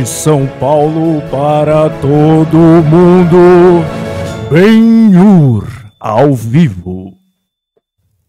De São Paulo para todo mundo, Benhur ao vivo.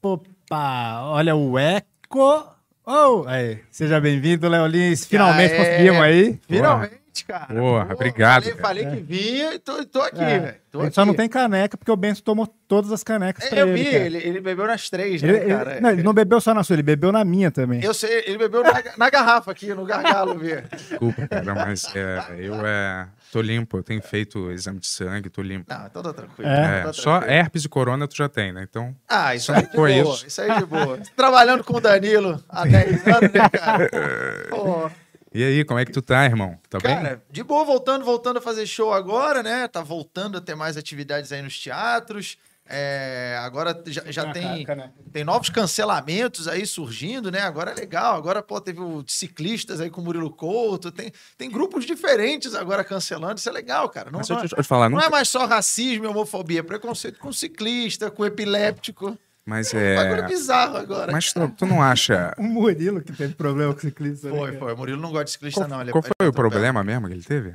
Opa, olha o eco. Oh, aí, seja bem-vindo, Léo Lins. Finalmente Aê, conseguimos aí. Finalmente, cara. Porra, Pô, obrigado, Falei, cara. falei que vinha e tô, tô aqui, É, velho. Tô aqui. só não tem caneca porque o Bento tomou todas as canecas pra É, Eu ele. vi, cara. ele, ele bebeu nas três, Ele- né, ele- cara? não, ele não bebeu só na sua, ele bebeu na minha também. Eu sei, ele bebeu na, na garrafa aqui, no gargalo, vi. Desculpa, cara, mas é, eu é, tô limpo, eu tenho feito exame de sangue, tô limpo. Não, então tá tranquilo. É. É, tá só tranquilo. herpes e corona tu já tem, né? Então, Ah, isso só aí de boa. Isso. isso. aí de boa. Trabalhando com o Danilo há 10 anos, né, cara? Pô, e aí, como é que tu tá, irmão? Tá bem? Cara, de boa, voltando, voltando a fazer show agora, né? Tá voltando a ter mais atividades aí nos teatros. É, agora já, já Ah, tem, caneca. tem novos cancelamentos aí surgindo, né? Agora é legal. Agora, pô, teve o ciclistas aí com o Murilo Couto. Tem, tem grupos diferentes agora cancelando. Isso é legal, cara. Não, Mas não, eu te falar, não nunca- é mais só racismo e homofobia, é preconceito com ciclista, com epiléptico. Mas É... Bagulho é. bizarro agora. Mas tu, tu não acha. O Murilo que teve problema com ciclista. né, Foi, foi. O Murilo não gosta de ciclista, Qual, não. Ele, qual ele foi o problema mesmo que ele teve?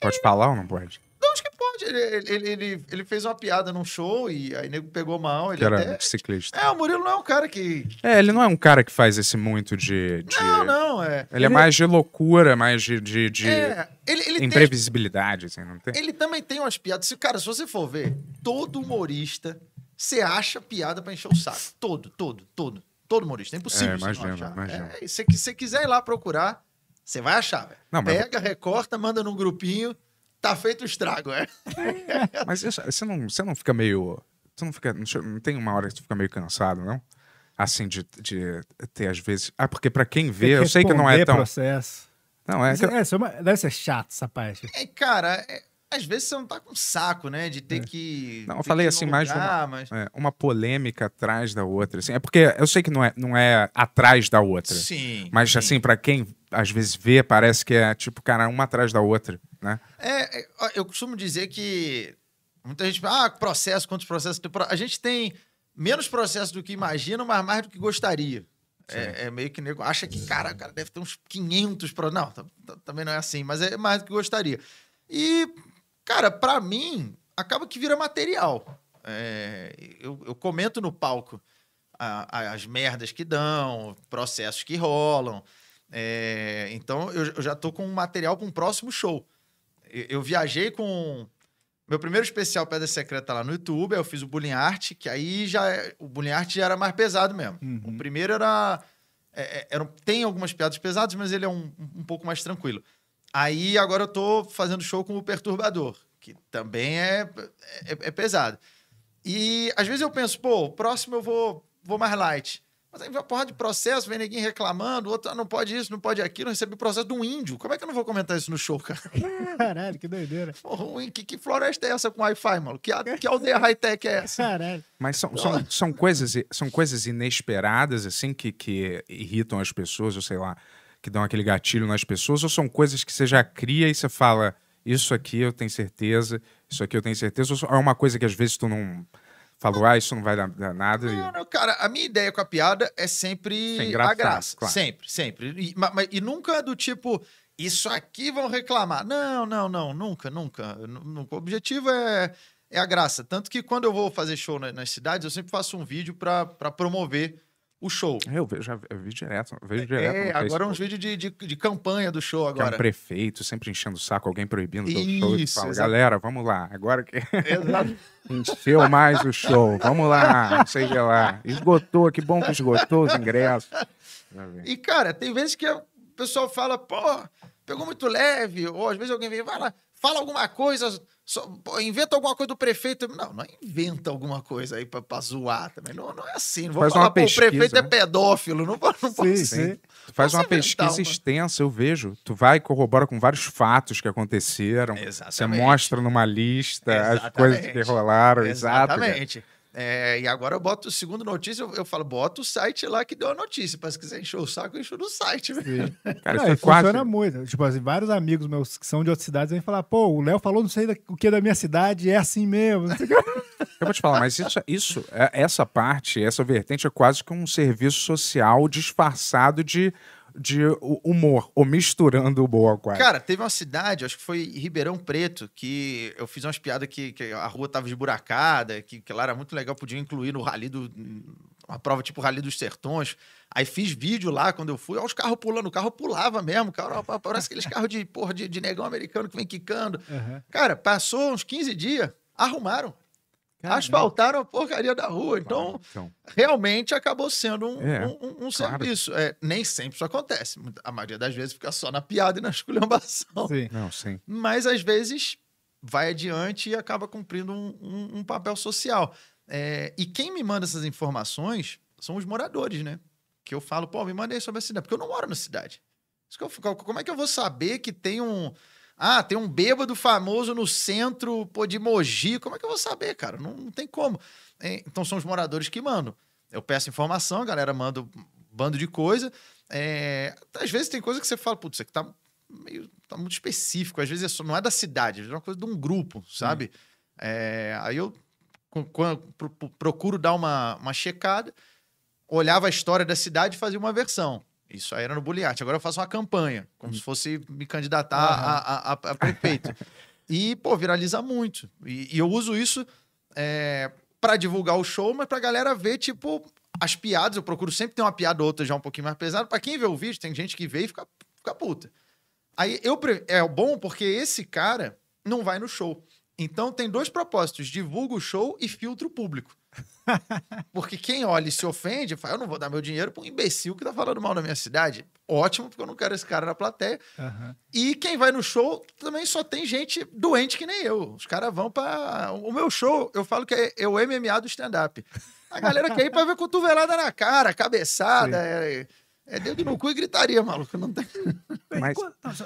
Pode falar ou não pode? Não, acho que pode. Ele, ele, ele, ele fez uma piada num show e aí nego pegou mal. Ele Que era até... ciclista. É, o Murilo não é um cara que. É, ele não é um cara que faz esse muito de. de- Não, não, é. Ele é mais de loucura, mais de, de, de É, ele, ele, tem, imprevisibilidade, assim, não tem? ele também tem umas piadas. Se, cara, se você for ver, todo humorista, você acha piada pra encher o saco. Todo, todo, todo. Todo humorista. É impossível. É, você não imagino, achar. imagino. É, se você quiser ir lá procurar, você vai achar, velho. Não, mas- Pega, recorta, manda num grupinho. Tá feito o estrago, é. Mas isso- você não, você não fica meio. Você não fica. Não, tem uma hora que tu fica meio cansado, não? Assim, de, de ter às vezes. Ah, porque pra quem vê, eu sei que não é tão. processo. Não, é. Isso- que- é, é uma- deve ser chato essa parte. É, cara, é- às vezes você não tá com saco, né? De ter que. Não, eu falei assim, mais lugar, mas... é, uma polêmica atrás da outra. Assim. É porque eu sei que não é, não é atrás da outra. Sim. Mas sim. assim, pra quem às vezes vê, parece que é tipo, cara, uma atrás da outra, né? É, é, eu costumo dizer que muita gente fala, ah, processo, quantos processos tem? A gente tem menos processos do que imagina, mas mais do que gostaria. É, é meio que nego acha que, cara, o cara deve ter uns 500 processos. Não, também não é assim, mas é mais do que gostaria. E, cara, pra mim, acaba que vira material. É, eu, eu comento no palco a- a- as merdas que dão, processos que rolam. É, então, eu, eu já tô com um material para um próximo show. Eu, eu viajei com. Meu primeiro especial Pedra Secreta lá no YouTube, aí eu fiz o Bullying Art, que aí já. é- O Bullying Art já era mais pesado mesmo. Uhum. O primeiro era. é- é- era tem algumas piadas pesadas, mas ele é um, um pouco mais tranquilo. Aí agora eu tô fazendo show com o Perturbador, que também é, é, é pesado. E às vezes eu penso, pô, o próximo eu vou, vou mais light. Mas aí vem uma porrada de processo, vem ninguém reclamando, o outro ah, não pode isso, não pode aquilo, eu recebi o processo de um índio. Como é que eu não vou comentar isso no show, cara? Caralho, que doideira. Porra, que, que floresta é essa com Wi-Fi, mano? Que, que aldeia high-tech é essa? Caralho. Mas são, são, são, coisas, são coisas inesperadas, assim, que, que irritam as pessoas, ou sei lá, que dão aquele gatilho nas pessoas, ou são coisas que você já cria e você fala, isso aqui eu tenho certeza, isso aqui eu tenho certeza, ou é uma coisa que às vezes tu não falou, ah, isso não vai dar, dar nada. Não, E... não, cara, a minha ideia com a piada é sempre engraçar, a graça. claro. Sempre, sempre. E, ma- ma- e nunca do tipo, isso aqui vão reclamar. Não, não, não, nunca, nunca. Nu- nunca. O objetivo é, é a graça. Tanto que quando eu vou fazer show na- nas cidades, eu sempre faço um vídeo pra promover o show. Eu vejo, já eu vi direto, eu vejo direto. É, agora uns vídeos de, de, de campanha do show Que é um agora. prefeito sempre enchendo o saco, alguém proibindo o teu show. E Isso, fala, galera, vamos lá, agora que Exato. encheu mais o show, vamos lá, não sei lá. Esgotou, que bom que esgotou os ingressos. E, cara, tem vezes que o pessoal fala, pô, pegou muito leve, ou às vezes alguém vem, vai lá, fala alguma coisa, só- pô, inventa alguma coisa do prefeito. Não, não inventa alguma coisa aí pra, pra zoar também. Não, não é assim. Não vou Faz falar, uma pô, o prefeito pesquisa, é né? pedófilo. Não, não. Sim, Sim. sim. Tu faz uma pesquisa uma. extensa, eu vejo. Tu vai e corrobora com vários fatos que aconteceram. Você Exatamente. mostra numa lista as Exatamente. coisas que rolaram. Exato. É, e agora eu boto, segundo notícia, eu, eu falo, bota o site lá que deu a notícia. Para se quiser encher o saco, eu encho no site. velho. Cara, Não, isso e é quase. funciona muito. Tipo assim, vários amigos meus que são de outras cidades vêm falar, pô, o Léo falou não sei da- o que da minha cidade, é assim mesmo. O. Eu vou te falar, mas isso, isso é- essa parte, essa vertente é quase que um serviço social disfarçado de, de hu- humor, ou misturando humor quase. Cara, teve uma cidade, acho que foi Ribeirão Preto, que eu fiz umas piadas que, que a rua tava esburacada, que, que lá era muito legal, podia incluir no rally do. Uma prova tipo Rally dos Sertões. Aí fiz vídeo lá quando eu fui, ó, os carros pulando, o carro pulava mesmo, cara, parece aqueles carros de, porra, de, de negão americano que vem quicando. Aham. Cara, passou uns 15 dias, arrumaram. Caramba. Asfaltaram a porcaria da rua. Então, Então, realmente acabou sendo um, É, um- um- claro. serviço. É, nem sempre isso acontece. A maioria das vezes fica só na piada e na esculhambação. Sim. não, sim. Mas às vezes vai adiante e acaba cumprindo um, um- papel social. É, e quem me manda essas informações são os moradores, né? Que eu falo, pô, me mandei sobre a cidade, porque eu não moro na cidade. Isso que eu fico- como é que eu vou saber que tem um. Ah, tem um bêbado famoso no centro pô, de Mogi. Como é que eu vou saber, cara? Não, não tem como. É, então são os moradores que mandam. Eu peço informação, a galera manda um bando de coisa. É, às vezes tem coisa que você fala, putz, isso aqui tá meio tá muito específico. Às vezes é só- não é da cidade, é uma coisa de um grupo, sabe? É, aí eu procuro dar uma, uma checada, olhava a história da cidade e fazia uma versão. Isso aí era no Buliate. Agora eu faço uma campanha, como se fosse me candidatar a, a- a- a prefeito. e, pô, viraliza muito. E, e eu uso isso é, para divulgar o show, mas pra galera ver, tipo, as piadas. Eu procuro sempre ter uma piada ou outra já um pouquinho mais pesada. Pra quem vê o vídeo, tem gente que vê e fica, fica puta. Aí eu é bom porque esse cara não vai no show. Então tem dois propósitos: divulga o show e filtra o público. Porque quem olha e se ofende, fala: eu não vou dar meu dinheiro pra um imbecil que tá falando mal da minha cidade. Ótimo, porque eu não quero esse cara na plateia. Aham. E quem vai no show também só tem gente doente que nem eu. Os caras vão pra. O meu show, eu falo que é, é o MMA do stand-up. A galera quer ir pra ver cotovelada na cara, cabeçada, é, é dedo no cu e gritaria, maluco. Não tem. Mas-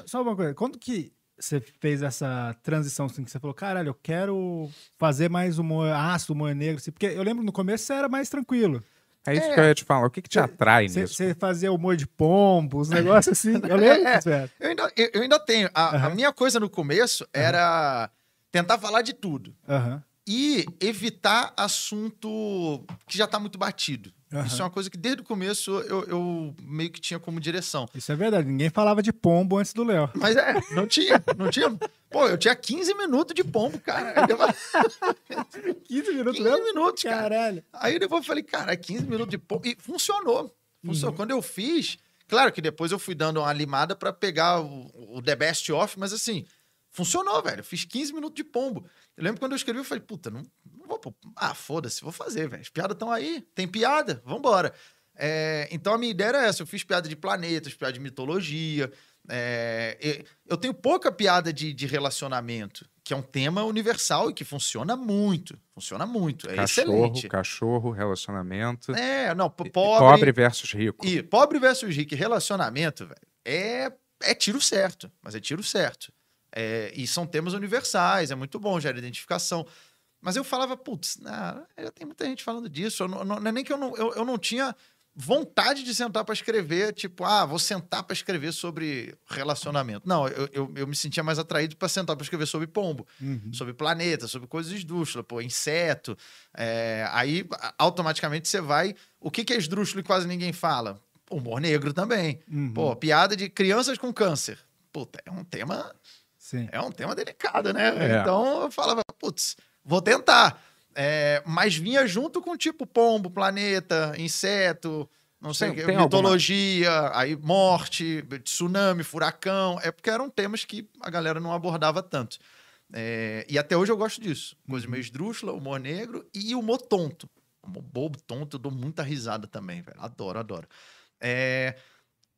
só uma coisa. Quando que você fez essa transição assim, que você falou, caralho, eu quero fazer mais humor ácido, humor negro? Assim, porque eu lembro no começo você era mais tranquilo. É isso É. que eu ia te falar. O que, que te atrai Você, nisso? você fazia humor de pombo, os negócios assim. Eu lembro É. disso, velho. Eu ainda, eu, eu ainda tenho. A, a Aham. minha coisa no começo era tentar falar de tudo. Aham. e evitar assunto que já tá muito batido. Aham. Isso é uma coisa que desde o começo eu, eu meio que tinha como direção. Isso é verdade. Ninguém falava de pombo antes do Léo. Mas é, não tinha, não tinha. Pô, eu tinha 15 minutos de pombo, cara. Depois, 15 minutos, 15 Léo? minutos, cara. Caralho. Aí depois eu falei, cara, 15 minutos de pombo. E funcionou. Uhum. Funcionou. Quando eu fiz, claro que depois eu fui dando uma limada pra pegar o, o The Best Off, mas assim, funcionou, velho. Eu fiz 15 minutos de pombo. Eu lembro quando eu escrevi, eu falei, puta, não, Ah, foda-se, vou fazer, velho. As piadas estão aí, tem piada, vambora. É, então a minha ideia era essa: eu fiz piada de planetas, piada de mitologia. é, eu tenho pouca piada de, de relacionamento, que é um tema universal e que funciona muito. Funciona muito. É Cachorro, excelente. cachorro, relacionamento. É, não, po- pobre. pobre versus rico. E pobre versus rico e relacionamento, velho, é, é tiro certo. Mas é tiro certo. É, e são temas universais, é muito bom, gera identificação. Mas eu falava, putz, nah, já tem muita gente falando disso. Eu não, não- é nem que eu não, eu, eu não tinha vontade de sentar para escrever, tipo, ah, vou sentar para escrever sobre relacionamento. Não, eu, eu, eu me sentia mais atraído para sentar para escrever sobre pombo Uhum. sobre planeta, sobre coisas esdrúxulas, pô, inseto. É, aí, automaticamente, você vai. O que, que é esdrúxulo e quase ninguém fala? Humor negro também. Uhum. Pô, piada de crianças com câncer. Puta, é um tema, Sim. é um tema delicado, né? É. Então eu falava, putz, vou tentar. É, mas vinha junto com tipo pombo, planeta, inseto, não sei o Tem- que, tem alguma- mitologia, aí morte, tsunami, furacão. É porque eram temas que a galera não abordava tanto. É, e até hoje eu gosto disso. Coisa meio esdrúxula, humor negro e humor tonto. Humor bobo, tonto, eu dou muita risada também, velho. Adoro, adoro. É,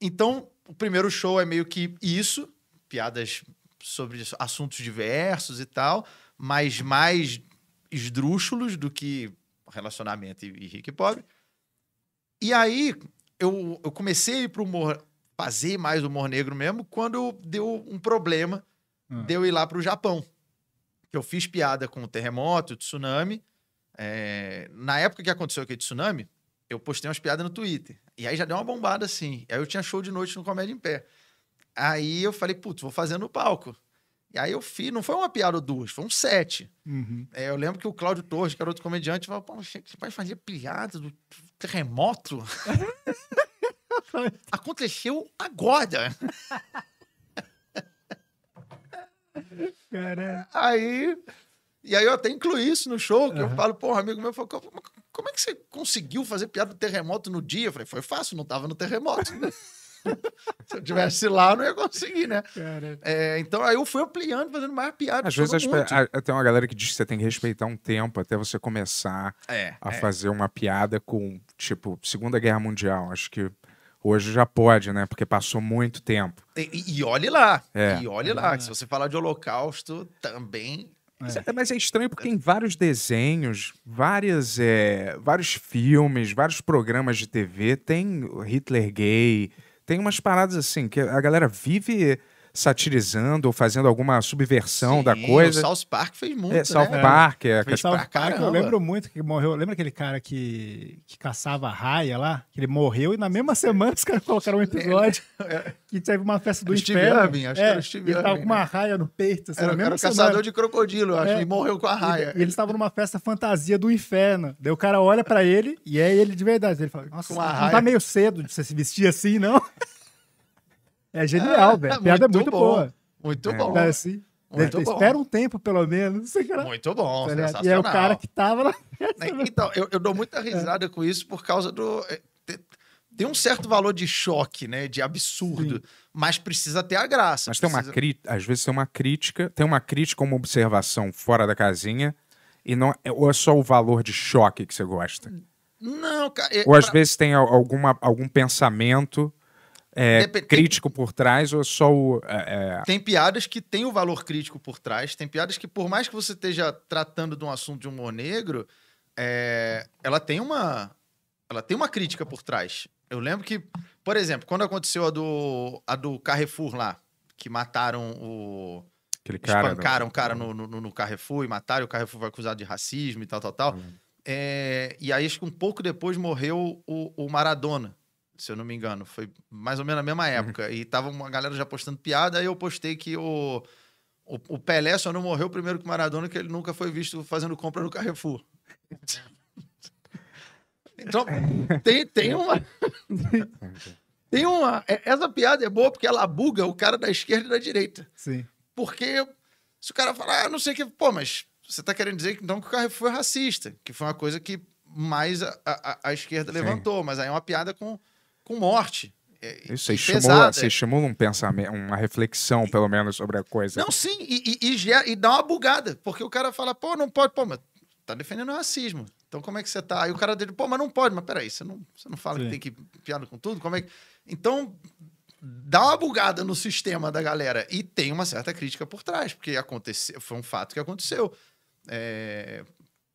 então, o primeiro show é meio que isso, piadas sobre assuntos diversos e tal, mas mais esdrúxulos do que relacionamento e, e rico e pobre. E aí, eu, eu comecei a ir pro humor, fazer mais humor negro mesmo, quando deu um problema Ah. de eu ir lá pro Japão. Eu fiz piada com o terremoto, o tsunami. É, na época que aconteceu aquele tsunami, eu postei umas piadas no Twitter. E aí já deu uma bombada assim. Aí eu tinha show de noite no Comédia em Pé. Aí eu falei, putz, vou fazer no palco. E aí eu fiz, não foi uma piada ou duas, foi um sete. Uhum. É, eu lembro que o Cláudio Torres, que era outro comediante, falou: Pô, você vai fazer piada do terremoto? Aconteceu agora. Caralho. Aí. E aí eu até incluí isso no show, que eu falo, pô, um amigo meu falou, como, como é que você conseguiu fazer piada do terremoto no dia? Eu falei, foi fácil, não tava no terremoto. Se eu tivesse lá, eu não ia conseguir, né? É, então aí eu fui ampliando, fazendo mais piadas. Às vezes todo as mundo. pe- a- tem uma galera que diz que você tem que respeitar um tempo até você começar É, a é. fazer uma piada com, tipo, Segunda Guerra Mundial. Acho que hoje já pode, né? Porque passou muito tempo. E, e- e olhe lá. É. E olhe lá. que Se você falar de holocausto, também. Mas é- Mas é estranho porque em vários desenhos, várias, é, vários filmes, vários programas de TV tem Hitler gay, tem umas paradas assim que a galera vive satirizando ou fazendo alguma subversão da Sim, coisa. O South Park fez muito. É, South né? Park, é, Fez South pra Park, eu lembro muito que morreu. Lembra aquele cara que, que caçava raia lá? Que ele morreu e na mesma semana os caras colocaram um episódio que teve uma festa do Steve inferno. Irwin, acho que é, era o Steve ele tava Irwin, com uma né? raia no peito. Assim, Era, o caçador de crocodilo, eu acho. É. E morreu com a raia. E eles estavam numa festa fantasia do inferno. Daí o cara olha pra ele e é ele de verdade. Ele fala: Nossa, não raia. tá meio cedo de você se vestir assim, não? É genial, velho. A piada é muito bom. boa. Muito É. bom. Tá assim. Muito bom. Espera um tempo, pelo menos. Não sei o que era. Muito bom, Tá sensacional. E é o cara que tava lá. Então, eu, eu dou muita risada com isso por causa do. é, te- Tem um certo valor de choque, né? De absurdo. Mas precisa ter a graça. Mas tem uma precisa- crítica, às vezes tem uma crítica, tem uma crítica, uma observação fora da casinha, e não é, ou é só o valor de choque que você gosta. Não, cara. é- Ou às pra- vezes tem al- alguma, algum pensamento é, crítico por trás, ou é só o. é, é, Tem piadas que tem o valor crítico por trás, tem piadas que, por mais que você esteja tratando de um assunto de humor negro, é, ela tem uma. Ela tem uma crítica por trás. Eu lembro que, por exemplo, quando aconteceu a do, a do Carrefour lá, que mataram o. aquele cara. espancaram o cara no, no, no Carrefour e mataram, o Carrefour foi acusado de racismo e tal, tal, tal. É, e aí, acho que um pouco depois morreu o, o Maradona, se eu não me engano. Foi mais ou menos na mesma época. E tava uma galera já postando piada, aí eu postei que o, o, o Pelé só não morreu primeiro que o Maradona, que ele nunca foi visto fazendo compra no Carrefour. Então, tem, tem uma. Tem uma. é- Essa piada é boa porque ela buga o cara da esquerda e da direita. Sim. Porque se o cara falar, ah, não sei o que, pô, mas você tá querendo dizer que então que o Carrefour é racista, que foi uma coisa que mais a, a, a esquerda Sim. levantou, mas aí é uma piada com, com morte. É, Isso, estimula, você estimula um pensamento, uma reflexão, pelo menos, sobre a coisa. Não, sim, e, e, e, gera- e dá uma bugada, porque o cara fala, pô, não pode, pô, mas tá defendendo o racismo. Então como é que você tá? Aí o cara dele, pô, mas não pode, mas peraí, você não, você não fala Sim. que tem que piada com tudo? Como é que. Então, dá uma bugada no sistema da galera. E tem uma certa crítica por trás, porque aconteceu, foi um fato que aconteceu. É,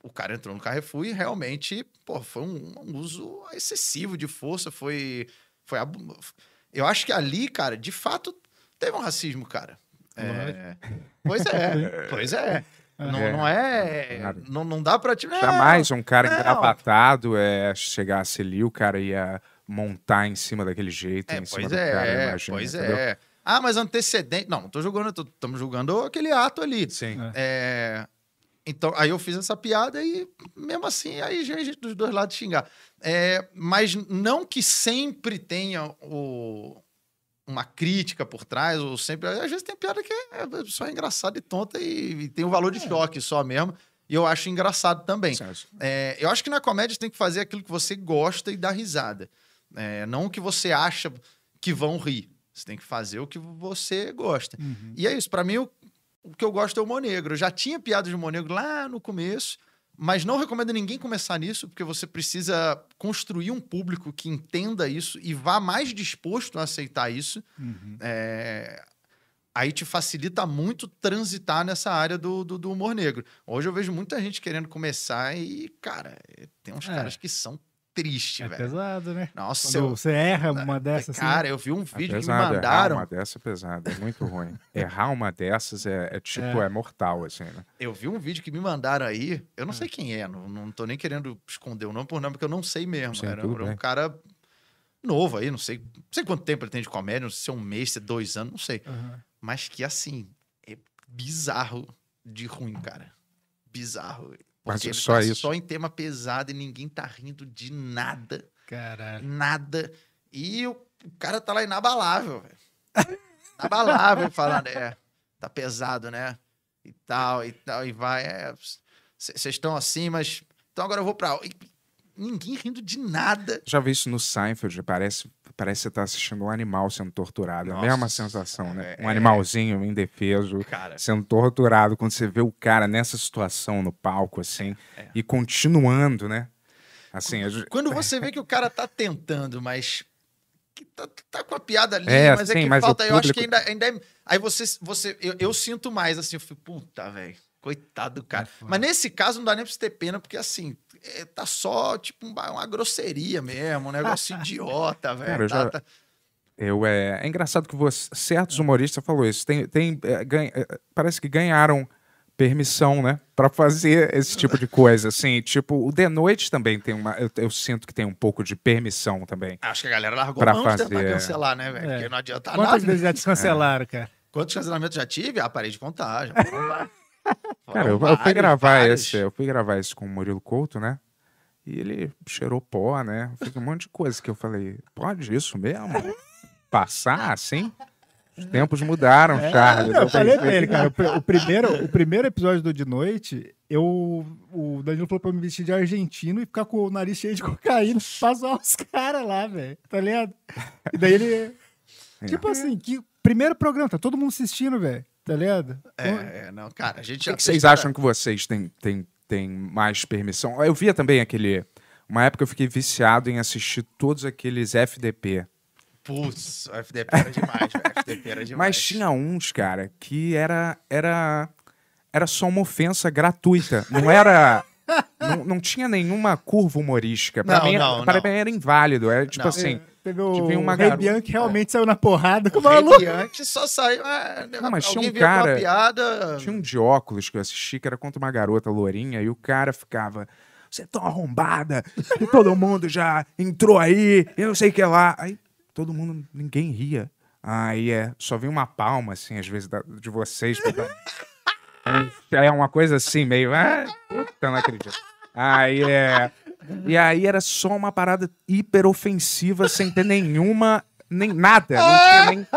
o cara entrou no Carrefour e realmente, pô, foi um, um uso excessivo de força, foi. foi abu- Eu acho que ali, cara, de fato, teve um racismo, cara. É, pois é, pois é. Não É. não é. Claro. Não, não dá pra. Tipo, Jamais um cara não. engravatado é, chegasse ali, o cara ia montar em cima daquele jeito. É, em cima pois do cara, é, imagina, pois entendeu? é. Ah, mas antecedente. Não, não tô julgando, estamos julgando aquele ato ali. Sim. É, Então, aí eu fiz essa piada e, mesmo assim, aí já a gente dos dois lados xingar. É, mas não que sempre tenha o- uma crítica por trás, ou sempre. Às vezes tem piada que é só engraçada e tonta e, e tem o valor de choque só mesmo. E eu acho engraçado também. É, eu acho que na comédia você tem que fazer aquilo que você gosta e dar risada. É, não o que você acha que vão rir. Você tem que fazer o que você gosta. Uhum. E é isso. Pra mim, o, o que eu gosto é o humor negro. Eu já tinha piadas de humor negro lá no começo, mas não recomendo ninguém começar nisso, porque você precisa construir um público que entenda isso e vá mais disposto a aceitar isso. Uhum. É, Aí te facilita muito transitar nessa área do, do, do humor negro. Hoje eu vejo muita gente querendo começar e, cara, tem uns É. caras que são tristes, É velho. pesado, né? Nossa, Quando eu, você erra uma dessas assim. cara, eu vi um É vídeo que me pesado, errar mandaram. uma dessa é pesado, é muito ruim. errar uma dessas é, é tipo, é. mortal, assim, né? Eu vi um vídeo que me mandaram aí. Eu É. não sei quem é, não, não tô nem querendo esconder o nome por nome, porque eu não sei mesmo. Sim, era, era um bem. cara novo aí, não sei, não sei quanto tempo ele tem de comédia, não sei se é um mês, se é dois anos, não sei. Aham. Mas que assim, é bizarro de ruim, cara. Bizarro. Mas ele só tá isso? só em tema pesado e ninguém tá rindo de nada. Caralho. Nada. E o o cara tá lá inabalável, velho. Inabalável, falando, é, tá pesado, né? E tal, e tal, e vai. é, Vocês estão assim, mas. Então agora eu vou pra. e ninguém rindo de nada. Já vi isso no Seinfeld, parece, parece que você tá assistindo um animal sendo torturado. É a Nossa, mesma sensação, né? é- Um animalzinho indefeso Cara, sendo torturado quando você vê o cara nessa situação no palco, assim, É. e continuando, né? Assim, a gente- quando você vê que o cara tá tentando, mas. Que tá, tá com a piada ali, É, mas é sim, que mas o falta. Eu acho que público- ainda, ainda é. Aí você. você eu, eu sinto mais assim, eu fico, puta, velho. Coitado do cara. Mas nesse caso não dá nem pra você ter pena, porque assim, é, tá só tipo um uma grosseria mesmo, um negócio idiota, velho. Tá- já- tá- Eu, é, é engraçado que você, certos humoristas falou isso. Tem, tem, é, ganha- é, parece que ganharam permissão, né? Pra fazer esse tipo de coisa. Assim, tipo, o The Noite também tem uma. Eu, eu sinto que tem um pouco de permissão também. Acho que a galera largou Pra mão de tentar fazer, é. cancelar, né, velho? É. Porque não adianta Quantas nada. vezes já te cancelaram, cara? Quantos cancelamentos já tive? Ah, parei de contar. Já. Cara, eu, eu fui gravar vários. esse. Eu fui gravar esse com o Murilo Couto, né? E ele cheirou pó, né? Fez um monte de coisa que eu falei, pode isso mesmo? Passar assim? Os tempos mudaram, Charles. Não, eu falei pra ele, cara. O, o primeiro, o primeiro episódio do De Noite, eu, o Danilo falou pra eu me vestir de argentino e ficar com o nariz cheio de cocaína pra zoar os caras lá, velho. Tá ligado? E daí ele. Tipo assim, que primeiro programa, tá todo mundo assistindo, velho. Tá ligado? É, é, não, cara, a gente O já que, que fez vocês cada- acham que vocês têm, têm, têm mais permissão? Eu via também aquele. Uma época eu fiquei viciado em assistir todos aqueles FDP. Putz, o FDP era demais, velho. O FDP era demais. Mas tinha uns, cara, que era. Era, era só uma ofensa gratuita. Não era. não, não tinha nenhuma curva humorística. Pra, Não, mim, não, pra não. mim era inválido. Era tipo Não. assim. Teve o Tive uma Rei garota- Bianchi realmente saiu na porrada com o O Rei maluco. Bianchi só saiu. É, Não, mas tinha um cara- piada. Tinha um de óculos que eu assisti que era contra uma garota lourinha e o cara ficava. Você é tão arrombada todo mundo já entrou aí, eu não sei o que lá. Aí todo mundo, ninguém ria. Aí é, só vi uma palma, assim, às vezes, da- de vocês. pra- É uma coisa assim, meio. Ah, puta, não acredito. Aí é. E aí era só uma parada hiper ofensiva, sem ter nenhuma. Nem nada. Não tinha nem.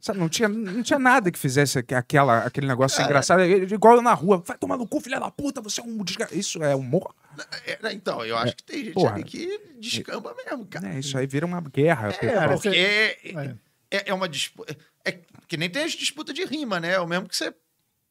Sabe, não, tinha, não tinha nada que fizesse aqu- aquela, aquele negócio engraçado. É Igual eu na rua. Vai tomar no cu, filha da puta, você é um desgra... Isso é humor? É, então, eu acho que tem gente Porra. ali que descamba mesmo, cara. É, isso aí vira uma guerra. cara, Porque é, é, é uma disputa. É que nem tem as disputas de rima, né? É o mesmo que você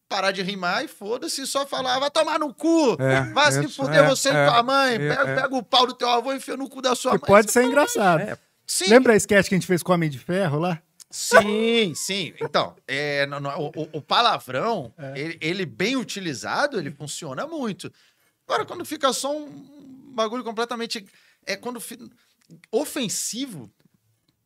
parar de rimar e foda-se, só falar, "Ah, vai tomar no cu, É, vai se fuder é, você é, e tua mãe, é, pega, é. pega o pau do teu avô e enfia no cu da sua Que mãe. pode ser engraçado. É, Sim, Lembra a sketch que a gente fez com o Homem de Ferro lá? Sim, sim. Então, é, no- no- o, o- palavrão, É. ele, ele bem utilizado, ele funciona muito. Agora, quando fica só um bagulho completamente. É quando. ofensivo,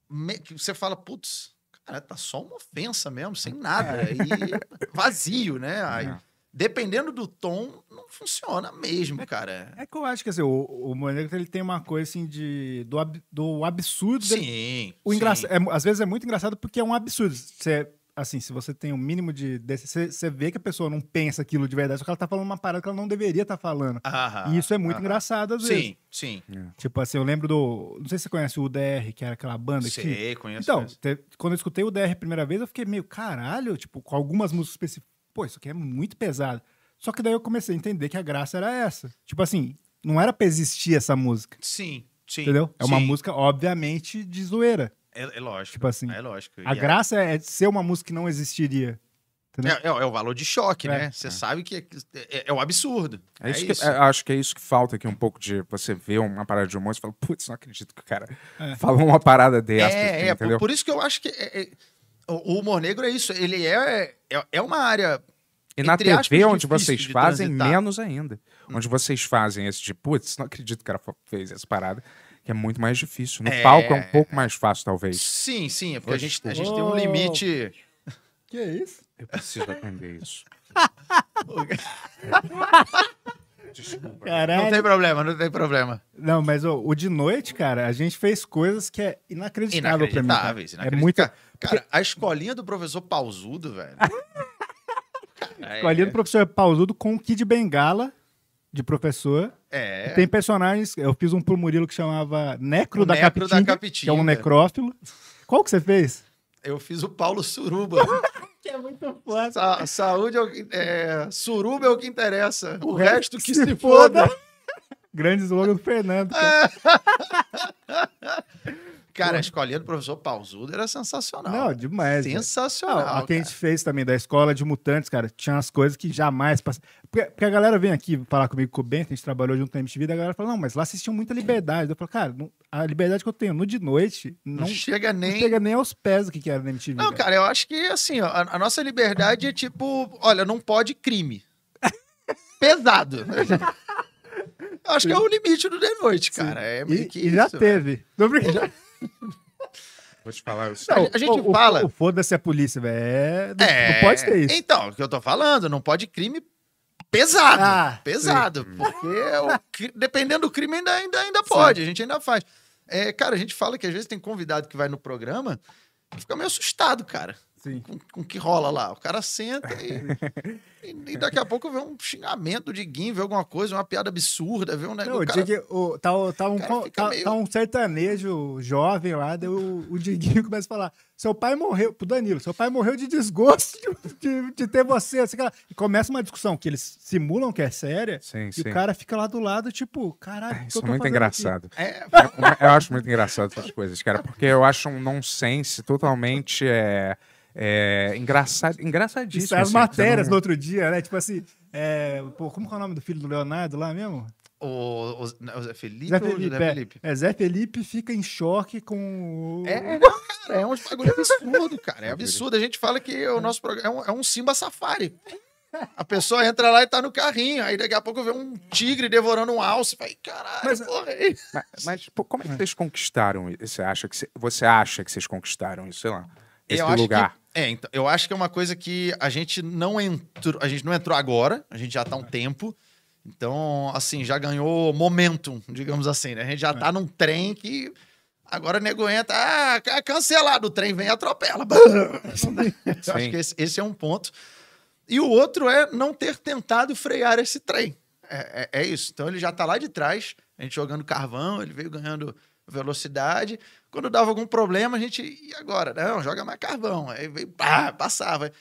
me- que você fala, putz, cara, tá só uma ofensa mesmo, sem nada. E vazio, né? Aí, É. dependendo do tom, não funciona mesmo, cara. É que eu acho que assim, o, o Humor Negro ele tem uma coisa assim de. do, ab- do absurdo. dele. Sim. O sim. engraçado, é, às vezes é muito engraçado porque é um absurdo. Você, assim, se você tem um mínimo de. Você, você vê que a pessoa não pensa aquilo de verdade, só que ela tá falando uma parada que ela não deveria estar falando. Aham, e isso é muito aham. engraçado às vezes. Sim, sim. Tipo assim, eu lembro do. Não sei se você conhece o UDR, que era aquela banda que. Sei, conheço. Então, conheço. te- quando eu escutei o DR a primeira vez, eu fiquei meio, caralho, tipo, com algumas músicas específicas. Pô, isso aqui é muito pesado. Só que daí eu comecei a entender que a graça era essa. Tipo assim, não era pra existir essa música. Sim, sim. Entendeu? É uma sim. música, obviamente, de zoeira. É, é lógico. Tipo assim, É lógico. A E é- graça é ser uma música que não existiria. Entendeu? É, é- é o valor de choque, É. né? Você sabe que é, é, é o absurdo. É isso que, é, acho que é isso que falta aqui um pouco de você ver uma parada de humor e fala, putz, não acredito que o cara É. falou uma parada dessa. É, assim, é, por, entendeu? por isso que eu acho que é- é- o, humor negro é isso. Ele é, é, é uma área. E na entre TV, aspas, onde vocês fazem, transitar. menos ainda. Onde vocês fazem esse de, putz, não acredito que o cara fez essa parada, que é muito mais difícil. No É. palco é um pouco mais fácil, talvez. Sim, sim, é porque a gente, a gente tem um limite. Que é isso? Eu preciso aprender isso. Desculpa. Caralho. Não tem problema, não tem problema. Não, mas o de noite, cara, a gente fez coisas que é inacreditável pra mim. cara. Inacreditáveis. É muito. Cara, a escolinha do professor Pausudo, velho. Escolinha do professor Pausudo com o Kid Bengala de professor. É. Tem personagens. Eu fiz um pro Murilo que chamava Necro, da, Necro da Capitinga, Capitinga. que é um necrófilo. Qual que você fez? Eu fiz o Paulo Suruba. Que é muito foda. Sa- saúde é o que. É, suruba é o que interessa. O, O resto resto que se se foda. Grande slogan do Fernando. É. cara. Cara, a escolinha do professor Pausudo era sensacional. Não, demais. velho. sensacional. Não, a que a gente cara. fez também da escola de mutantes, cara, tinha umas coisas que jamais passaram. Porque, porque a galera vem aqui falar comigo com o Bento, a gente trabalhou junto na MTV, e a galera fala, não, mas lá vocês tinham muita liberdade. Eu falo, cara, não- a liberdade que eu tenho no de noite Não, não, chega não nem. chega nem aos pés do que, que era na MTV. Não, cara, eu acho que assim, ó, a, a nossa liberdade é tipo, olha, não pode crime. Pesado. Eu acho que é o limite do de noite, cara. É E, e já isso, teve. Não, brincando. Vou te falar. Eu Não, a gente o, o- fala- O, foda-se a polícia, velho. É, não, É, não pode ter isso. Então, o que eu tô falando, não pode crime pesado. Ah, pesado. Porque o dependendo do crime, ainda, ainda, ainda pode, a gente ainda faz. É, cara, a gente fala que às vezes tem convidado que vai no programa e fica meio assustado, cara, Sim. Com, com o que rola lá. O cara senta e, e, e daqui a pouco vê um xingamento de Guim, vê alguma coisa, uma piada absurda, vê um Não, negócio. o cara- dia que o- tá, o- tá um, fica tá, meio- tá um sertanejo jovem lá, daí o, o Diguinho começa a falar: seu pai morreu, pro Danilo, seu pai morreu de desgosto de, de- de ter você. Assim, cara. E começa uma discussão que eles simulam que é séria, Sim, e sim. o cara fica lá do lado, tipo, caralho, o Isso eu é muito engraçado. É, Eu acho muito engraçado essas coisas, cara, porque eu acho um nonsense totalmente é, é, engraçado, engraçadíssimo. Isso, as assim, matérias você no outro dia, né? Tipo assim, é, pô, como que é o nome do filho do Leonardo lá mesmo? o, o, o Zé Felipe Zé ou o Felipe. Zé é. Felipe? É, Zé Felipe fica em choque com. o- É, não, cara, é um bagulho absurdo, cara. É absurdo. A gente fala que o nosso programa é um, é um Simba Safari. A pessoa entra lá e tá no carrinho, aí daqui a pouco vê um tigre devorando um alce. Vai, caralho, Mas- porra. aí. Mas, mas, pô, como é que vocês conquistaram isso? Você acha que, cê- você acha que vocês conquistaram isso? Sei lá. Esse Eu acho lugar. É, então, eu acho que é uma coisa que a gente não entrou, a gente não entrou agora, a gente já tá há um tempo. Então, assim, já ganhou momentum, digamos assim, né? A gente já tá num trem que agora o nego entra, ah, ca- cancelado, o trem vem e atropela. Eu acho que esse, esse é um ponto. E o outro é não ter tentado frear esse trem. É, é- é isso. Então ele já tá lá de trás, a gente jogando carvão, ele veio ganhando velocidade. Quando dava algum problema, a gente. E agora? Não, joga mais carvão. Aí veio, pá, passava.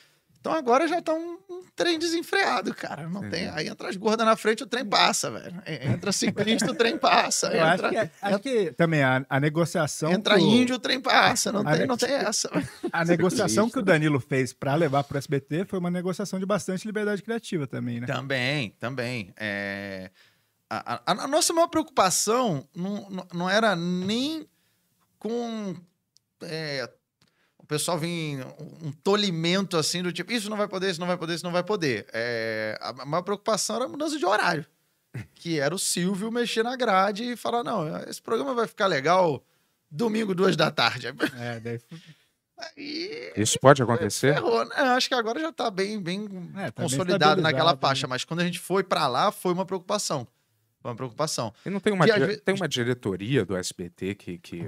Então agora já tá um, um trem desenfreado, cara. Não tem. Aí entra as gordas na frente, o trem passa, velho. Entra ciclista, o trem passa. Eu acho Entra, que, acho que também a, a negociação. entra que o- índio, o trem passa. Não A tem, ne- não tem essa. A negociação que o Danilo fez pra levar pro SBT foi uma negociação de bastante liberdade criativa também, né? Também, também. É, A, a- a nossa maior preocupação não, não- não era nem com é, o pessoal vir um, tolimento assim do tipo, isso não vai poder, isso não vai poder, isso não vai poder. É, a maior preocupação era a mudança de horário. Que era o Silvio mexer na grade e falar: não, esse programa vai ficar legal domingo, duas da tarde. É, daí, Aí Isso pode acontecer? Ferrou, né? Acho que agora já tá bem, bem É, tá bem consolidado naquela estabilizado, faixa, né? mas quando a gente foi pra lá, foi uma preocupação. Uma preocupação. E não tem uma, Que tem uma diretoria do SBT que. que...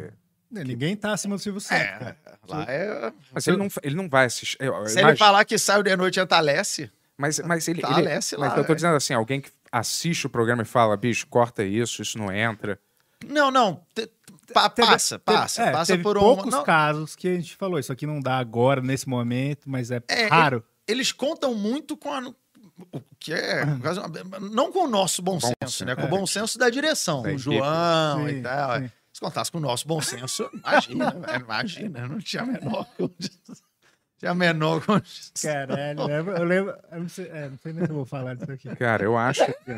né, ninguém tá acima do Silvio Santos, cara. lá é. Mas ele não, ele não vai assistir. eu- eu Se ele imagino- falar que saiu de noite entalece, Mas, mas ele. Tá, ele- mas lá, eu tô velho. dizendo assim: alguém que assiste o programa e fala, bicho, corta isso, isso não entra. não, não. te- pa- Teve- passa, teve- passa, é, passa teve por um. poucos não, casos que a gente falou, isso aqui não dá agora, nesse momento, mas é, É, raro. eles contam muito com a. O que é. Não com o nosso bom, senso, senso, né? Com é. o bom senso da direção. O. João Sim, e tal. sim. Se contasse com o nosso bom senso, imagina, velho, imagina, não tinha a menor condição. Tinha a menor condição. Caralho, é, eu lembro. Eu não, sei, é, não sei nem se eu vou falar disso aqui. Cara, eu acho que.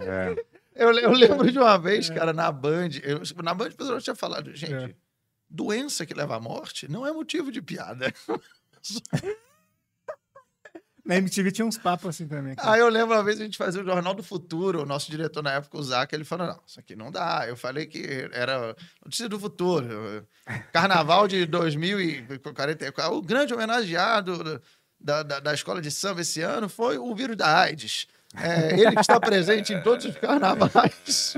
É, Eu, eu lembro de uma vez, cara, na Band, eu- na Band o pessoal tinha falado, gente, É. doença que leva à morte não é motivo de piada. Na MTV tinha uns papos assim também. cara. Aí eu lembro uma vez a gente fazia o Jornal do Futuro, o nosso diretor na época, o Zac, ele falou, não, isso aqui não dá. Eu falei que era notícia do futuro. Carnaval de 2044, o grande homenageado da, da, da escola de samba esse ano foi o vírus da AIDS. É, ele que está presente em todos os carnavais.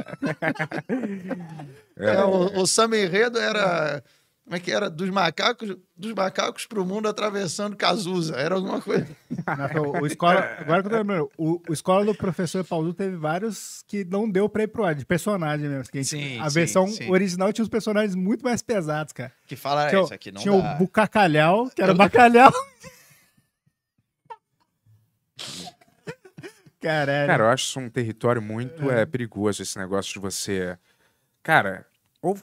É, o, o samba enredo era Como é que era? Dos macacos, dos macacos pro mundo atravessando Cazuza. Era alguma coisa. Nossa, o, o escola, agora que eu tô lembrando, o, o escola do professor Paulo teve vários que não deu pra ir pro ar, de personagem mesmo. que a gente- Sim, a sim, versão sim. original tinha os personagens muito mais pesados, cara. Que fala Tinha, o- isso aqui, não tinha dá. o Bucacalhau, que era o bacalhau. Caralho. Cara, eu acho isso um território muito é. perigoso, esse negócio de você. Cara, ou.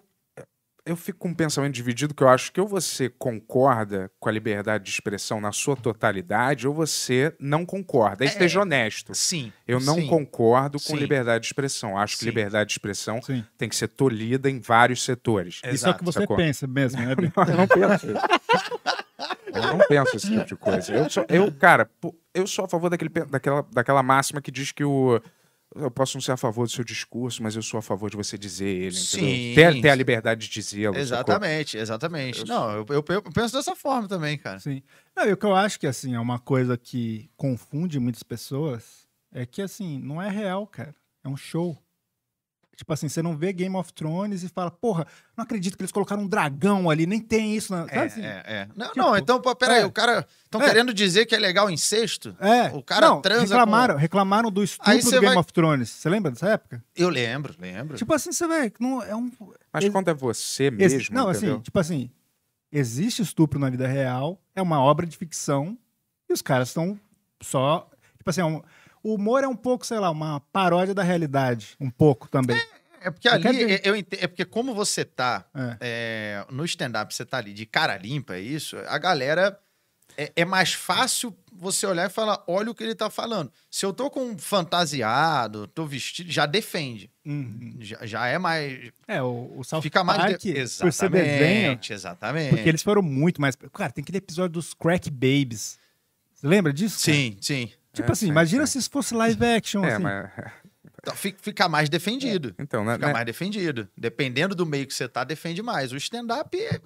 Eu fico com um pensamento dividido que eu acho que ou você concorda com a liberdade de expressão na sua totalidade, ou você não concorda. É. esteja honesto. Sim. Eu não sim. concordo com Sim. liberdade de expressão. Acho que Sim. liberdade de expressão Sim. tem que ser tolhida em vários setores. Isso é o Exato, que você sacou? pensa mesmo, né, Bi? Eu não penso. Eu não penso esse tipo de coisa. Eu, sou, eu cara, eu sou a favor daquele, daquela, daquela máxima que diz que o. Eu posso não ser a favor do seu discurso, mas eu sou a favor de você dizer ele. entendeu? Sim. Ter, ter a liberdade de dizê-lo. sacou? Exatamente, exatamente. Não, eu, eu- eu penso dessa forma também, cara. Sim. Não, e o que eu acho que, assim, é uma coisa que confunde muitas pessoas é que, assim, não é real, cara. É um show. Tipo assim, você não vê Game of Thrones e fala, porra, não acredito que eles colocaram um dragão ali, nem tem isso. Na... É, assim? é, é. Não, Tipo, não, então, pô, peraí, é. o cara. Estão É. querendo dizer que é legal incesto? É, O cara não, transa reclamaram, reclamaram do estupro do Game vai- of Thrones. Você lembra dessa época? Eu lembro, lembro. Tipo assim, você vê, não é um... Mas Ex- quando é você Ex- mesmo. não, entendeu? assim, tipo assim, existe estupro na vida real, é uma obra de ficção, e os caras estão só. Tipo assim, é um- o humor é um pouco, sei lá, uma paródia da realidade. Um pouco também. É porque Não ali, é- eu ente- é porque como você tá É. é, no stand-up, você tá ali de cara limpa, é isso, a galera. É, é mais fácil você olhar e falar, olha o que ele tá falando. Se eu tô com um fantasiado, tô vestido, já defende. Uhum. Já, já é mais. É, o, o South Fica mais. Park, de... por ser desenho, Exatamente, exatamente. porque eles foram muito mais... Cara, tem aquele episódio dos Crack Babies. Você lembra disso? cara? Sim, sim. Tipo É, assim, sim, imagina sim. se isso fosse live action, É, assim. mas. Então, fi- fica mais defendido. Então, né? Fica né? mais defendido. Dependendo do meio que você tá, defende mais. O stand-up. é-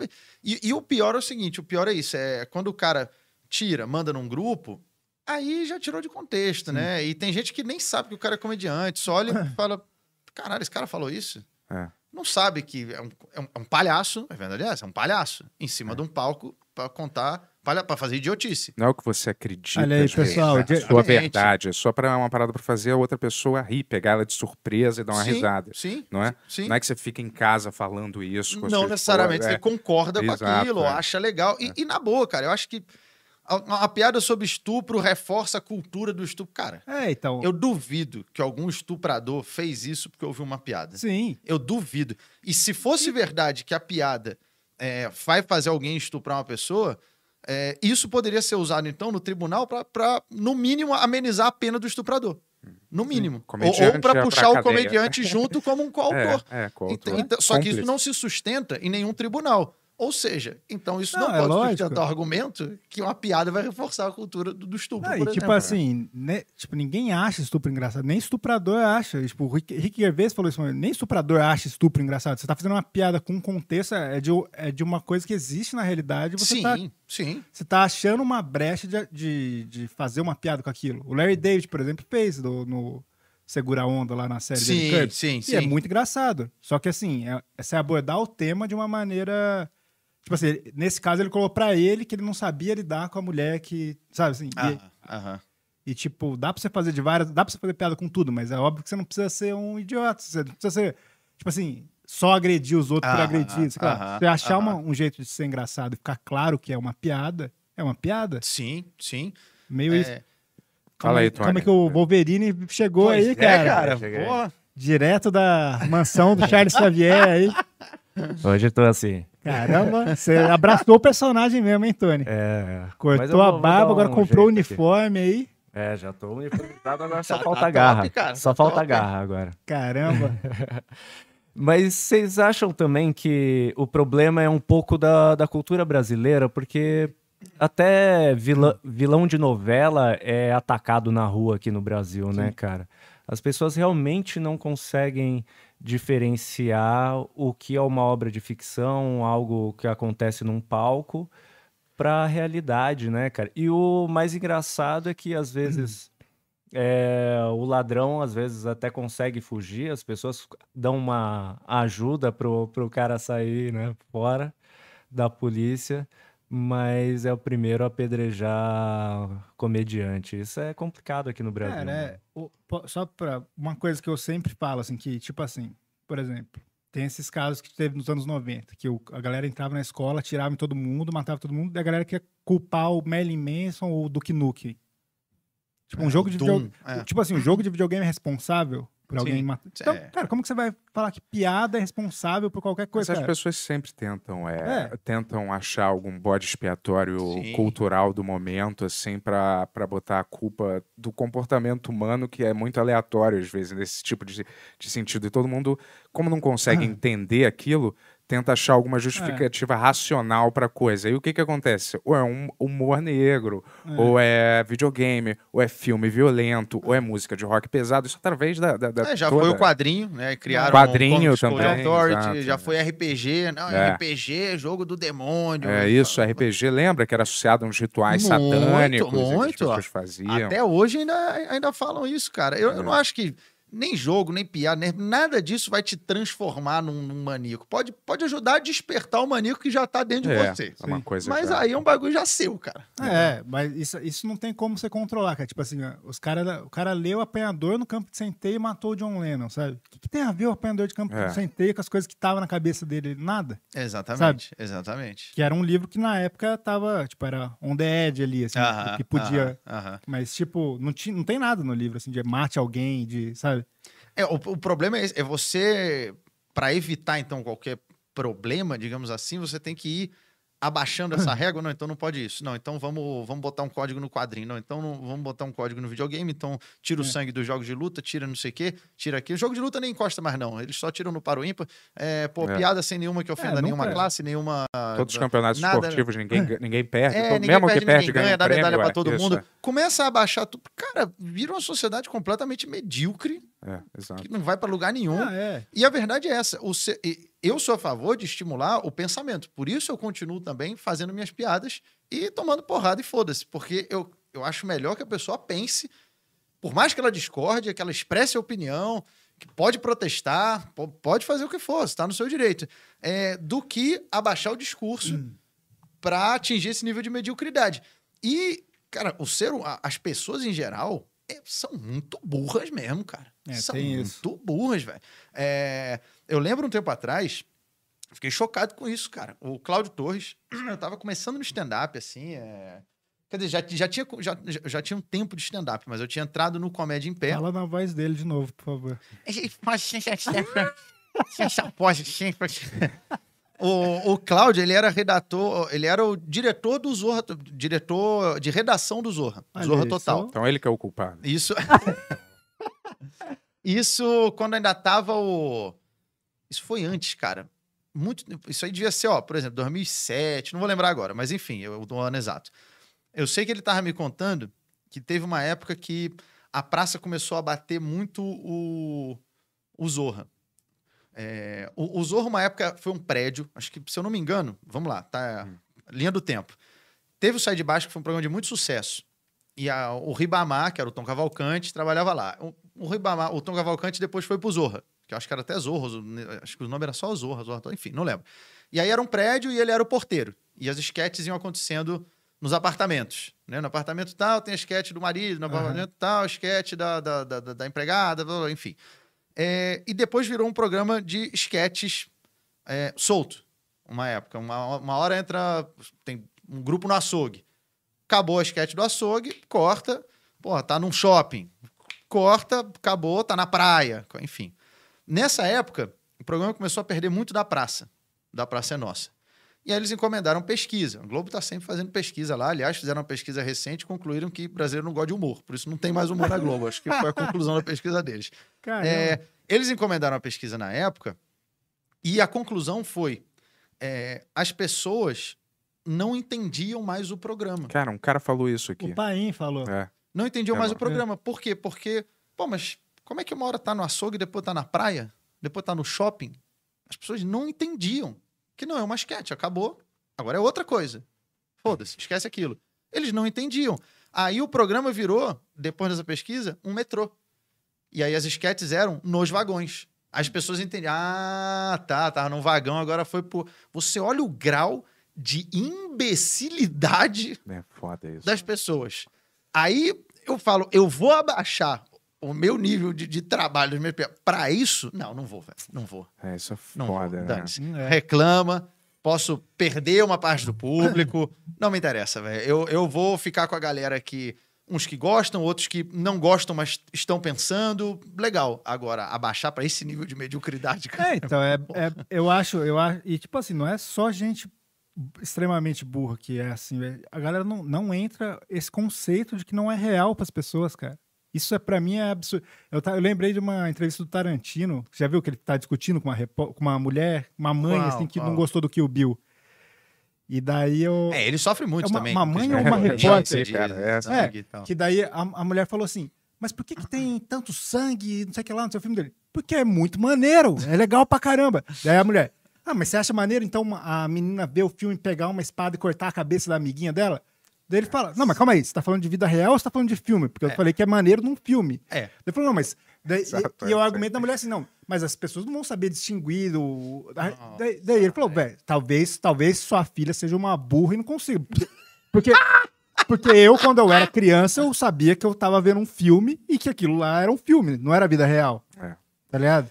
E, e o pior é o seguinte: o pior é isso. É quando o cara tira, manda num grupo, aí já tirou de contexto, né? E tem gente que nem sabe que o cara é comediante, só olha e fala: caralho, esse cara falou isso? É. Não sabe que é um, é um- é palhaço, é verdade é um palhaço, em cima de um palco pra contar, palha- pra fazer idiotice. Não é o que você acredita. Olha aí, pessoal, de- A sua verdade. É só para uma parada pra fazer a outra pessoa rir, pegar ela de surpresa e dar uma Sim, risada. Sim, Não é? sim. Não é que você fica em casa falando isso. com Não necessariamente esposa, você concorda com Exato, aquilo, é. acha legal. E, e na boa, cara, eu acho que a, a piada sobre estupro reforça a cultura do estupro. Cara, É, então... eu duvido que algum estuprador fez isso porque ouviu uma piada. Sim. Eu duvido. E se fosse verdade que a piada é, vai fazer alguém estuprar uma pessoa, é, isso poderia ser usado, então, no tribunal para, no mínimo, amenizar a pena do estuprador. No mínimo. Ou, Comediante para é pra puxar o comediante junto como um coautor. É, é, coautor. Então- só que isso não se sustenta em nenhum tribunal. Ou seja, então isso não, Não, é pode lógico. sustentar o argumento que uma piada vai reforçar a cultura do, do estupro, Ah, por e tipo assim, né, tipo, ninguém acha estupro engraçado, nem estuprador acha. Tipo, o Rick, Rick Gervais falou isso, nem estuprador acha estupro engraçado. Você tá fazendo uma piada com um contexto, é de, é de uma coisa que existe na realidade, você sim, tá, sim. você tá achando uma brecha de, de, de fazer uma piada com aquilo. O Larry David, por exemplo, fez do- no Segura a Onda lá na série dele, Sim, Curb. sim, E sim. é muito engraçado. Só que assim, é, é você abordar o tema de uma maneira... Tipo assim, nesse caso ele colocou pra ele que ele não sabia lidar com a mulher que, sabe assim... e- Ah, aham. e, tipo, dá pra você fazer de várias. Dá pra você fazer piada com tudo, mas é óbvio que você não precisa ser um idiota. Você não precisa ser, tipo assim, só agredir os outros por Aham, agredir. você achar aham. uma- um jeito de ser engraçado e ficar claro que é uma piada, é uma piada. Sim, sim. Meio isso. É, Fala aí, Como é que o Wolverine chegou pois aí, é, cara? Porra. Direto da mansão do Charles Xavier aí. Hoje eu tô assim. Caramba, você abraçou o personagem mesmo, hein, Tony? É. Eu Cortou vou- a barba, dar agora um comprou o jeito aqui. uniforme aí. É, já tô uniformizado, agora só Tá- falta tá garra. top, cara, só tá falta top. garra agora. Caramba. Mas vocês acham também que o problema é um pouco da, da cultura brasileira? Porque até vilã- vilão de novela é atacado na rua aqui no Brasil, né, cara? As pessoas realmente não conseguem diferenciar o que é uma obra de ficção, algo que acontece num palco, para a realidade, né, cara? E o mais engraçado é que às vezes é, o ladrão às vezes até consegue fugir, as pessoas dão uma ajuda pro, pro cara sair, né, fora. da polícia, mas é o primeiro a apedrejar comediante. Isso é complicado aqui no Brasil. Cara, né? é, o- po- só pra uma coisa que eu sempre falo, assim, que, tipo assim, por exemplo, tem esses casos que teve nos anos 90, que o- a galera entrava na escola, atirava em todo mundo, matava todo mundo, e a galera quer culpar o Marilyn Manson ou o Duke Nukem. Tipo, um É, jogo de videogame. é. Tipo assim, um jogo de videogame é responsável por alguém matar. Então, é. cara, como que você vai falar que piada é responsável por qualquer Mas coisa? as cara? pessoas sempre tentam, é, É. tentam achar algum bode expiatório Sim. cultural do momento, assim, pra pra botar a culpa do comportamento humano, que é muito aleatório, às vezes, nesse tipo de, de sentido. E todo mundo, como não consegue Ah. entender aquilo, tenta achar alguma justificativa racional pra coisa. E o que que acontece? Ou é um humor negro, ou é videogame, ou é filme violento, ou é música de rock pesado. Isso através da, da, da É, já toda- foi o quadrinho, né? Criaram Quadrinho um também, Authority, exato, já é. foi RPG, não, É. RPG, jogo do demônio. É isso, RPG, lembra que era associado a uns rituais Muito, satânicos e que muito. as pessoas faziam. Até hoje ainda, ainda falam isso, cara. Eu, eu não acho que nem jogo, nem piada, nem, nada disso vai te transformar num, num maníaco. Pode, pode ajudar a despertar o maníaco que já tá dentro de É, você. é uma coisa Mas já- aí é um bagulho já seu, cara. É, mas isso, isso não tem como você controlar, cara. Tipo assim, os cara, o cara leu o apanhador no campo de centeio e matou o John Lennon, sabe? O que, que tem a ver o apanhador de campo É. de centeio com as coisas que estavam na cabeça dele? Nada. Exatamente, exatamente. Que era um livro que na época tava, tipo, era on the edge ali, assim, que podia. Mas, tipo, não, tinha, não tem nada no livro, assim, de mate alguém, de, sabe? É, o, o problema é, esse, é você, para evitar então qualquer problema, digamos assim, você tem que ir abaixando essa régua, não, então não pode isso. Não, então vamos, vamos botar um código no quadrinho. Não, então não, vamos botar um código no videogame, então tira o É. sangue dos jogos de luta, tira não sei o quê, tira aquilo. O jogo de luta nem encosta mais não, eles só tiram no paro ímpar. É, pô, É. piada sem nenhuma que ofenda nunca- nenhuma classe, nenhuma... Todos os campeonatos nada- esportivos, ninguém, ninguém perde. É, Então, ninguém mesmo perde, que perde, ninguém ganha, ganha, dá prêmio, medalha pra é, todo isso, mundo. Começa a abaixar tudo. Cara, vira uma sociedade completamente medíocre, É, exato. que não vai pra lugar nenhum. Ah, é. E a verdade é essa. o se- Eu sou a favor de estimular o pensamento. Por isso eu continuo também fazendo minhas piadas e tomando porrada e foda-se. Porque eu, eu acho melhor que a pessoa pense, por mais que ela discorde, que ela expresse a opinião, que pode protestar, po- pode fazer o que for, está no seu direito. É, do que abaixar o discurso para atingir esse nível de mediocridade. E, cara, o ser, hu- a- as pessoas em geral é, são muito burras mesmo, cara. É, são muito isso. burras, velho. É, eu lembro um tempo atrás, fiquei chocado com isso, cara. O Cláudio Torres, eu tava começando no stand-up, assim, é... Quer dizer, já, já, tinha, já, já- tinha um tempo de stand-up, mas eu tinha entrado no Comédia em Pé. Fala na voz dele de novo, por favor. O, o Cláudio, ele era redator, ele era o diretor do Zorra, diretor de redação do Zorra, Olha Zorra aí, Total. Então ele que é o culpado. Isso. Isso quando ainda tava o. Isso foi antes, cara. Muito. Isso aí devia ser, ó, por exemplo, 2007, não vou lembrar agora, mas enfim, eu o ano exato. Eu sei que ele tava me contando que teve uma época que a praça começou a bater muito o, o Zorra. É, o, o Zorra, uma época, foi um prédio, acho que, se eu não me engano, vamos lá, tá? Linha do tempo. Teve o Sai de Baixo, que foi um programa de muito sucesso. E a- o Ribamar, que era o Tom Cavalcante, trabalhava lá. O, o Ribamar, o Tom Cavalcante depois foi pro Zorra, que eu acho que era até Zorra, Zo- acho que o nome era só Zorra, Zorra, enfim, não lembro. E aí era um prédio e ele era o porteiro. E as esquetes iam acontecendo nos apartamentos. Né? No apartamento tal tem a esquete do marido, no apartamento tal, a esquete da, da, da, da- da empregada, enfim. É, e depois virou um programa de esquetes é, solto, uma época. Uma, uma hora entra, tem um grupo no açougue. Acabou a esquete do açougue, corta, porra, tá num shopping. Corta, acabou, tá na praia, enfim. Nessa época, o programa começou a perder muito da praça, da Praça é Nossa. E aí eles encomendaram pesquisa. O Globo está sempre fazendo pesquisa lá. Aliás, fizeram uma pesquisa recente e concluíram que brasileiro não gosta de humor. Por isso não tem mais humor na Globo. Acho que foi a conclusão da pesquisa deles. É, eles encomendaram a pesquisa na época e a conclusão foi: é, as pessoas não entendiam mais o programa. Cara, um cara falou isso aqui. O Paim falou. É. Não entendiam É, mais o programa. Por quê? Porque, pô, mas como é que uma hora tá no açougue e depois tá na praia? Depois tá no shopping? As pessoas não entendiam. Que não é uma esquete, acabou. Agora é outra coisa. Foda-se, esquece aquilo. Eles não entendiam. Aí o programa virou, depois dessa pesquisa, um metrô. E aí as esquetes eram nos vagões. As pessoas entendiam. Ah, tá, tava num vagão, agora foi por. Você olha o grau de imbecilidade É foda isso. das pessoas. Aí eu falo, eu vou abaixar o meu nível de, de trabalho pra isso? Não, não vou, velho. Não vou. É, isso é Não foda, vou. né? Hum, é. Reclama, posso perder uma parte do público. não me interessa, velho. Eu, eu vou ficar com a galera que. Uns que gostam, outros que não gostam, mas estão pensando. Legal. Agora, abaixar pra esse nível de mediocridade, cara. É, então, é, é- eu acho, eu acho. E, tipo assim, não é só gente extremamente burra que é assim, velho. A galera não, não entra esse conceito de que não é real pras pessoas, cara. Isso é para mim é absurdo. Eu, eu lembrei de uma entrevista do Tarantino. Já viu que ele tá discutindo com uma, com uma mulher, uma mãe, Qual? assim, que Qual? não gostou do Kill Bill. E daí eu. É, ele sofre muito É uma- também. uma com mãe ou uma repórter? de Cara, é. sangue. Que daí a, a mulher falou assim: Mas por que, que tem tanto sangue, não sei o que lá no seu filme dele? Porque é muito maneiro, é legal pra caramba. Daí a mulher: Ah, mas você acha maneiro então uma- a menina ver o filme, pegar uma espada e cortar a cabeça da amiguinha dela? Daí ele fala: Não, mas calma aí, você tá falando de vida real ou você tá falando de filme? Porque eu falei que é maneiro num filme. É. Ele falou: Não, mas. Daí, Exato, e, e o é, argumento da mulher é assim: Não, mas as pessoas não vão saber distinguir do. Daí, daí ele falou: Velho, talvez, talvez sua filha seja uma burra e não consiga. Porque. Porque eu, quando eu era criança, eu sabia que eu tava vendo um filme e que aquilo lá era um filme, não era vida real. É. Tá ligado?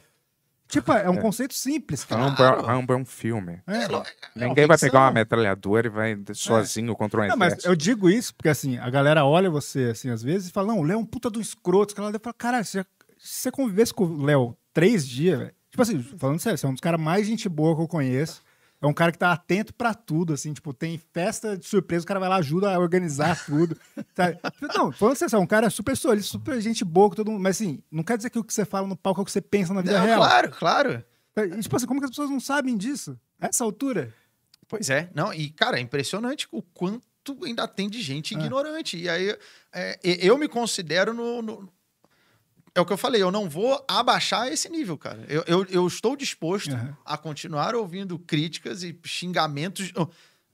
Tipo, é um conceito simples, cara. Rambo, é- Rambo é um filme. É. É, é Ninguém vai pegar uma metralhadora e vai sozinho contra um Não, mas exército. eu digo isso porque, assim, a galera olha você, assim, às vezes e fala, não, o Léo é um puta do escroto. Que ela fala, caralho, se se você convivesse com o Léo três dias, velho. Tipo assim, falando sério, você é um dos caras mais gente boa que eu conheço. É um cara que tá atento pra tudo, assim, tipo, tem festa de surpresa, o cara vai lá, ajuda a organizar tudo. sabe? Não, falando sério, é um cara super solícito, super gente boa todo mundo. Mas assim, não quer dizer que o que você fala no palco é o que você pensa na vida Não, real. claro, claro. E, tipo assim, como que as pessoas não sabem disso? A essa altura? Pois é. Não, e, cara, é impressionante o quanto ainda tem de gente É. ignorante. E aí, é, eu me considero no, no- É o que eu falei, eu não vou abaixar esse nível, cara. Eu, eu, eu estou disposto Uhum. a continuar ouvindo críticas e xingamentos,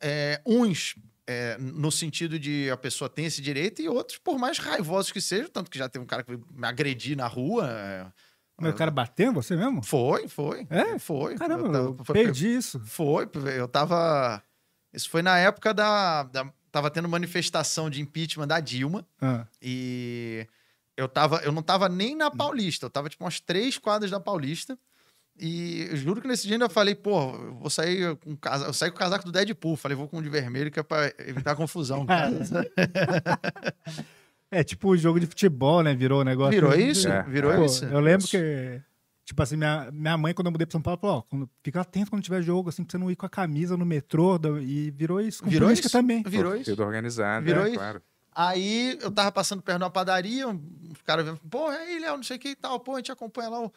é, uns é, no sentido de a pessoa tem esse direito, e outros, por mais raivosos que sejam, tanto que já teve um cara que me agredir na rua. é, Mas o cara bateu em você mesmo? Foi, foi. É? Foi. Caramba, Eu eu tava- foi- perdi isso. foi, eu tava. Isso foi na época da, da. Tava tendo manifestação de impeachment da Dilma Ah. e eu tava. Eu não tava nem na Paulista, eu tava tipo umas três quadras da Paulista. E eu juro que nesse dia eu falei, pô, eu vou sair com o casaco. Eu saí com o casaco do Deadpool, falei, vou com o de vermelho, que é pra evitar confusão. É tipo o jogo de futebol, né? Virou o negócio. Virou isso? É. Virou Pô, isso. Eu lembro que, tipo assim, minha, minha mãe, quando eu mudei pra São Paulo, falou: ó, quando- fica atento quando tiver jogo, assim, pra você não ir com a camisa no metrô. da- E virou isso. Com Virou isso? também. Virou isso. Tudo organizado, Virou é, isso. claro. Aí eu tava passando perto de uma padaria, um- os caras vendo, pô, aí, Léo, não sei o que e tal, pô, a gente acompanha lá o,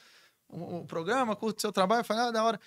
o- o programa, curte seu trabalho, eu falei, ah, da hora.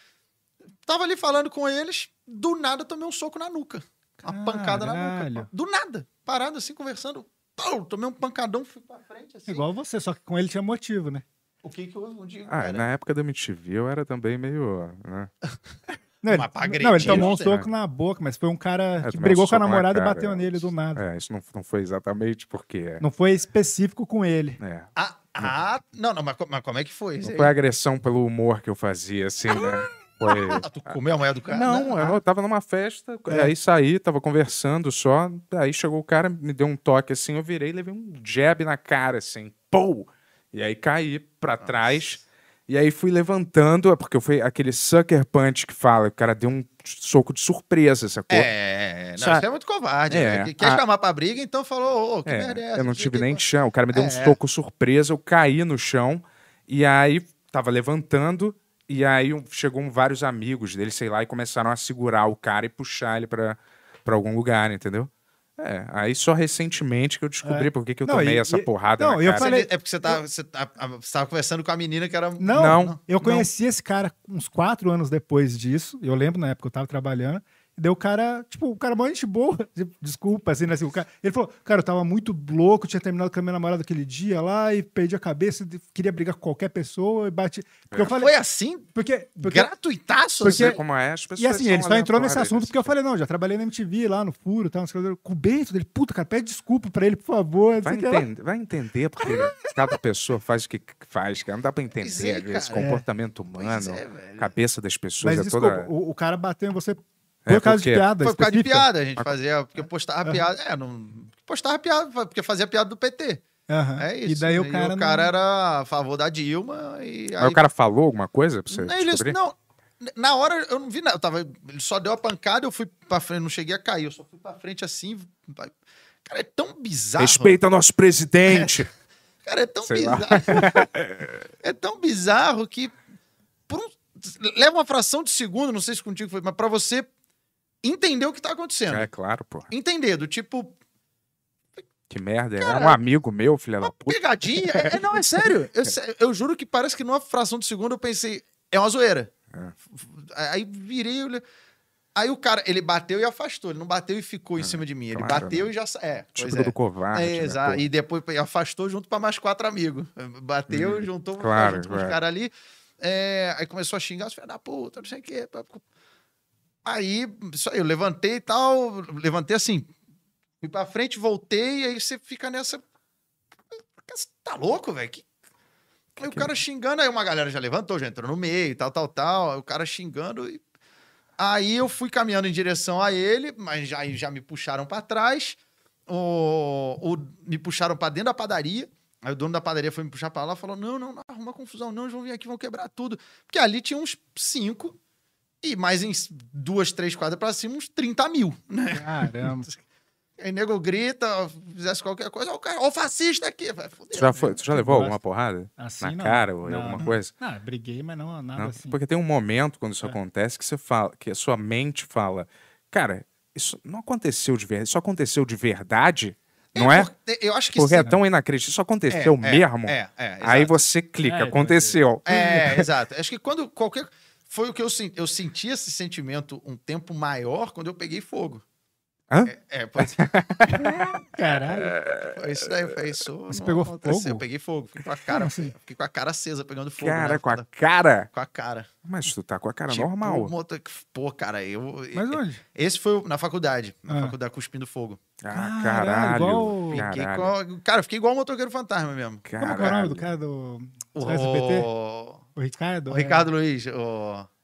Tava ali falando com eles, do nada eu tomei um soco na nuca. Uma pancada na nuca. Pô. Do nada. Parado assim, conversando. Pô, tomei um pancadão, fui pra frente assim. Igual você, só que com ele tinha motivo, né? O que que houve um dia? Ah, cara? na época da MTV eu era também meio. Né? Não, ele, não, ele tomou um soco na boca, mas foi um cara É, que tomei um brigou com a soco na namorada e cara, bateu é. nele do nada. É, isso não, não foi exatamente porque. Não foi específico com ele. É. Ah, ah, não, não, mas, mas como é que foi? Não foi agressão pelo humor que eu fazia, assim, né? Foi. Ah, tu comeu a mulher do cara? Não, Ah, eu tava numa festa, É. aí saí, tava conversando só, aí chegou o cara, me deu um toque assim, eu virei e levei um jab na cara, assim, pô! E aí caí pra trás, e aí fui levantando, é porque foi aquele sucker punch que fala, o cara deu um soco de surpresa, sacou? É, não, Sabe? isso é muito covarde. É, né? Que- Quer a- chamar pra briga, então falou, ô, que É, merda é eu não tive o nem que- chão. O cara me deu um É. soco surpresa, eu caí no chão e aí tava levantando e aí um- chegou um- vários amigos dele, sei lá, e começaram a segurar o cara e puxar ele pra, pra algum lugar, entendeu? É, aí só recentemente que eu descobri por que, eu Não, tomei e- essa porrada não, na eu cara. falei- É porque você tá, você tá, você tava conversando com a menina que era. Não, Não, eu não. conheci esse cara uns quatro anos depois disso. Eu lembro na época que eu tava trabalhando. Daí o cara, tipo, o cara mó gente boa. Desculpa, assim, né? assim, o cara, ele falou, cara, eu tava muito louco, tinha terminado com a minha namorada aquele dia lá e perdi a cabeça, queria brigar com qualquer pessoa e bati. Porque eu falei. Foi assim? Porque. porque Gratuitaço? Porque- Sei como é, as pessoas e assim, ele só entrou nesse assunto porque eu falei, não, já trabalhei na MTV lá no furo, tal, não sei o que. com o Bento dele, puta, cara, pede desculpa pra ele, por favor. Vai entender, vai entender porque cada pessoa faz o que faz, cara. Não dá pra Pois entender é, esse comportamento Pois humano, é, cabeça das pessoas Mas é desculpa, toda. o, o cara bateu em você Por É, causa porque- de piada. Foi por causa de piada. A gente fazia. Porque postava piada. É, não. Postava piada, porque fazia piada do PT. Aham. É isso. E daí o cara. não- era a favor da Dilma e. Aí o cara falou alguma coisa pra você Não, ele- não, na hora eu não vi nada. Eu tava, ele só deu a pancada, eu fui pra frente, não cheguei a cair. Eu só fui pra frente assim. Cara, é tão bizarro. Respeita nosso presidente. Cara, é tão Sei bizarro. é tão bizarro que por um- leva uma fração de segundo, não sei se contigo foi, mas pra você entender o que tá acontecendo. É claro, pô. Entender, do tipo, Que merda. É um amigo meu, filha da puta. pegadinha. É, é, não, é sério. Eu, eu juro que parece que numa fração de segundo eu pensei, é uma zoeira. Aí virei. olhei- Aí o cara, ele bateu e afastou. Ele não bateu e ficou em cima de mim. Ele claro, bateu e já. sa- É, Tipo é. do covarde. É, né, exato. pô? E depois afastou junto pra mais quatro amigos. Bateu, juntou Hum, claro, junto com os claro. caras ali. É, aí começou a xingar, os filhos da puta, não sei o quê. Aí, isso aí, eu levantei e tal, levantei assim, fui pra frente, voltei, e aí você fica nessa. Você tá louco, velho? Que... Aí o cara xingando, aí uma galera já levantou, já entrou no meio, tal, tal, tal. Aí o cara xingando. E... Aí eu fui caminhando em direção a ele, mas já, já me puxaram pra trás. O, me puxaram pra dentro da padaria. Aí o dono da padaria foi me puxar pra lá e falou: Não, não, não, arruma confusão, não, eles vão vir aqui, vão quebrar tudo. Porque ali tinha uns cinco, e mais em duas, três quadras pra cima, uns 30 mil, né? Caramba. Aí nego grita, fizesse qualquer coisa, ó, o cara, ó, o fascista aqui. Vai, Tu já, né? foi, tu já levou alguma porrada? Assim, Na não. cara ou Não, alguma não. coisa? Ah, briguei, mas não nada Não? assim. Porque tem um momento quando isso É. acontece que você fala, que a sua mente fala, cara, isso não aconteceu de verdade, isso aconteceu de verdade, não é? porque- Eu acho que Porque sim. é tão inacreditável, isso aconteceu É, é, mesmo. É, é, Aí você clica, É, aconteceu. É, exato. Acho que quando qualquer. Foi o que eu senti. Eu senti esse sentimento um tempo maior quando eu peguei fogo. Hã? É, é pode Caralho. Foi isso daí, foi isso. Você não pegou aconteceu. fogo? Eu peguei fogo, fiquei com a cara, assim? fiquei com a cara acesa pegando fogo. Cara, né? com a cara. Com a cara. Mas tu tá com a cara Tipo, normal. moto- Pô, cara, eu. Mas onde? Esse foi o- na faculdade, na Ah. faculdade cuspindo fogo. Ah, Caralho, caralho. igual- Fiquei Caralho. igual- cara, eu fiquei igual um motoqueiro fantasma mesmo. Como que é o nome Caralho. do cara do, O, SBT? O, O Ricardo? o é. Ricardo Luiz. O,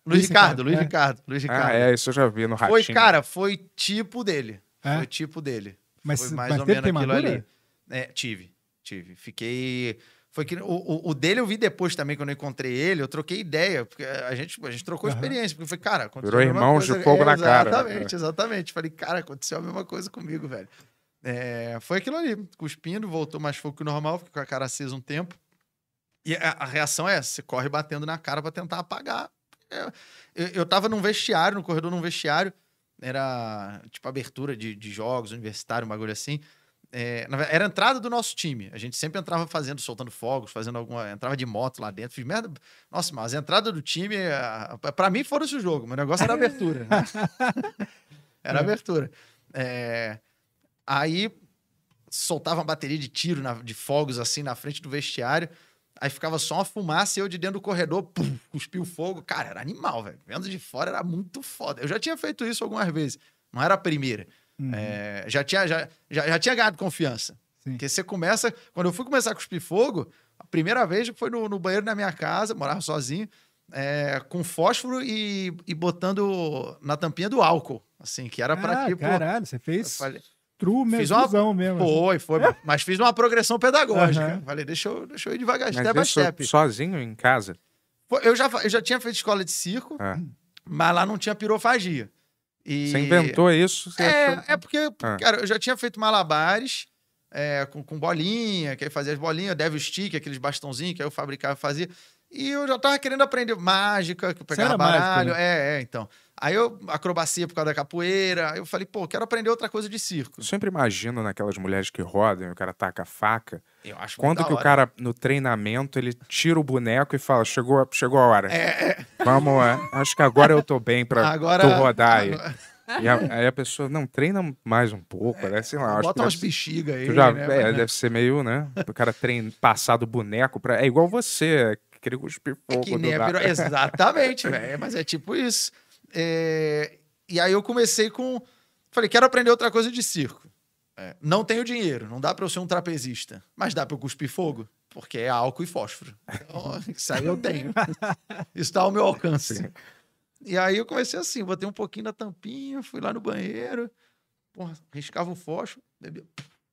Luiz Luiz Ricardo, Ricardo, Luiz é. Ricardo, Luiz Ricardo. Ah, é, isso eu já vi no Ratinho. Foi, cara, foi tipo dele. É? Foi tipo dele. Mas- foi mais mas ou teve menos aquilo queimadura? ali. É, tive, tive. Fiquei. Foi que o, o, o dele eu vi depois também, quando eu encontrei ele, eu troquei ideia, porque a gente, a gente trocou Aham. experiência, porque foi, cara, aconteceu Virou a mesma irmãos coisa- de fogo na cara. Exatamente, exatamente. Falei, cara, aconteceu a mesma coisa comigo, velho. É, foi aquilo ali, cuspindo, voltou mais fogo que o normal, fiquei com a cara acesa um tempo. E a, a reação é essa, você corre batendo na cara pra tentar apagar. É, eu, eu tava num vestiário, no corredor num vestiário, era tipo abertura de, de jogos, universitário, um bagulho assim. É, era a entrada do nosso time. A gente sempre entrava fazendo, soltando fogos, fazendo alguma. Entrava de moto lá dentro. Fiz merda. Nossa, mas a entrada do time, a- pra mim, foda-se o jogo. Meu negócio era abertura. né? era abertura. É, aí soltava uma bateria de tiro, na- de fogos assim na frente do vestiário. Aí ficava só uma fumaça e eu de dentro do corredor, pum, cuspiu fogo. Cara, era animal, velho. Vendo de fora era muito foda. Eu já tinha feito isso algumas vezes. Não era a primeira. Uhum. É, já, tinha, já, já, já tinha ganhado confiança. Sim. Porque você começa. Quando eu fui começar a cuspir fogo, a primeira vez foi no, no banheiro da minha casa, morava sozinho, é, com fósforo e, e botando na tampinha do álcool. Assim, que era pra Ah, tipo. caralho, você eu fez falei, true fiz mesmo, uma- mesmo. assim. foi, foi. mas fiz uma progressão pedagógica. Aham. Falei, deixa eu, deixa eu ir devagar, step by Mas isso step. sozinho em casa. Foi- Eu já, eu já tinha feito escola de circo, É. mas lá não tinha pirofagia. E... Você inventou isso? Você achou- É, é porque, Ah. cara, eu já tinha feito malabares é, com, com bolinha, que aí fazia as bolinhas, devil stick, aqueles bastãozinhos que aí eu fabricava e fazia. E eu já tava querendo aprender mágica, que eu pegava era mágico, baralho. né? É, é, então. Aí eu, acrobacia por causa da capoeira. Aí eu falei, pô, quero aprender outra coisa de circo. Eu sempre imagino naquelas mulheres que rodam e o cara taca a faca. Eu acho Quando que o cara, no treinamento, ele tira o boneco e fala: chegou, chegou a hora. É, Vamos, é, acho que agora eu tô bem pra Agora. tu rodar aí. agora- E a- aí a pessoa, não, treina mais um pouco, né? Sei lá. acho que Bota umas bexigas aí. já, né? é, deve ser meio, né? O cara treina, passar do boneco pra. É igual você, que queria cuspir É fogo. que do nem a nada. piro... Exatamente, velho. Mas é tipo isso. É, E aí eu comecei com. Falei, quero aprender outra coisa de circo. É, Não tenho dinheiro, não dá pra eu ser um trapezista. Mas dá pra eu cuspir fogo, porque é álcool e fósforo. Então, isso aí eu tenho. Isso tá ao meu alcance. E aí eu comecei assim, botei um pouquinho da tampinha, fui lá no banheiro, porra, riscava o fósforo, bebia,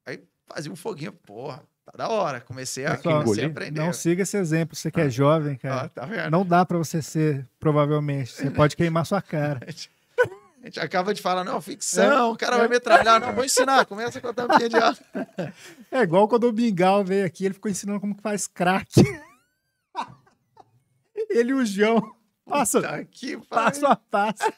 aí fazia um foguinho, porra, tá da hora. Comecei a, Pessoal, comecei a aprender. Não siga esse exemplo, você que é jovem, Ó, cara. tá vendo? Não dá pra você ser, provavelmente. Você pode queimar sua cara. A gente acaba de falar, não, ficção, o cara vai metralhar, não, vou ensinar, começa com a tampinha de ar. É igual quando o Bingal veio aqui, ele ficou ensinando como que faz crack. Ele e o João. Passa, aqui, passo a passo.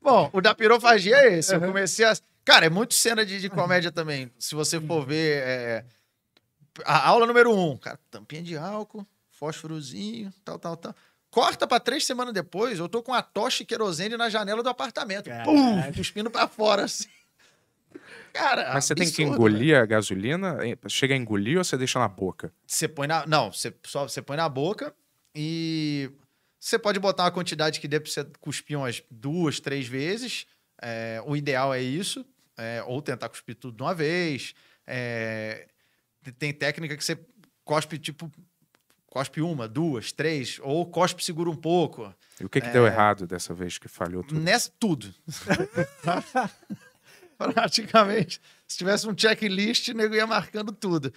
Bom, o da pirofagia é esse. Eu comecei a. Cara, é muito cena de, de comédia também. Se você for ver. é, A aula número um, cara, tampinha de álcool, fósforozinho, tal, tal, tal. Corta pra três semanas depois, eu tô com a tocha e querosene na janela do apartamento. Pum! Cuspindo pra fora, assim. Cara, Mas você tem que absurdo, engolir a gasolina? Eh, Chega a engolir ou você deixa na boca? Você põe na. Não, você só você põe na boca e você pode botar uma quantidade que dê pra você cuspir umas duas, três vezes. É, o ideal é isso. É, ou tentar cuspir tudo de uma vez. É, tem técnica que você cospe, tipo. Cospe uma, duas, três, ou cospe segura um pouco. E o que, que É. deu errado dessa vez que falhou tudo? Nessa, tudo. Praticamente. Se tivesse um checklist, o nego ia marcando tudo.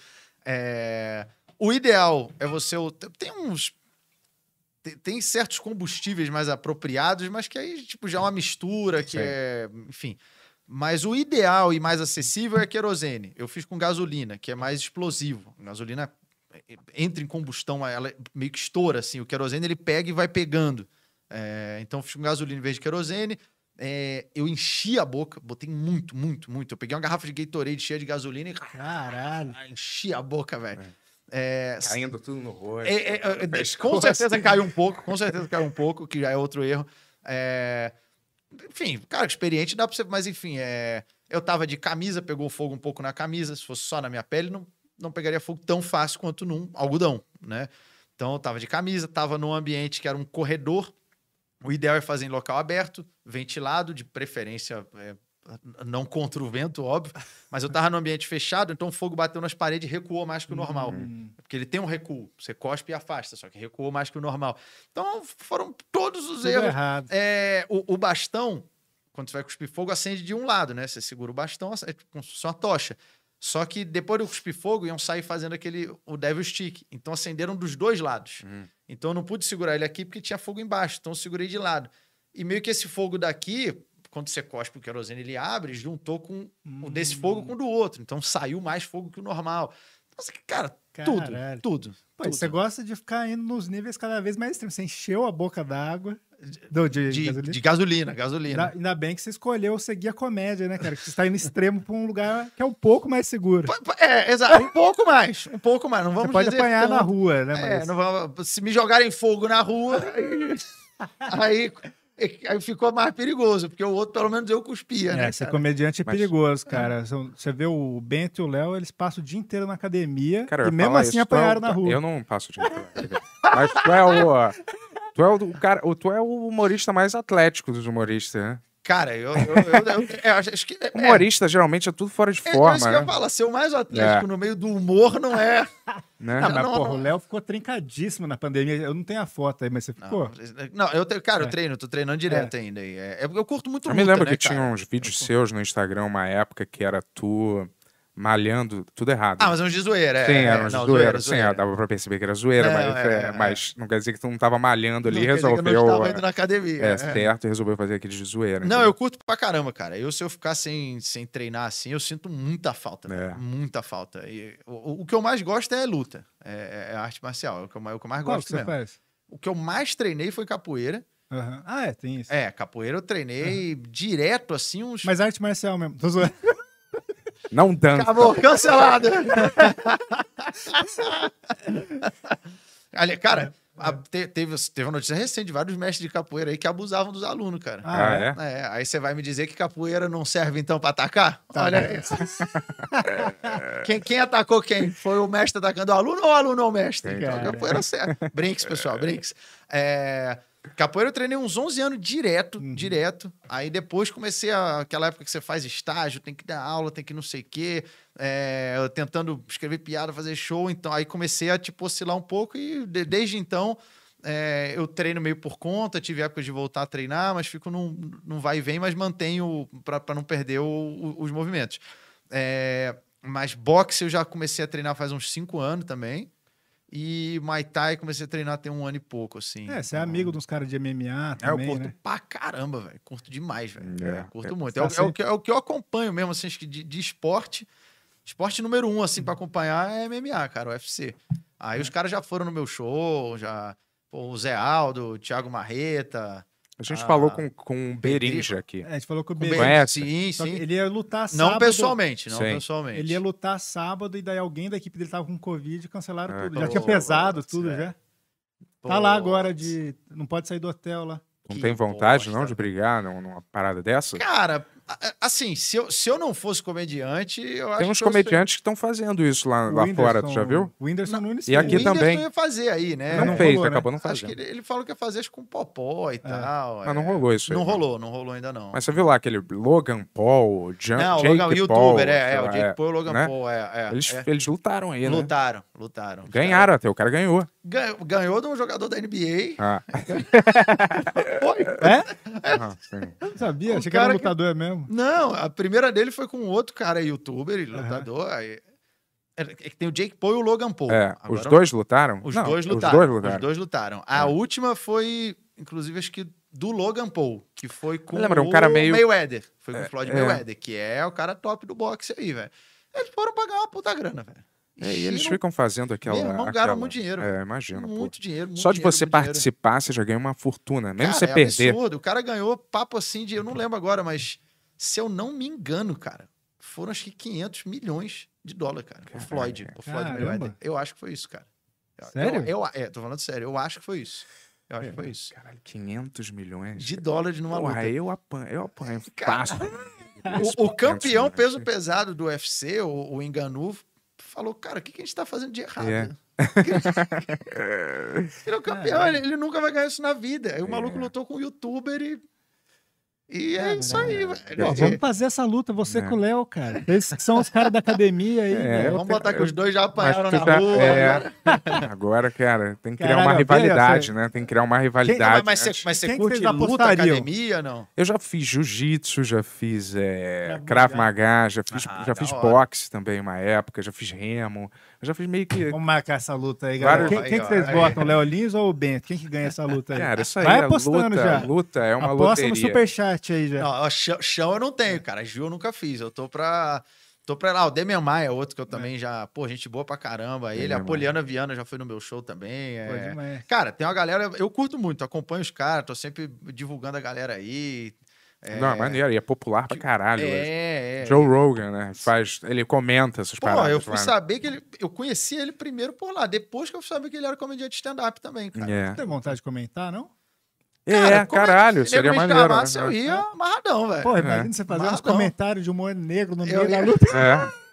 É, O ideal é você. Tem uns. tem- Tem certos combustíveis mais apropriados, mas que aí, tipo, já é uma mistura, que Sim. é. Enfim. Mas o ideal e mais acessível é querosene. Eu fiz com gasolina, que é mais explosivo. Gasolina é, entra em combustão, ela meio que estoura, assim. O querosene, ele pega e vai pegando. É, então, eu fiz com gasolina em vez de querosene. É, eu enchi a boca, botei muito, muito, muito. Eu peguei uma garrafa de Gatorade cheia de gasolina e Caralho. enchi a boca, velho. É, Caindo tudo no rosto. é, é, é, é, com certeza caiu um pouco, com certeza caiu um pouco, que já é outro erro. É, enfim, cara, experiente dá pra você, mas enfim, é, eu tava de camisa, pegou fogo um pouco na camisa, se fosse só na minha pele, não, não pegaria fogo tão fácil quanto num algodão, né? Então eu tava de camisa, tava num ambiente que era um corredor. O ideal é fazer em local aberto, ventilado, de preferência é, não contra o vento, óbvio. Mas eu tava no ambiente fechado, então o fogo bateu nas paredes e recuou mais que o normal. Porque ele tem um recuo. Você cospe e afasta, só que recuou mais que o normal. Então foram todos os Tudo erros. errado. É, o, o bastão, quando você vai cuspir fogo, acende de um lado, né? Você segura o bastão, é como se fosse uma tocha. Só que depois do cuspir fogo, iam sair fazendo aquele, o devil stick. Então acenderam dos dois lados. Então eu não pude segurar ele aqui porque tinha fogo embaixo. Então eu segurei de lado. E meio que esse fogo daqui, quando você cospe o querosene, ele abre, juntou com o desse fogo com o do outro. Então saiu mais fogo que o normal. Assim, cara, tudo, Caralho. tudo. Pô, tudo. você gosta de ficar indo nos níveis cada vez mais extremos. Você encheu a boca d'água. Do, de, de, gasolina. de gasolina, gasolina. Ainda, ainda bem que você escolheu seguir a comédia, né, cara? Que você está indo extremo pra um lugar que é um pouco mais seguro. É, exato. Um pouco mais. Um pouco mais. Não vamos Você pode apanhar na tanto. rua, né? É, Mas não vamos- se me jogarem fogo na rua, aí, aí, aí ficou mais perigoso, porque o outro, pelo menos, eu cuspia, é, né? ser cara? comediante é Mas- perigoso, cara. São- Você vê o Bento e o Léo, eles passam o dia inteiro na academia Cara, e mesmo assim isso, é o- apanharam na rua. Eu não passo de Mas tu é o. Tu é o cara, o- tu é o humorista mais atlético dos humoristas, né? Cara, eu, eu, eu, eu- é, acho que. É, Humorista geralmente é tudo fora de é, é forma, isso que eu né? falar. Ser o mais atlético É. no meio do humor não é. né? Ah, mas não, porra, não. o Léo ficou trincadíssimo na pandemia. Eu não tenho a foto aí, mas você ficou? Não, eu, te- cara, eu É. treino, tô treinando direto ainda. É, é eu curto muito Eu me luta, lembro né, que cara? tinha uns vídeos seus no Instagram uma época que era tu malhando tudo errado. Ah, mas é uns de zoeira, é. Sim, é, era um não, zoeira, sim, zoeira. é, dava pra perceber que era zoeira, Não, mas, é, é, é, mas não quer dizer que tu não tava malhando ali Não e que eu resolveu. não estava é, indo na academia. é, é. certo, resolveu fazer aquele de zoeira. Não, entendeu? eu curto pra caramba, cara. Eu, se eu ficar sem, sem treinar assim, eu sinto muita falta. É. Muita falta. E, o, o que eu mais gosto é luta. É, é arte marcial. É o que eu, mais- o que eu mais Qual que gosto você mesmo. faz? O que eu mais treinei foi capoeira. Aham. Ah, é, tem isso. É, capoeira eu treinei direto, assim, uns. Mas arte marcial mesmo. Tô zoando. Não dança. Acabou, cancelado. Ali, cara, a- te- teve, teve uma notícia recente de vários mestres de capoeira aí que abusavam dos alunos, cara. Ah, Ah, é? É, aí você vai me dizer que capoeira não serve então pra atacar? Olha aí. quem, quem atacou quem? Foi o mestre atacando o aluno ou o aluno ao mestre? Sim, Então, cara. capoeira serve. Brinks, pessoal, brinks. É, capoeira eu treinei uns 11 anos direto, direto. Aí depois comecei a, aquela época que você faz estágio, tem que dar aula, tem que não sei o quê. é, eu tentando escrever piada, fazer show. Então aí comecei a tipo oscilar um pouco e de- desde então É, eu treino meio por conta, tive época de voltar a treinar, mas fico num, num vai e vem, mas mantenho para não perder o- o- os movimentos. É, mas boxe eu já comecei a treinar faz uns cinco anos também. E Muay Thai comecei a treinar tem um ano e pouco, assim. É, você é amigo dos caras de MMA É, eu também, curto né? pra caramba, velho. Curto demais, velho. É. É, curto É, muito. tá É, o- é o que, é o que eu acompanho mesmo, assim, acho que de, de esporte. Esporte número um, assim, pra acompanhar é MMA, cara, o UFC. Aí É. os caras já foram no meu show, já. Pô, o Zé Aldo, o Thiago Marreta. A gente Ah, falou com, com o Berinja aqui. É, a gente falou o com B. Ben- Conhece? Sim, sim. ele ia lutar sábado. Não pessoalmente, não Sim. pessoalmente. Ele ia lutar sábado e daí alguém da equipe dele tava com Covid e cancelaram É. tudo. Já Pô, tinha pesado putz, tudo é. já. Pô, Tá lá agora de. Não pode sair do hotel lá. Não que tem vontade, bosta, não, de brigar num- numa parada dessa? Cara, assim, se eu, se eu não fosse comediante, eu acho Tem uns que eu comediantes que estão fazendo isso lá, lá fora, tu já viu? O Whindersson Nunes E aqui o também. ia fazer aí, né? Não não fez, rolou, né? acabou não Acho que fazendo. ele, ele falou que ia fazer acho, com popó e tal. Mas não é. rolou isso aí. Não né? rolou, não rolou ainda não. Mas você viu lá aquele Logan Paul, Jan, não, o Jake Logan, Paul, youtuber, é, é, o Jake Paul e o Logan né? Paul, é. é, Eles, é. eles lutaram aí, né? Lutaram, lutaram. Ganharam até, o cara ganhou. Ganhou, ganhou de um jogador da NBA. Ah, Foi. É? não sabia, achei que era lutador mesmo. Não, a primeira dele foi com outro cara youtuber e lutador. aí- é que tem o Jake Paul e o Logan Paul. É, os Agora, dois lutaram? Os Não, dois Os lutaram. dois lutaram. Os dois lutaram. A É. última foi, inclusive, acho que do Logan Paul, que foi com Lembra, um o cara meio- Mayweather. Foi com o Floyd é. Mayweather, que é o cara top do boxe aí, velho. Eles foram pagar uma puta grana, velho. É, e eles ficam fazendo aquela. Meu irmão, aquela... ganharam muito dinheiro, É, imagina. pô. muito dinheiro. muito Só de dinheiro, você muito dinheiro. participar, você já ganha uma fortuna. Mesmo Cara, você é perder. absurdo. O cara ganhou papo assim de. Eu não lembro agora, mas se eu não me engano, cara, foram acho que 500 milhões de dólares, cara. O Floyd. O Floyd Caramba. Mayweather. Eu acho que foi isso, cara. Sério? Eu, eu- é, tô falando sério. Eu acho que foi isso. Eu acho que foi isso. Caralho, 500 milhões. De dólares numa Porra, luta. eu apanho, eu apanho fácil. O, o campeão 500 peso milhões. pesado do UFC, o, o Enganu, falou, cara, o que, que a gente tá fazendo de errado? É. Ele é o campeão, ele, ele nunca vai ganhar isso na vida. Aí o maluco É. lutou com um youtuber e... E é isso aí, velho. Pô, vamos fazer essa luta, você É. com o Léo, cara. Eles que são os caras da academia aí. É, né? Vamos botar que os dois já Mas apanharam na já- rua. é, né? agora, cara, tem que criar uma rivalidade, né? Tem que criar uma Quem- rivalidade. mas, você, antes. mas você Quem curte luta, academia, não? Eu já fiz jiu-jitsu, já fiz é, Krav Maga, já fiz, Ah, já fiz hora. boxe também uma época, já fiz remo, eu já fiz meio que... Vamos marcar essa luta aí, galera. Quem, quem que Aí, ó, vocês aí. botam, o Léo Lins ou o Bento? Quem que ganha essa luta aí? Cara, isso aí Vai é apostando luta, já. luta é uma Aposta no loteria. superchat aí já. Não, ó, chão, eu não tenho, cara. Gil eu nunca fiz. Eu tô pra. Tô pra lá. O Demian Maia, outro que eu também já. Pô, gente boa pra caramba. Ele, Demian a Poliana Viana já foi no meu show também. É... Cara, tem uma galera. Eu curto muito, acompanho os caras, tô sempre divulgando a galera aí. É, Não, é maneiro, e é popular pra caralho. hoje. É, é. Joe Rogan, né? Faz, ele comenta essas Pô, paradas. eu fui lá, saber que ele. Eu conheci ele primeiro por lá. Depois que eu fui saber que ele era comediante stand-up também, cara. É, Não tem vontade de comentar, não? é como caralho, nego seria me maneiro. escavasse, né? Eu ia amarradão, velho. Pô, imagina você fazer uns comentários de humor negro no Eu meio da ia- luta. É,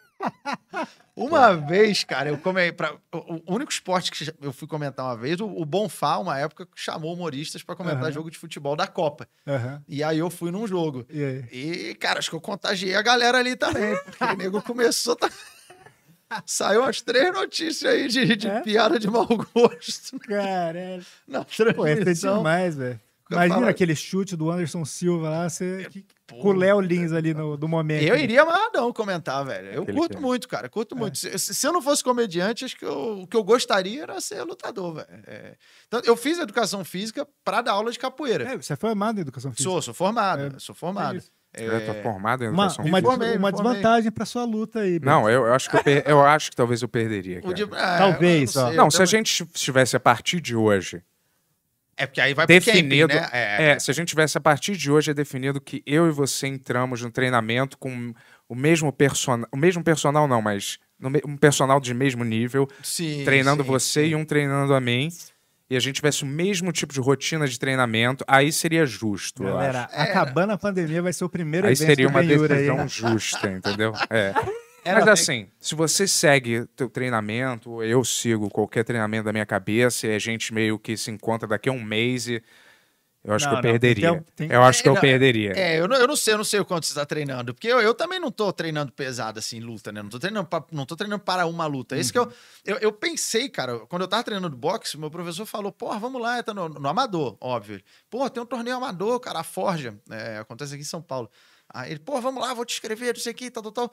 Uma vez, cara, eu come... pra... o único esporte que eu fui comentar uma vez, o, o Bonfá, uma época, chamou humoristas pra comentar Aham. jogo de futebol da Copa. Aham. E aí eu fui num jogo. E aí? E, cara, acho que eu contagiei a galera ali também, porque o nego começou. Tá... Saiu umas três notícias aí de, de É? piada de mau gosto Caralho. na Pô, ia ser transmissão. demais, velho. Imagina falo- aquele chute do Anderson Silva lá, você, Pô, com o Léo Lins ali no, do momento. Eu iria amarradão comentar, velho. Eu Aquele curto que- muito, cara. Curto muito. Se, se- se eu não fosse comediante, acho que eu- o que eu gostaria era ser lutador, velho. É. Então, eu fiz educação física pra dar aula de capoeira. É, você é formado em educação física. Sou, sou formado, É, sou formado. isso. É, eu tô formado em Uma, educação uma, formei, uma formei. desvantagem pra sua luta aí. Não, eu, eu acho que eu, per- eu acho que talvez eu perderia. de- é, Talvez, ó. sei, Não, se a gente estivesse a partir de hoje É porque aí vai pro definido. camping, né? é, se a gente tivesse a partir de hoje é definido que eu e você entramos no treinamento com o mesmo personal. O mesmo personal, não, mas no me- um personal de mesmo nível, Sim, treinando sim, você sim. e um treinando a mim. E a gente tivesse o mesmo tipo de rotina de treinamento, aí seria justo. eu Galera, É. acabando a pandemia, vai ser o primeiro Aí evento seria uma Ben-Hur aí, decisão né? justa, entendeu? É. Era- Mas assim, se você segue teu treinamento, eu sigo qualquer treinamento da minha cabeça e a gente meio que se encontra daqui a um mês e, Eu acho Não, que eu não, perderia. tem- tem- Eu acho que É, eu não, perderia. É, eu não, eu não sei, eu não sei o quanto você tá treinando. Porque eu, eu também não tô treinando pesado, assim, luta, né? Não tô treinando, pra, não tô treinando para uma luta. Esse que eu, eu. Eu pensei, cara, quando eu tava treinando boxe, meu professor falou, porra, vamos lá, tá no, no amador, óbvio. Pô, tem um torneio amador, cara, a Forja. é, acontece aqui em São Paulo. Aí ele, pô, vamos lá, vou te escrever, não sei o que, tal, tal, tal.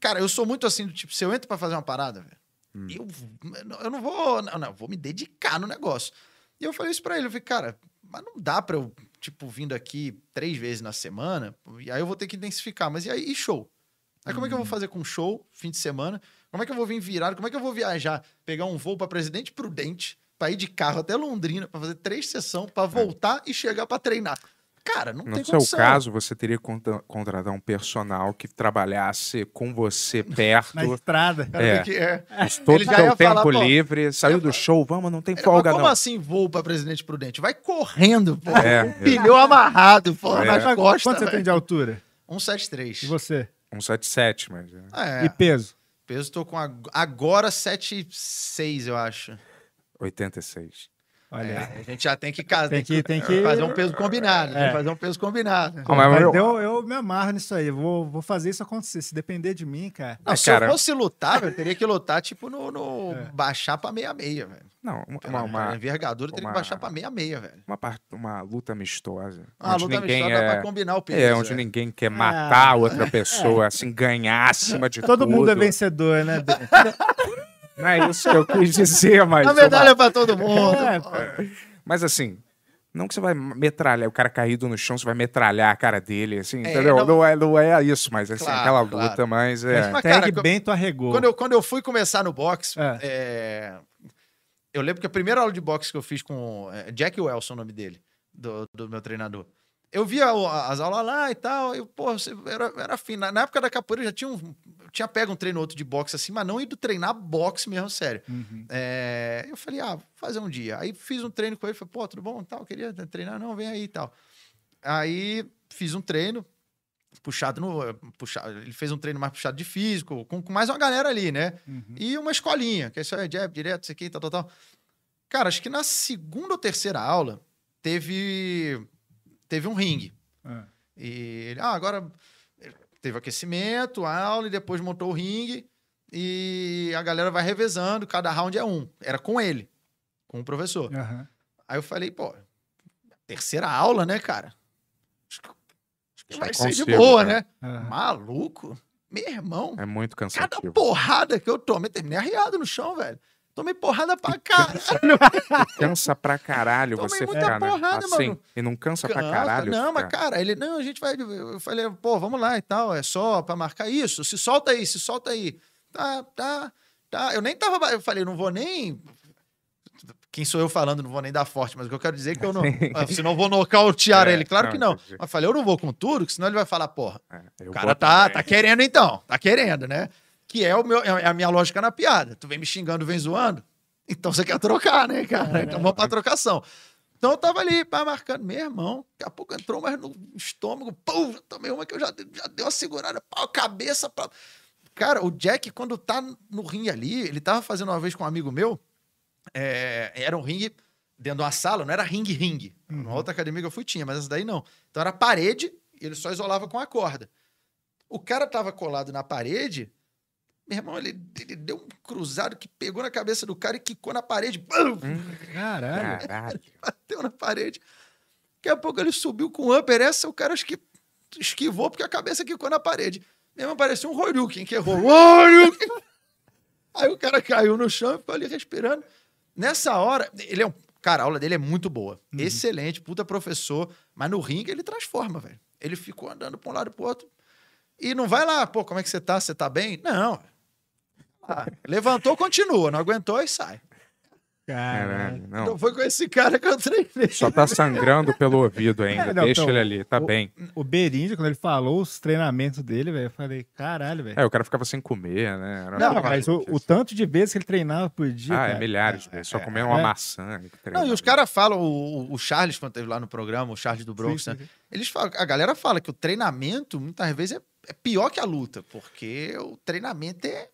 Cara, eu sou muito assim, do tipo, se eu entro pra fazer uma parada, velho, eu, eu não vou. Não, não, vou me dedicar no negócio. E eu falei isso pra ele, eu falei, cara, mas não dá pra eu, tipo, vindo aqui três vezes na semana, e aí eu vou ter que intensificar. Mas e aí, e show? Aí como é que eu vou fazer com show, fim de semana? Como é que eu vou vir virado? Como é que eu vou viajar? Pegar um voo pra Presidente Prudente, pra ir de carro até Londrina, pra fazer três sessões, pra voltar e chegar pra treinar. Cara, não No tem seu condição. caso, você teria que contra- contratar um personal que trabalhasse com você perto, Na estrada. É. que é. todo o ia tempo falar, livre, saiu do show, vamos, não tem folga mas como não. assim voo pra Presidente Prudente? Vai correndo, pô. É, um pneu amarrado, pô, É. nas Mas costas. Quanto você tem de altura? 173. E você? 177, mas... é, É, E peso? peso tô com ag- agora 7,6, eu acho. 86. Olha É, a gente já tem que casar. Tem que- tem que- fazer um peso combinado. Tem É. que fazer um peso combinado. Ah, mas Mas eu- eu, eu me amarro nisso aí. Vou, vou fazer isso acontecer. Se depender de mim, cara. Não, É, se cara. eu fosse lutar, velho, eu teria que lutar, tipo, no. no- É. baixar pra meia-meia, velho. Não, uma, Pela uma, uma, envergadura, eu teria uma- que baixar pra meia-meia, velho. uma, uma luta amistosa. Ah, a onde luta ninguém amistosa dá é... pra combinar o peso. É, onde ninguém quer matar a outra pessoa, assim, ganhar acima de Todo tudo. mundo é vencedor, né? Não é isso que eu quis dizer, mas... A medalha é pra todo mundo. É. Mas assim, não que você vai metralhar o cara caído no chão, você vai metralhar a cara dele, assim, É, entendeu? não- Não... é, não é isso, mas assim, Claro, aquela claro. luta, mas é. Mas, cara, Hashtag Bento arregou. Quando eu, quando eu fui começar no boxe, É. é, eu lembro que a primeira aula de boxe que eu fiz com é, Jack Wilson, o nome dele, do, do meu treinador. Eu via as aulas lá e tal, eu, pô, era, era fim. Na, na época da capoeira eu já tinha, um, tinha pego um treino ou outro de boxe assim, mas não ido treinar boxe mesmo, sério. Uhum. É, eu falei, ah, vou fazer um dia. Aí fiz um treino com ele, falei, pô, tudo bom? Tal, queria treinar, não, vem aí e tal. Aí fiz um treino, puxado no. Puxado, ele fez um treino mais puxado de físico, com, com mais uma galera ali, né? Uhum. E uma escolinha, que é jab, direto, isso aqui, tal, tal, tal. Cara, acho que na segunda ou terceira aula teve, teve um ringue. É. E ele, ah, agora teve aquecimento, aula, e depois montou o ringue. E a galera vai revezando, cada round é um. Era com ele, com o professor. Aham. Aí eu falei, pô, terceira aula, né, cara? Acho que, acho que vai ser de consigo, boa, cara. né? Aham. Maluco? Meu irmão, É muito cada cansativo. porrada que eu tomei, terminei arriado no chão, velho. Tomei porrada pra caralho. Cansa pra caralho Tomei você ficar, né? porrada, Assim, mano. e não cansa pra Cansa. caralho. Não, mas cara, ele, não, a gente vai. Eu falei, pô, vamos lá e tal, é só pra marcar isso. Se solta aí, se solta aí. Tá, tá, tá. Eu nem tava. Eu falei, não vou nem. Quem sou eu falando, não vou nem dar forte, mas o que eu quero dizer é que eu não. ah, Senão eu vou nocautear É, ele. Claro não, que não. Mas falei, eu não vou com tudo, que senão ele vai falar, porra. É, O cara tá, também. tá querendo então, tá querendo, né? Que é, o meu, é a minha lógica na piada. Tu vem me xingando, vem zoando, então você quer trocar, né, cara? Então vamos pra trocação. Então eu tava ali, pá, marcando, meu irmão, daqui a pouco entrou mais no estômago, pum, tomei uma que eu já, já dei uma segurada, pau, cabeça, pra... Cara, o Jack, quando tá no ringue ali, ele tava fazendo uma vez com um amigo meu, é, era um ringue dentro de uma sala, não era ringue-ringue. Numa outra academia que eu fui tinha, mas essa daí não. Então era parede e ele só isolava com a corda. O cara tava colado na parede, meu irmão, ele, ele deu um cruzado que pegou na cabeça do cara e quicou na parede. Bum! Caralho. Caralho. Bateu na parede. Daqui a pouco ele subiu com o upper. Essa o cara acho que esquivou porque a cabeça quicou na parede. Meu irmão, parecia um Horyuken que errou. Horyuken! Aí o cara caiu no chão e ficou ali respirando. Nessa hora, ele é um. Cara, a aula dele é muito boa. Excelente, puta professor. Mas no ringue ele transforma, velho. Ele ficou andando pra um lado e pro outro. E não vai lá, pô, como é que você tá? Você tá bem? Não. Ah, levantou, continua. Não aguentou e sai. Caralho. Não. não. foi com esse cara que eu treinei. Só tá sangrando pelo ouvido ainda. É, não, Deixa então, ele ali, tá o- bem. O Beríndio, quando ele falou os treinamentos dele, velho, eu falei, caralho, velho. É, o cara ficava sem comer, né? Era Não, mas o, o tanto de vezes que ele treinava por dia. Ah, é cara. milhares de vezes. Só comendo uma é. maçã. Não, e os caras falam, o, o Charles, quando teve lá no programa, o Charles do Bronx, Sim, né? sim, sim. Eles falam, a galera fala que o treinamento, muitas vezes, é, é pior que a luta, porque o treinamento é,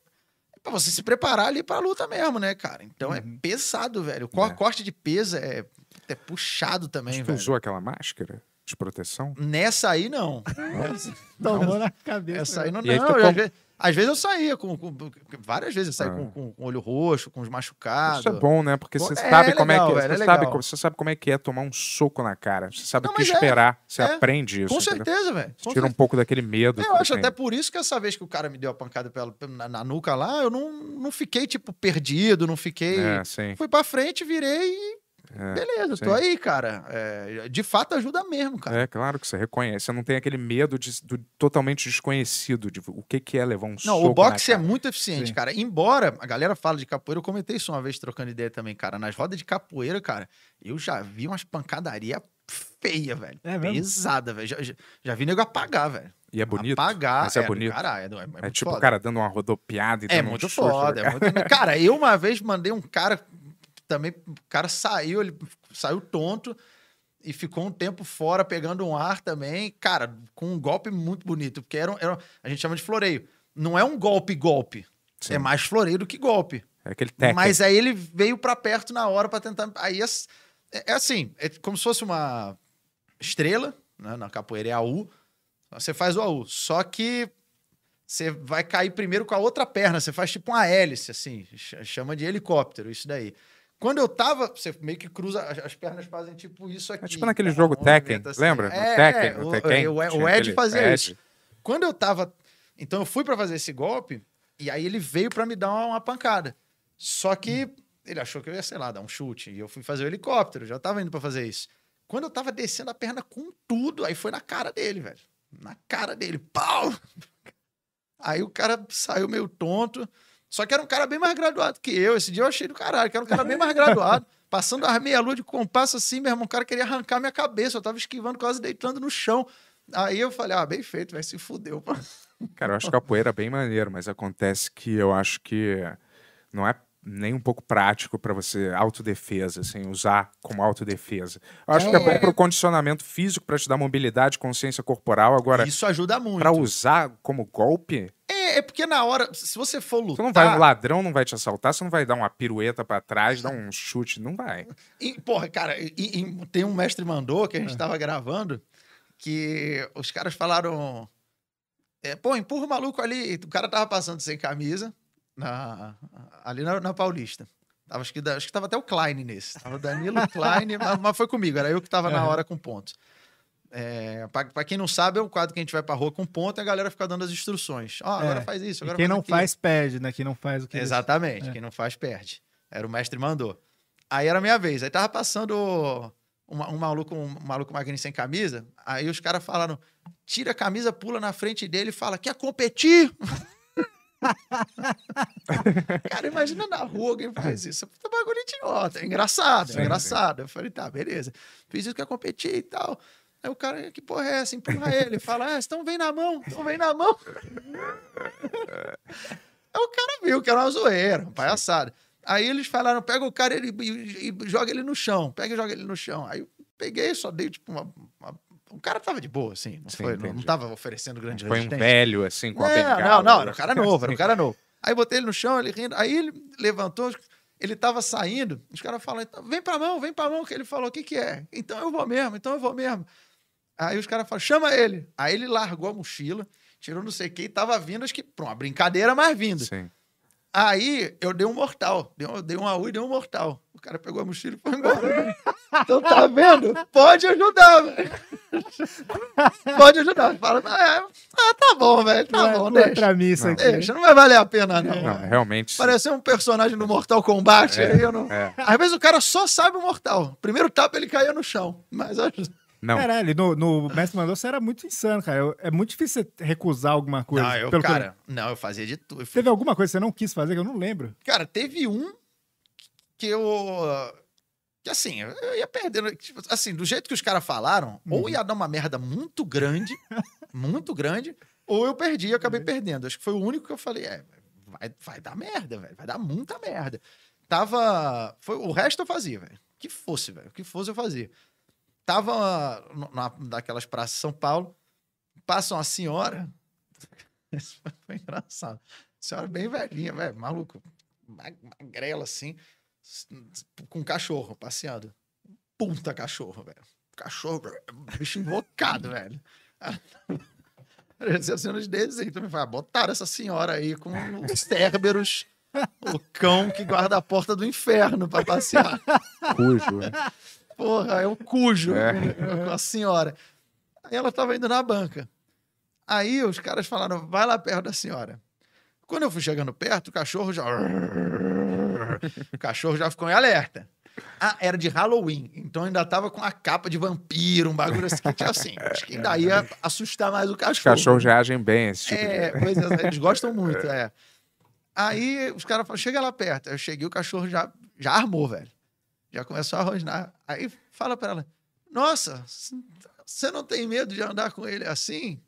é pra você se preparar ali pra luta mesmo, né, cara? Então é Uhum. pesado, velho. O É. corte de peso é, é puxado também, Mas velho. usou aquela máscara de proteção? Nessa aí, não. Tomou na cabeça. Essa aí não. E aí não tu eu, com- às, vezes, eu saía com, com- Várias vezes eu saí Ah. com, com, com olho roxo, com os machucados. Isso é bom, né? Porque você é sabe como é que velho, é você sabe, legal. como- você sabe como é que é tomar um soco na cara. Você sabe Não, o que é, esperar. Você é. aprende isso. Com certeza, velho. Tira um pouco daquele medo. Eu acho tem. até por isso que essa vez que o cara me deu a pancada pela, na, na nuca lá, eu não, não fiquei, tipo, perdido, não fiquei. É, sim. Fui pra frente, virei e. É, Beleza, sim. tô aí, cara. É, de fato ajuda mesmo, cara. É claro que você reconhece. Você não tem aquele medo de, do totalmente desconhecido de o que, que é levar um Não, soco o boxe na é muito eficiente, Sim. cara. Embora a galera fala de capoeira, eu comentei isso uma vez trocando ideia também, cara. Nas rodas de capoeira, cara, eu já vi umas pancadaria feia, velho. É mesmo? Pesada, velho. Já, já, já vi nego apagar, velho. E é bonito. Apagar. Mas é do bonito. Caralho, é, é, É tipo o cara dando uma rodopiada e É um muito na foda. É cara. muito... Cara, eu uma vez mandei um cara também. O cara saiu, ele saiu tonto e ficou um tempo fora pegando um ar também. Cara, com um golpe muito bonito, porque era, era- a gente chama de floreio. Não é um golpe-golpe. Sim. É mais floreio do que golpe. É aquele técnico. Mas aí ele veio pra perto na hora pra tentar. Aí é, é assim, é como se fosse uma estrela, né? Na capoeira é AU. Você faz o AU. Só que você vai cair primeiro com a outra perna. Você faz tipo uma hélice, assim. ch- Chama de helicóptero, isso daí. Quando eu tava, você meio que cruza, as, as pernas fazem tipo isso aqui. É tipo naquele tá? jogo Tekken, movimento assim. lembra? É, Tekken, é, o- Tekken, o, o tinha Ed aquele fazia Ed. isso. Quando eu tava. Então eu fui pra fazer esse golpe, e aí ele veio pra me dar uma, uma pancada. Só que ele achou que eu ia, sei lá, dar um chute. E eu fui fazer o helicóptero, já tava indo pra fazer isso. Quando eu tava descendo a perna com tudo, aí foi na cara dele, velho. Na cara dele, pau! Aí o cara saiu meio tonto. Só que era um cara bem mais graduado que eu. Esse dia eu achei do caralho, que era um cara bem mais graduado. Passando as meia-lua de compasso assim, meu irmão, o cara queria arrancar minha cabeça. Eu tava esquivando, quase deitando no chão. Aí eu falei, ah, bem feito, vai se fudeu. Cara, eu acho capoeira bem maneiro, mas acontece que eu acho que não é nem um pouco prático pra você autodefesa, assim, usar como autodefesa. Eu acho que é bom pro condicionamento físico, pra te dar mobilidade, consciência corporal. Agora, Isso ajuda muito. pra usar como golpe, É, é porque na hora, se você for lutar... você não vai, um ladrão não vai te assaltar, você não vai dar uma pirueta pra trás, dar um chute, não vai. E, porra, cara, e- e tem um mestre mandou que a gente tava gravando que os caras falaram. é, Pô, empurra o maluco ali. O cara tava passando sem camisa na, ali na, na Paulista. Tava, acho, que, acho que tava até o Klein nesse. Tava o Danilo Klein, mas, mas foi comigo, era eu que tava na hora com ponto. É, pra, pra quem não sabe, é um quadro que a gente vai pra rua com ponto e a galera fica dando as instruções. Ó, agora É, faz isso, E agora quem não aquilo. faz, perde, né? Quem não faz o que. Exatamente. É. Quem não faz, perde. Era o mestre mandou. Aí era a minha vez. Aí tava passando um, um maluco, um maluco magrinho sem camisa. Aí os caras falaram: tira a camisa, pula na frente dele e fala: quer competir? cara, imagina na rua alguém faz isso. Puta bagulho idiota. É engraçado, é engraçado. Eu falei, tá, beleza. Fiz isso, quer competir e tal. Aí o cara, que porra é essa? Empurra ele. Fala, ah, então vem na mão, então vem na mão. Aí o cara viu que era uma zoeira, uma palhaçada. Aí eles falaram: pega o cara ele, e, e joga ele no chão. Pega e joga ele no chão. Aí eu peguei, só dei tipo uma. uma- O cara tava de boa, assim. Não, Sim, foi, não, não tava oferecendo grande Foi um velho, assim, com a Não, bengala. não, não, era um cara novo, era um cara novo. Aí botei ele no chão, ele rindo. Aí ele levantou, ele tava saindo. Os caras falaram: então, vem pra mão, vem pra mão. Que ele falou: o que que é? Então eu vou mesmo, então eu vou mesmo. Aí os caras falaram: chama ele. Aí ele largou a mochila, tirou não sei o que e tava vindo, acho que pra uma brincadeira, mas vindo. Sim. Aí eu dei um mortal. Dei um, dei um AU e dei um mortal. O cara pegou a mochila e foi embora. então tá vendo? Pode ajudar, velho. Pode ajudar. Fala, ah, ah, tá bom, velho. Tá Não é bom, contra deixa. mim isso Não. aqui. Deixa, não vai valer a pena, não. Não, realmente. Pareceu um personagem do Mortal Kombat. É, aí eu não... é. Às vezes o cara só sabe o mortal. Primeiro tapa ele caía no chão. Mas ajuda. Não, Caralho, no, no Mestre Mandou você era muito insano, cara. Eu- É muito difícil você recusar alguma coisa. Não, eu, pelo que cara, não, eu fazia de tudo. Teve alguma coisa que você não quis fazer que eu não lembro? Cara, teve um que eu. Que assim, eu ia perdendo. tipo, Assim, do jeito que os caras falaram, ou ia dar uma merda muito grande, muito grande, ou eu perdi e acabei perdendo. Acho que foi o único que eu falei, é, vai, vai dar merda, velho. Vai dar muita merda. Tava. Foi, o resto eu fazia, velho. Que fosse, velho. O que fosse eu fazia. Tava na, naquelas praças de São Paulo, passa uma senhora. Isso foi engraçado. Senhora bem velhinha, velho, maluco. mag- Magrela assim, com um cachorro passeando. puta cachorro, velho. Cachorro, bicho invocado, velho. Essa cena de desenho também fala, botaram essa senhora aí com os Cerberus, o cão que guarda a porta do inferno pra passear. Cujo. né? Porra, é o cujo É. com a senhora. Aí ela tava indo na banca. Aí os caras falaram, vai lá perto da senhora. Quando eu fui chegando perto, o cachorro já. O cachorro já ficou em alerta. Ah, era de Halloween, então ainda tava com a capa de vampiro, um bagulho assim que tinha assim. Acho que ainda ia assustar mais o Os cachorro. cachorros já agem bem esse tipo É, de... pois é, eles gostam muito, é. Aí os caras falaram, chega lá perto. Eu cheguei, o cachorro já, já armou, velho. Já começou a rosnar. Aí fala pra ela, nossa, você não tem medo de andar com ele assim?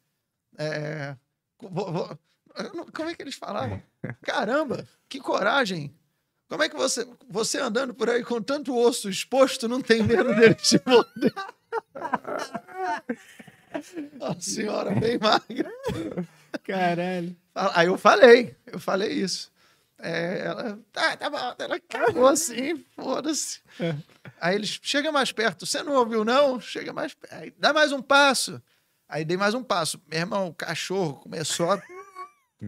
É, como é que eles falavam? Caramba, que coragem! Como é que você, você andando por aí com tanto osso exposto não tem medo dele te morder? Senhora bem magra. Caralho. Aí eu falei, eu falei isso. É, ela, tá, tá bom, ela cagou assim, foda-se. Aí eles, chega mais perto, você não ouviu não? Chega mais perto, dá mais um passo. Aí dei mais um passo. Meu irmão, o cachorro começou a,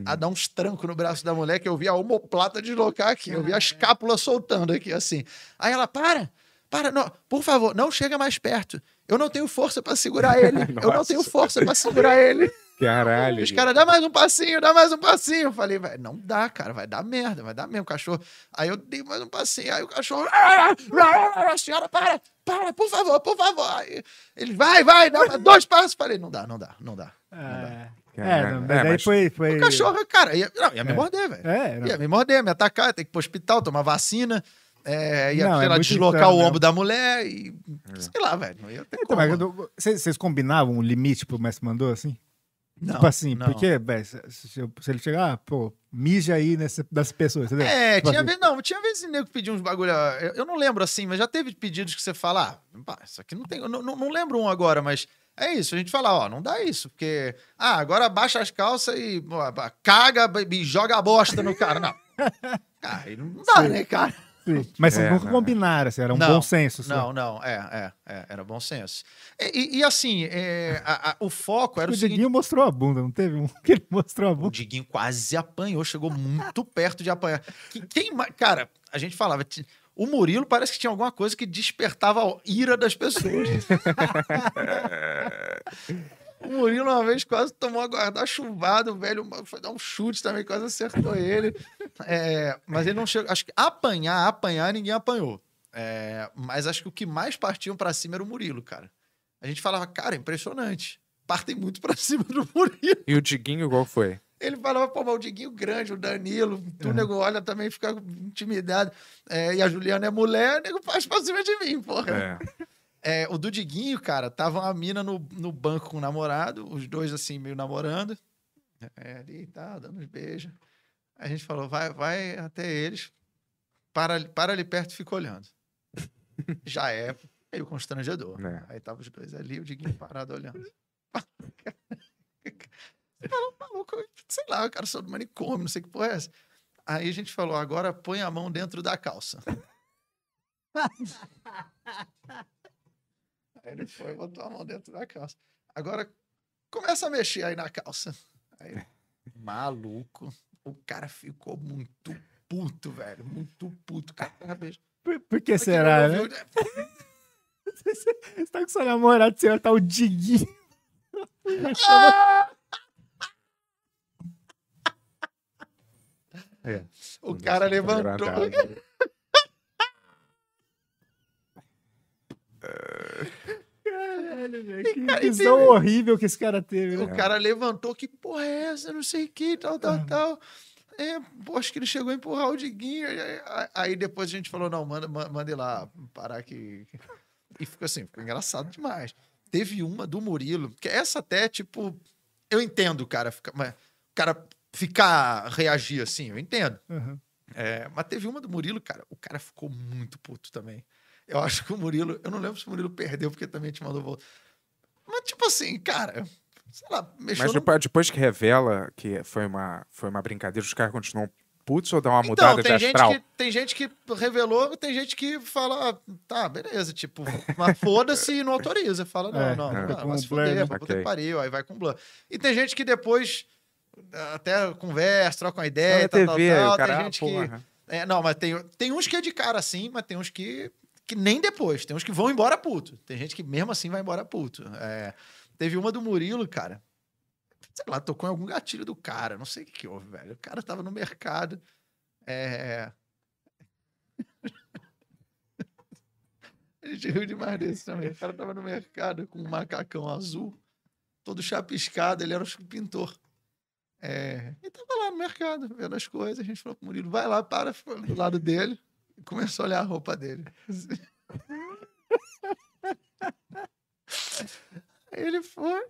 a dar uns trancos no braço da mulher, que eu vi a omoplata deslocar aqui, eu vi a escápula soltando aqui, assim. Aí ela, para, para, não, por favor, não chega mais perto. Eu não tenho força pra segurar ele. Eu não tenho força pra segurar ele. Caralho. Os caras, dá mais um passinho, dá mais um passinho. Eu falei, "Vai, não dá, cara, vai dar merda, vai dar mesmo, o cachorro. Aí eu dei mais um passinho, aí o cachorro, a senhora, para, para, por favor, por favor. Aí ele, vai, vai, dá dois passos. Falei, não dá, não dá, não dá. É, É, É, daí mas- foi, foi... O cachorro, cara, ia, não, ia me É. morder, velho. É, não. Ia me morder, me atacar, ter que ir pro hospital, tomar vacina. É, ia, Não, sei é lá, deslocar o ombro da mulher e. Sei lá, velho. Não ia ter Então, como. vocês, vocês combinavam um limite pro mestre mandou, assim? Não, tipo assim, não. porque, velho, se, se ele chegar, ah, pô, mija aí nessa, das pessoas, entendeu? É, Tipo tinha assim, vez, não, tinha vezes nego que pedia uns bagulho. Eu, eu não lembro assim, mas já teve pedidos que você fala, ah, pá, isso aqui não tem. Eu não, não lembro um agora, mas é isso. A gente fala, ó, não dá isso, porque. Ah, agora baixa as calças e pô, caga e joga a bosta no cara. Não. Cara, aí não dá, Sim. né, cara? sim. Mas vocês É, nunca não, combinaram, assim, era um Não, bom senso. só. Não, não, é, é, é, era bom senso. E, e- e assim, é, a- a- o foco era O o seguinte. Diguinho mostrou a bunda, não teve um que ele mostrou a O bunda? Diguinho quase apanhou, chegou muito perto de apanhar. Que- Quem, ma- cara, a gente falava, o Murilo parece que tinha alguma coisa que despertava a ira das pessoas. o Murilo uma vez quase tomou a guarda-chuvada, o velho foi dar um chute também, quase acertou ele. É, mas ele não chegou. Acho que apanhar, apanhar, ninguém apanhou. É, mas acho que o que mais partiam pra cima era o Murilo, cara. A gente falava, cara, impressionante. Partem muito pra cima do Murilo. E o Diguinho, qual foi? Ele falava, pô, mas o Diguinho grande, o Danilo, tu, nego, olha, também fica intimidado. É, e a Juliana é mulher, o nego faz pra cima de mim, porra. É. É, o do Diguinho, cara, tava uma mina no, no banco com o namorado, os dois assim, meio namorando. É, ali, tá, dando uns beijos. A gente falou, vai, vai até eles, para, ali- para ali perto e fica olhando. Já é meio constrangedor. É. Aí tava os dois ali, o Diguinho parado olhando. Você falou, maluco, sei lá, o cara sou do manicômio, não sei que porra é essa. Aí a gente falou, agora põe a mão dentro da calça. Aí ele foi e botou a mão dentro da calça. Agora começa a mexer aí na calça. Aí, maluco, o cara ficou muito puto, velho. Muito puto. Cara. Por, por que será, né? ouviu, Você tá com seu namorado, você tá o Diguinho. O cara levantou. Agradável. Caralho, velho. Que cara, visão teve- horrível que esse cara teve, né? O cara levantou, que porra é essa? Não sei o que, tal, tal, Uhum. tal. É, pô, acho que ele chegou a empurrar o Diguinho. Aí, aí- aí depois a gente falou, não, manda, ma- manda ele lá parar aqui. E ficou assim, ficou engraçado demais. Teve uma do Murilo, que essa até, tipo, eu entendo o cara ficar, mas, o cara ficar, reagir assim, eu entendo. Uhum. É, mas teve uma do Murilo, cara, o cara ficou muito puto também. Eu acho que o Murilo, eu não lembro se o Murilo perdeu porque também te mandou volta. Mas, tipo assim, cara, sei lá, mexeu Mas no depois, depois que revela que foi uma, foi uma brincadeira, os caras continuam putz ou dá uma Então, mudada de tem gente, astral? que, tem gente que revelou, tem gente que fala, ah, tá, beleza, tipo, mas foda-se e não autoriza. Fala, não, É, não, é. não, vai se fuder, que pariu, aí vai com blur. E tem gente que depois até conversa, troca uma ideia, tal, tal, TV, tal. o cara, tem gente porra. que... É, não, mas tem, tem uns que é de cara assim, mas tem uns que, que nem depois. Tem uns que vão embora puto. Tem gente que mesmo assim vai embora puto. É, teve uma do Murilo, cara. Sei lá, tocou em algum gatilho do cara. Não sei o que, que houve, velho. O cara tava no mercado. É... A gente riu demais desse também. O cara tava no mercado com um macacão azul, todo chapiscado. Ele era um pintor. É, e tava lá no mercado, vendo as coisas. A gente falou pro Murilo, vai lá, para, do lado dele. E começou a olhar a roupa dele. Aí ele foi.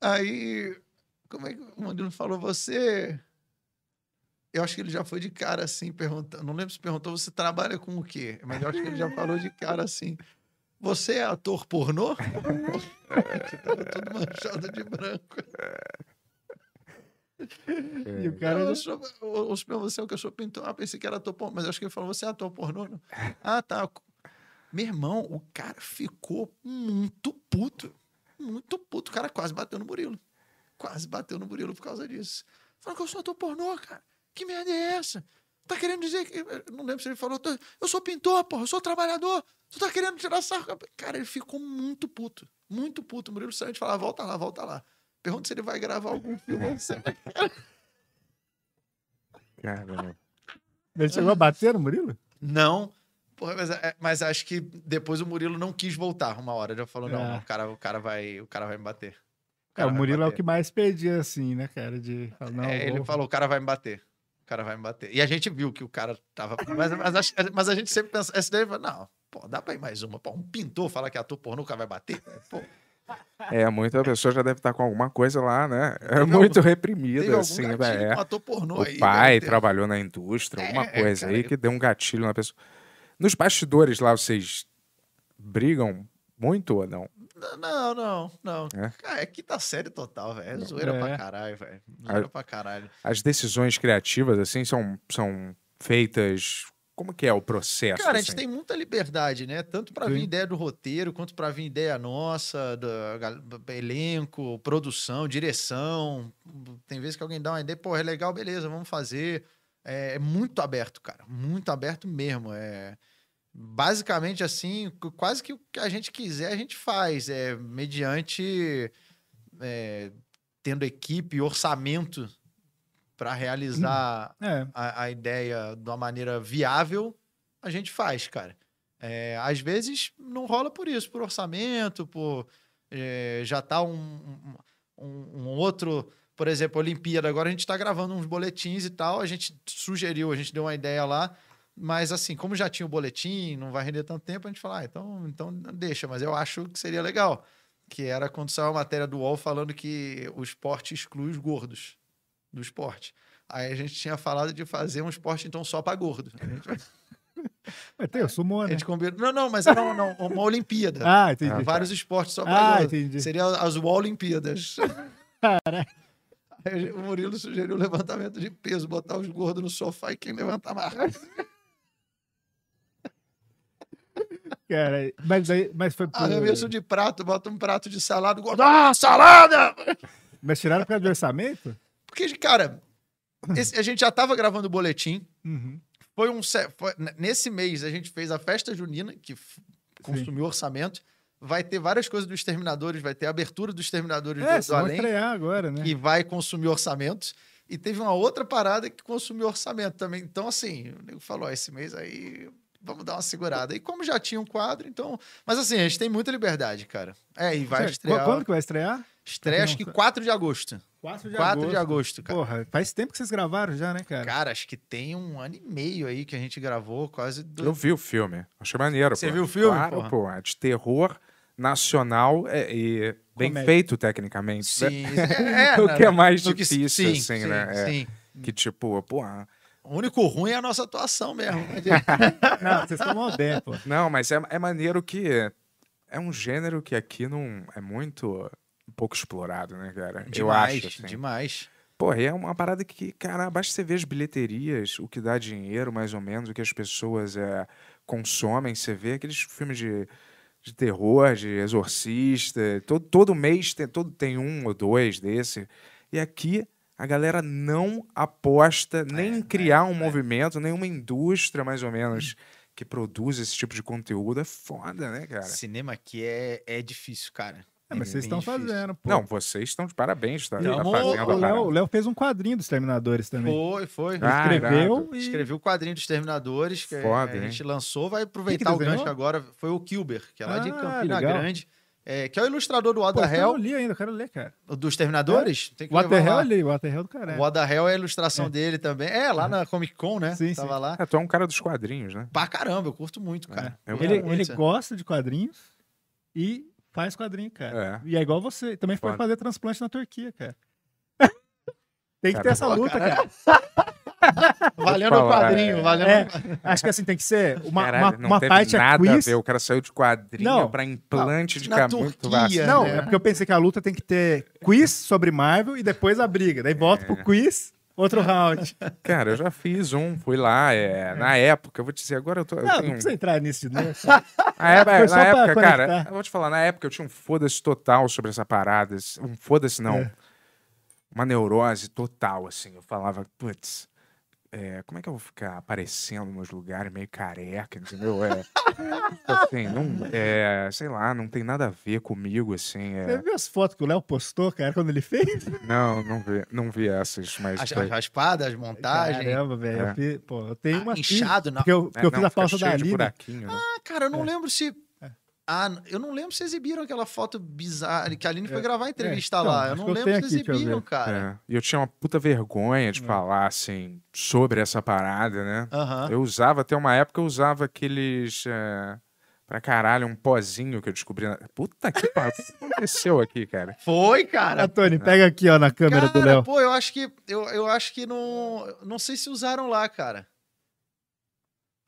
Aí, como é que o Murilo falou? Você. Eu acho que ele já foi de cara assim, perguntando. Não lembro se perguntou, você trabalha com o quê? Mas eu acho que ele já falou de cara assim. Você é ator pornô? tava todo manchado de branco. E o cara eu sou, eu, eu, eu, você é o que eu sou pintor. Ah, pensei que era ator pornô, mas acho que ele falou, você é ator pornô? Não. Ah, tá. Meu irmão, o cara ficou muito puto. Muito puto. O cara quase bateu no Murilo. Quase bateu no Murilo por causa disso. Falou que eu sou ator pornô, cara. Que merda é essa? Tá querendo dizer que. Não lembro se ele falou. Eu sou pintor, porra, eu sou trabalhador. Tu tá querendo tirar sarro. Cara, ele ficou muito puto. Muito puto. O Murilo saiu de falar: volta lá, volta lá. Pergunta se ele vai gravar algum filme. Caramba. Ele chegou a bater no Murilo? Não. Porra, mas, é, mas acho que depois o Murilo não quis voltar uma hora. Já falou: não, É. não, o, cara, o, cara vai, o cara vai me bater. É, cara o Murilo é o que mais perdia, assim, né, cara? De falar, não, É, ele vou- falou: o cara vai me bater. O cara vai me bater. E a gente viu que o cara tava. Mas, mas, mas a gente sempre pensa. Esse daí, não, pô, dá pra ir mais uma. Pô, um pintor falar que é ator pornô, cara vai bater. Pô, É, muita pessoa já deve estar com alguma coisa lá, né? É Teve muito reprimida, assim, né? É. ator pornô O aí. pai deve ter. trabalhou na indústria, alguma É, coisa cara, aí eu- que deu um gatilho na pessoa. Nos bastidores lá, vocês brigam muito ou não? Não, não, não. É? Cara, é quinta série total, velho. É zoeira É. pra caralho, velho. Zoeira Ah, pra caralho. As decisões criativas, assim, são, são feitas. Como que é o processo? Cara, a gente assim? tem muita liberdade, né? Tanto pra vir ideia do roteiro, quanto pra vir ideia nossa, do gal- elenco, produção, direção. Tem vezes que alguém dá uma ideia, pô, é legal, beleza, vamos fazer. É, é muito aberto, cara. Muito aberto mesmo. É basicamente assim, qu- quase que o que a gente quiser, a gente faz. É mediante é, tendo equipe, orçamento para realizar É, a, a ideia de uma maneira viável, a gente faz, cara. É, às vezes não rola por isso, por orçamento, por é, já tá um, um, um outro, por exemplo, Olimpíada. Agora a gente está gravando uns boletins e tal. A gente sugeriu, a gente deu uma ideia lá, mas assim, como já tinha o boletim, não vai render tanto tempo, a gente falou, ah, então, então deixa. Mas eu acho que seria legal, que era quando saiu a matéria do UOL falando que o esporte exclui os gordos do esporte. Aí a gente tinha falado de fazer um esporte, então, só para gordo. A gente, mas tem o sumô, a né? gente combinou. Não, não, mas não, não, uma Olimpíada. Ah, entendi. Vários esportes só para Ah, gordo. entendi. Seria as Olimpíadas. Aí o Murilo sugeriu levantamento de peso, botar os gordos no sofá e quem levanta mais. Cara, mas, aí, mas foi por... Arremesso de prato, bota um prato de salada, gordo, ah, salada! Mas tiraram por causa do orçamento? Porque, cara, esse- a gente já tava gravando o boletim, Uhum. Foi um. foi- nesse mês a gente fez a festa junina, que consumiu orçamento. Vai ter várias coisas do Exterminadores, vai ter a abertura do Exterminadores É, do, do Além, estrear agora, né? que vai consumir orçamento. E teve uma outra parada que consumiu orçamento também. Então, assim, o nego falou: esse mês aí vamos dar uma segurada. E como já tinha um quadro, então. Mas assim, a gente tem muita liberdade, cara. É, e vai Certo. estrear. Quando que vai estrear? Estreia acho que Não, 4 de agosto. 4 4 de agosto, cara. Porra, faz tempo que vocês gravaram já, né, cara? Cara, acho que tem um ano e meio aí que a gente gravou, quase. do- Eu vi o filme. Achei maneiro. Você pô. viu o filme, Claro, porra? pô. É de terror nacional é, e bem Comédia. feito tecnicamente. Sim, né? é, o né, que é mais no que- difícil, sim, assim, sim, né? É, Sim. Que tipo, pô. O único ruim é a nossa atuação mesmo. Não, vocês estão mal bem, pô. Não, mas é, é maneiro que é um gênero que aqui não é muito um pouco explorado, né, cara? Eu demais, acho. Assim. demais. Pô, e é uma parada que, cara, basta você ver as bilheterias, o que dá dinheiro, mais ou menos, o que as pessoas é, consomem. Você vê aqueles filmes de, de terror, de exorcista. Todo, todo mês tem, todo, tem um ou dois desse. E aqui a galera não aposta nem em criar um movimento, nenhuma indústria, mais ou menos, que produz esse tipo de conteúdo. É foda, né, cara? Cinema aqui é, é difícil, cara. É, mas É vocês estão difícil. fazendo, pô. Não, vocês estão de parabéns, tá? Não, tá o- fazendo o a Léo, o Léo fez um quadrinho dos Terminadores também. Foi, foi. Ah, Escreveu e... Escrevi o quadrinho dos Terminadores, que Foda, a hein? gente lançou, vai aproveitar Quem o que gancho desenhou? agora. Foi o Kilber, que é lá de Ah, Campina legal. Grande, é, que é o ilustrador do Pô, Oda eu não Hell, li ainda, eu quero ler, cara. dos Terminadores. Tem que O levar Waterhell lá. eu li, o Waterhell do caralho. O Oda Hell é a ilustração É. dele também. É, lá na Comic Con, né? Sim, Tava sim. lá. É, tu é um cara dos quadrinhos, né? Pra caramba, eu curto muito, cara. eu Curto Ele, muito, ele gosta de quadrinhos e faz quadrinho, cara. É. E é igual você. Também foi fazer transplante na Turquia, cara. tem que ter Cara, essa pô, luta, cara. cara. Valendo o quadrinho, é. valendo. É, acho que assim tem que ser uma, Caralho, uma, não uma teve parte é nada quiz. a ver. O cara saiu de quadrinho Não. pra implante de na cabelo. Não, né? é porque eu pensei que a luta tem que ter quiz sobre Marvel e depois a briga. Daí volta É. pro quiz, outro round. Cara, eu já fiz um, fui lá, é, na época, eu vou te dizer, agora eu tô. eu Não, não tenho um- precisa entrar nisso de novo. Na época, na época, cara, eu vou te falar, na época eu tinha um foda-se total sobre essa parada. Um foda-se, não. É. Uma neurose total, assim. Eu falava, putz, é, como é que eu vou ficar aparecendo nos lugares meio careca, entendeu? É, assim, não, é, sei lá, não tem nada a ver comigo, assim. Você É, viu as fotos que o Léo postou, cara, quando ele fez? não, não vi, não vi essas, mas. As, foi- as raspadas, as montagens. Caramba, velho. É. eu fiz- Pô, eu tenho Ah, uma inchado, não. Porque eu, porque é, eu fiz não, a da de Aline. buraquinho, né? Ah, cara, eu não É. lembro se. Ah, eu não lembro se exibiram aquela foto bizarra que a Aline foi É. gravar a entrevista É, então, lá. Eu não eu lembro se aqui, exibiram, cara. É, E eu tinha uma puta vergonha de É. falar, assim, sobre essa parada, né? Aham. Eu usava, até uma época, eu usava aqueles. É, pra caralho, um pozinho que eu descobri. Na... Puta que pariu. O que aconteceu aqui, cara? Foi, Ah, cara. Tony, pega aqui, ó, na câmera do Cara, Léo. pô, eu acho que. Eu, eu acho que não. Não sei se usaram lá, cara.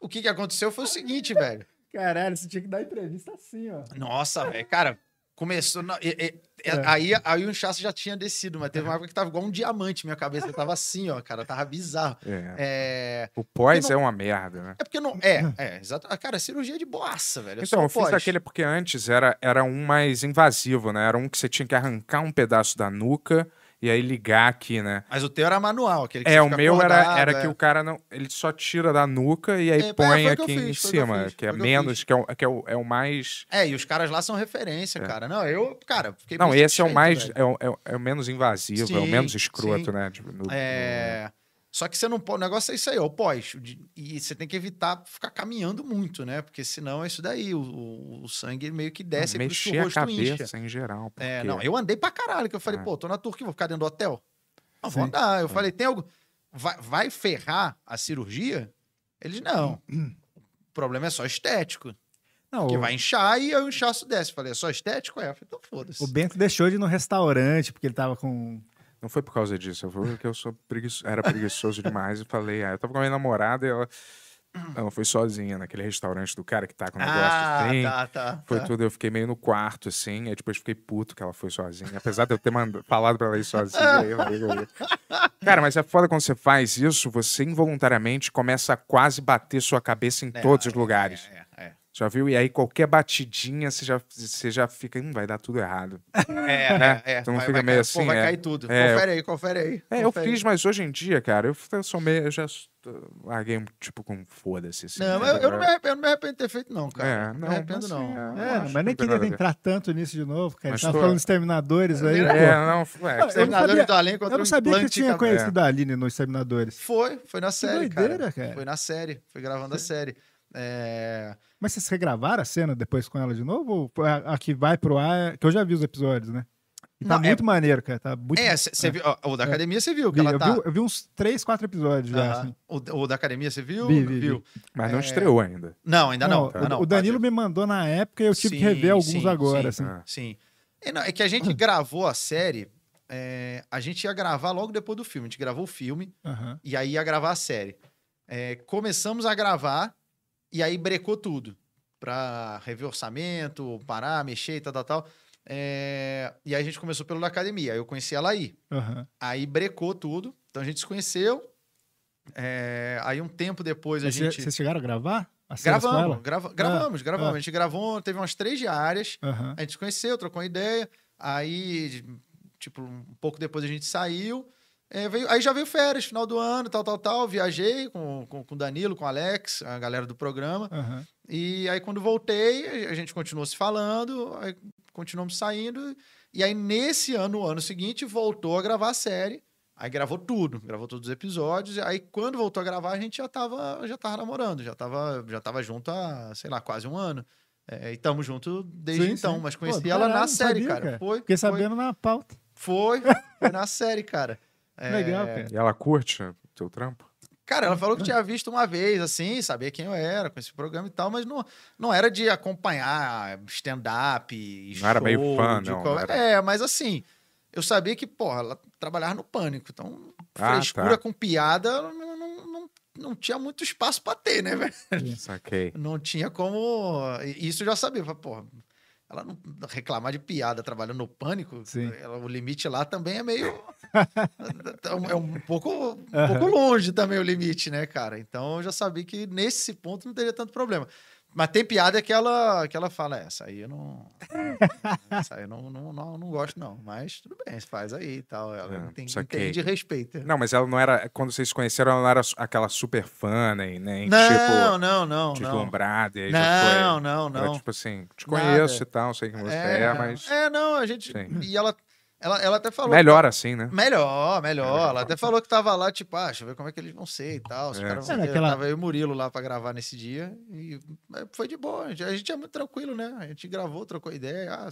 O que que aconteceu foi o seguinte, velho. Caralho, você tinha que dar entrevista assim, ó. Nossa, velho, cara. Começou. na- e- e- É. Aí, aí o inchaço já tinha descido, mas teve uma época que tava igual um diamante. Minha cabeça tava assim, ó, cara. Tava bizarro. É. É. O pós Eu é uma merda, né? É porque não. É, é, exato. Ah, Cara, cirurgia de boassa, velho. É Então, eu fiz pós. aquele porque antes era, era um mais invasivo, né? Era um que você tinha que arrancar um pedaço da nuca e aí ligar aqui, né? Mas o teu era manual, aquele que É, o meu era, acordado, era é. que o cara não. Ele só tira da nuca e aí É, põe aqui em fiz, que eu cima, que é que eu menos, que, é o, que é, o, é o mais. É, e os caras lá são referência, É. cara. Não, eu, cara, fiquei Não, esse é o mais. É o, é, o- é o menos invasivo, é o Sim, menos escroto, sim. né? Tipo, no- É. Só que você não pode. O negócio é isso aí, ó, o pós. E você tem que evitar ficar caminhando muito, né? Porque senão é isso daí. O, o- o sangue meio que no- desce, que mexer o a rosto cabeça incha. em geral. É, porque- não, eu andei pra caralho, que eu falei, É. pô, tô na Turquia, vou ficar dentro do hotel. Não, vou andar. Eu falei, tem algo. Vai, vai ferrar a cirurgia? Eles, não. O problema é só estético. Não, Que o, vai inchar e o inchaço desce. Falei, é só estético? É. Eu falei, então foda-se. o Bento deixou de ir no restaurante porque ele tava com. Não foi por causa disso, foi porque eu sou preguiço... era preguiçoso demais e falei, ah, eu tava com a minha namorada e ela. Ela foi sozinha naquele restaurante do cara que tá com o negócio Ah, assim. tá, tá. Foi tá. tudo, eu fiquei meio no quarto, assim, aí depois fiquei puto que ela foi sozinha. Apesar de eu ter manda- falado pra ela ir sozinha. aí Cara, mas é foda quando você faz isso, você involuntariamente começa a quase bater sua cabeça em É, todos os é, lugares. É, é, Já viu? E aí qualquer batidinha você já, você já fica, hum, vai dar tudo errado. é. É, Né? é, é. Então Vai- fica vai meio cair- assim, Pô, vai é. cair tudo. É, confere aí, confere aí. É, eu aí. fiz, mas hoje em dia, cara, eu, eu sou meio, eu já larguei um tipo com foda-se. Assim, Não, né? eu, eu não me arrependo, eu não me arrependo de ter feito, não, cara. É, não, me não, arrependo, assim, não. é. É, acho mas nem não queria a entrar tanto nisso de novo, cara. Mas Ele tava tô- falando dos Terminadores aí. É, pô. É, não, Eu não Exterminadores sabia- do Além Eu contra não o sabia que tinha conhecido a Aline nos Terminadores. Foi, foi na série, doideira, cara. cara. Foi na série, foi gravando a série. É... Mas vocês regravaram a cena depois com ela de novo? Ou a, a que vai pro ar? Que eu já vi os episódios, né? E tá Não, é- muito maneiro, cara. Tá muito... É, você viu, ó, o da É. academia você viu que Vi, ela eu, tá. vi, eu vi uns três, quatro episódios já. Assim. o, o da academia você viu? Vi, vi, viu? mas não É. estreou ainda. Não, ainda não. Não, ainda o, não, o Danilo pode- me mandou na época e eu tive que Sim, rever alguns sim, agora. sim. assim. Ah. Sim. É, não, é que a gente gravou a série. é, a gente ia gravar logo depois do filme. A gente gravou o filme Aham. e aí ia gravar a série. É, começamos a gravar e aí brecou tudo. Pra rever orçamento, parar, mexer e tal, tal, tal. É, E aí a gente começou pelo da academia. Aí eu conheci a Laí. Aham. Aí brecou tudo. Então a gente se conheceu. É, Aí um tempo depois a Mas cê- gente. Vocês chegaram a gravar? Gravamos, ela? grava- gravamos, gravamos. ah. A gente gravou, teve umas três diárias. Aham. A gente se conheceu, trocou uma ideia. Aí, tipo, um pouco depois a gente saiu. É, veio- aí já veio férias, final do ano, tal, tal, tal. Viajei com, com, com o Danilo, com o Alex, a galera do programa. Aham. E aí, quando voltei, a gente continuou se falando, aí continuamos saindo. E aí, nesse ano, no ano seguinte, voltou a gravar a série. Aí gravou tudo, gravou todos os episódios. Aí, quando voltou a gravar, a gente já tava, já tava namorando, já tava, já tava junto há, sei lá, quase um ano. É, e estamos juntos desde Sim, então, sim. mas Pô, conheci do ela caralho, na série, sabia, cara. cara. Foi, Fiquei foi, sabendo na pauta. foi, foi na série, cara. É, Legal, cara. E ela curte o teu trampo? Cara, ela falou que tinha visto uma vez, assim, sabia quem eu era com esse programa e tal, mas não, não era de acompanhar stand-up e Não era meio show fã, de não, qual- era. É, mas assim, eu sabia que, porra, ela trabalhava no Pânico, então Ah, frescura tá. com piada não, não, não, não tinha muito espaço pra ter, né, velho? Saquei. Não tinha como... Isso eu já sabia, porra... Ela não reclamar de piada trabalhando no pânico, ela- o limite lá também é meio. é um pouco, um pouco longe também o limite, né, cara? Então eu já sabia que nesse ponto não teria tanto problema. Mas tem piada que ela, que ela fala, "É, essa aí eu não. essa aí eu não, não, não, não gosto, não. Mas tudo bem, você faz aí e tal. Ela É, entende, saquei. entende e respeita. Não, mas ela não era. Quando vocês se conheceram, ela não era aquela super fã, nem, nem Não, tipo não, não, não. deslumbrada. Aí já Não, foi. não, Era não. tipo assim, te Nada. conheço e tal, sei quem você é, mas. É, não, a gente. Sim. E ela, ela, ela até falou. Melhor assim, né? Melhor, melhor. Ela até falou que tava lá, tipo, ah, deixa eu ver como é que eles vão ser e tal. Os É. caras vão ter. naquela- Tava eu e o Murilo lá pra gravar nesse dia. E é, foi de boa. A gente, a gente é muito tranquilo, né? A gente gravou, trocou ideia. ah,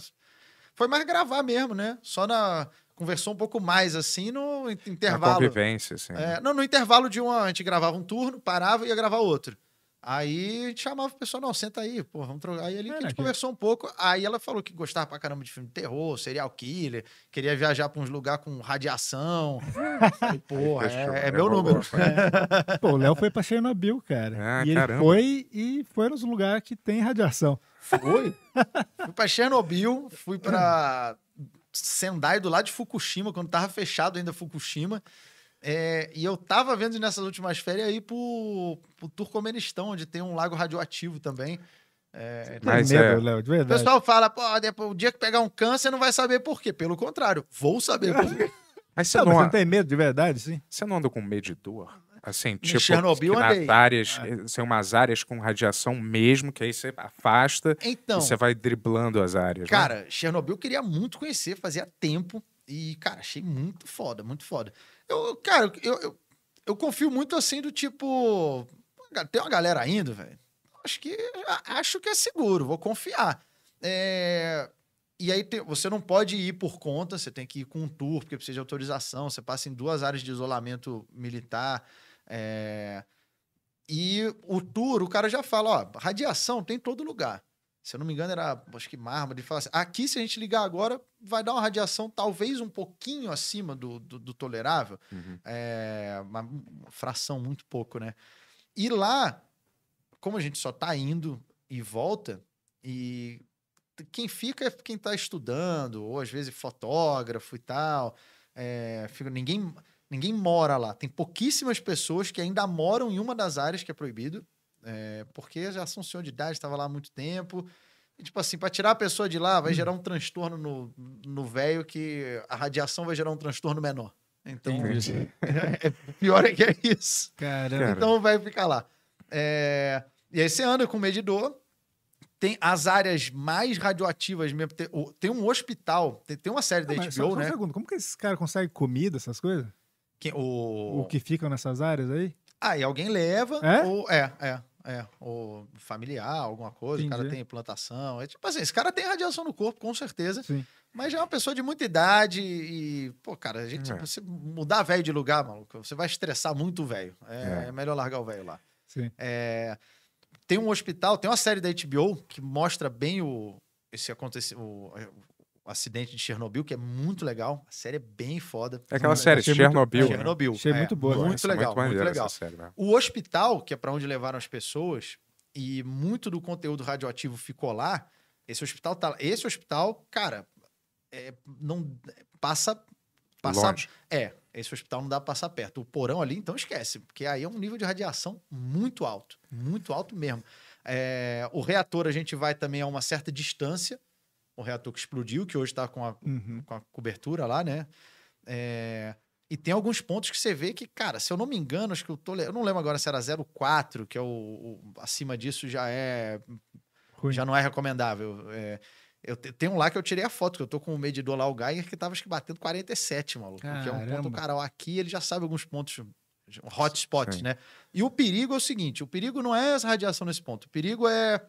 foi mais gravar mesmo, né? Só na. Conversou um pouco mais assim no in- Na intervalo. convivência, assim. É, não, no intervalo de uma. A gente gravava um turno, parava e ia gravar outro. Aí a gente chamava o pessoal, não, senta aí, pô, vamos trocar. Aí ali que a gente né, que- conversou um pouco. Aí ela falou que gostava pra caramba de filme de terror, serial killer, queria viajar pra uns lugares com radiação. Falei, porra, é, é eu meu número. vou- Pô, o Léo foi pra Chernobyl, cara. Ah, e ele caramba. foi e foi nos lugares que tem radiação. Fui. fui pra Chernobyl, fui pra Sendai, do lado de Fukushima, quando tava fechado ainda Fukushima. É, e eu tava vendo nessas últimas férias aí pro, pro Turcomenistão, onde tem um lago radioativo também. É, Tem Mas medo, é- Léo, de O verdade. pessoal fala, pô, depois, o dia que pegar um câncer não vai saber por quê. Pelo contrário, vou saber por quê. Mas você Não, não, você não tem medo de verdade, sim? você não anda com medidor? Assim, tipo, Chernobyl áreas, eh, são umas áreas com radiação mesmo, que aí você afasta Então, e você vai driblando as áreas. né? cara, Chernobyl eu queria muito conhecer, fazia tempo. E, cara, achei muito foda, muito foda. Eu, cara, eu, eu, eu confio muito assim do tipo. Tem uma galera indo, velho. Acho que acho que é seguro, vou confiar. É, E aí tem- você não pode ir por conta, você tem que ir com um tour, porque precisa de autorização. Você passa em duas áreas de isolamento militar. é, E o tour, o cara já fala, ó, radiação tem em todo lugar. Se eu não me engano, era, acho que mármore. Ele fala assim, aqui, se a gente ligar agora, vai dar uma radiação talvez um pouquinho acima do, do, do tolerável. Uhum. É, uma fração muito pouco, né? E lá, como a gente só tá indo e volta, e quem fica é quem tá estudando, ou às vezes fotógrafo e tal. É, fica- ninguém, ninguém mora lá. Tem pouquíssimas pessoas que ainda moram em uma das áreas que é proibido, é, porque já são senhor de idade, estava lá há muito tempo. E, tipo assim, para tirar a pessoa de lá, vai gerar um transtorno no- no velho que a radiação vai gerar um transtorno menor. Então, é, pior é que é isso. Caramba. Cara. Então vai ficar lá. É, E aí você anda com o medidor. Tem as áreas mais radioativas mesmo. Tem, tem um hospital, tem, tem uma série da Não, HBO, um né? segundo, como que esses caras conseguem comida, essas coisas? Que, o... O que ficam nessas áreas aí? Ah, e alguém leva, É? ou é, é, é, ou familiar, alguma coisa, o cara Entendi. tem implantação. É tipo assim, esse cara tem radiação no corpo, com certeza, Sim. mas já é uma pessoa de muita idade e, pô, cara, a gente, É. você mudar velho de lugar, maluco, você vai estressar muito o velho. É, É. é melhor largar o velho lá. Sim. É, tem um hospital, tem uma série da HBO que mostra bem o, esse aconteceu, o, o acidente de Chernobyl, que é muito legal. A série é bem foda. É aquela série, achei muito- Chernobyl. é, né? Chernobyl. Achei é, muito boa. Muito Nossa, legal, muito, maneira legal. série, né? O hospital, que é para onde levaram as pessoas, e muito do conteúdo radioativo ficou lá. Esse hospital tá. Esse hospital, cara, é, não passa. passa Longe. é, esse hospital não dá pra passar perto. O porão ali, então esquece, porque aí é um nível de radiação muito alto, muito alto mesmo. É, o reator a gente vai também a uma certa distância. O reator que explodiu, que hoje está com a, Uhum. com a cobertura lá, né? É, e tem alguns pontos que você vê que, cara, se eu não me engano, acho que eu tô. Eu não lembro agora se era 0,4, que é o, o- acima disso já é. Ruim. Já não é recomendável. É, eu te- tem um lá que eu tirei a foto, que eu tô com o medidor lá, o Geiger, que tava acho que batendo 47, maluco. Que é um ponto, Caramba. cara, aqui ele já sabe alguns pontos, hotspots, né? E o perigo é o seguinte: o perigo não é essa radiação nesse ponto. O perigo é.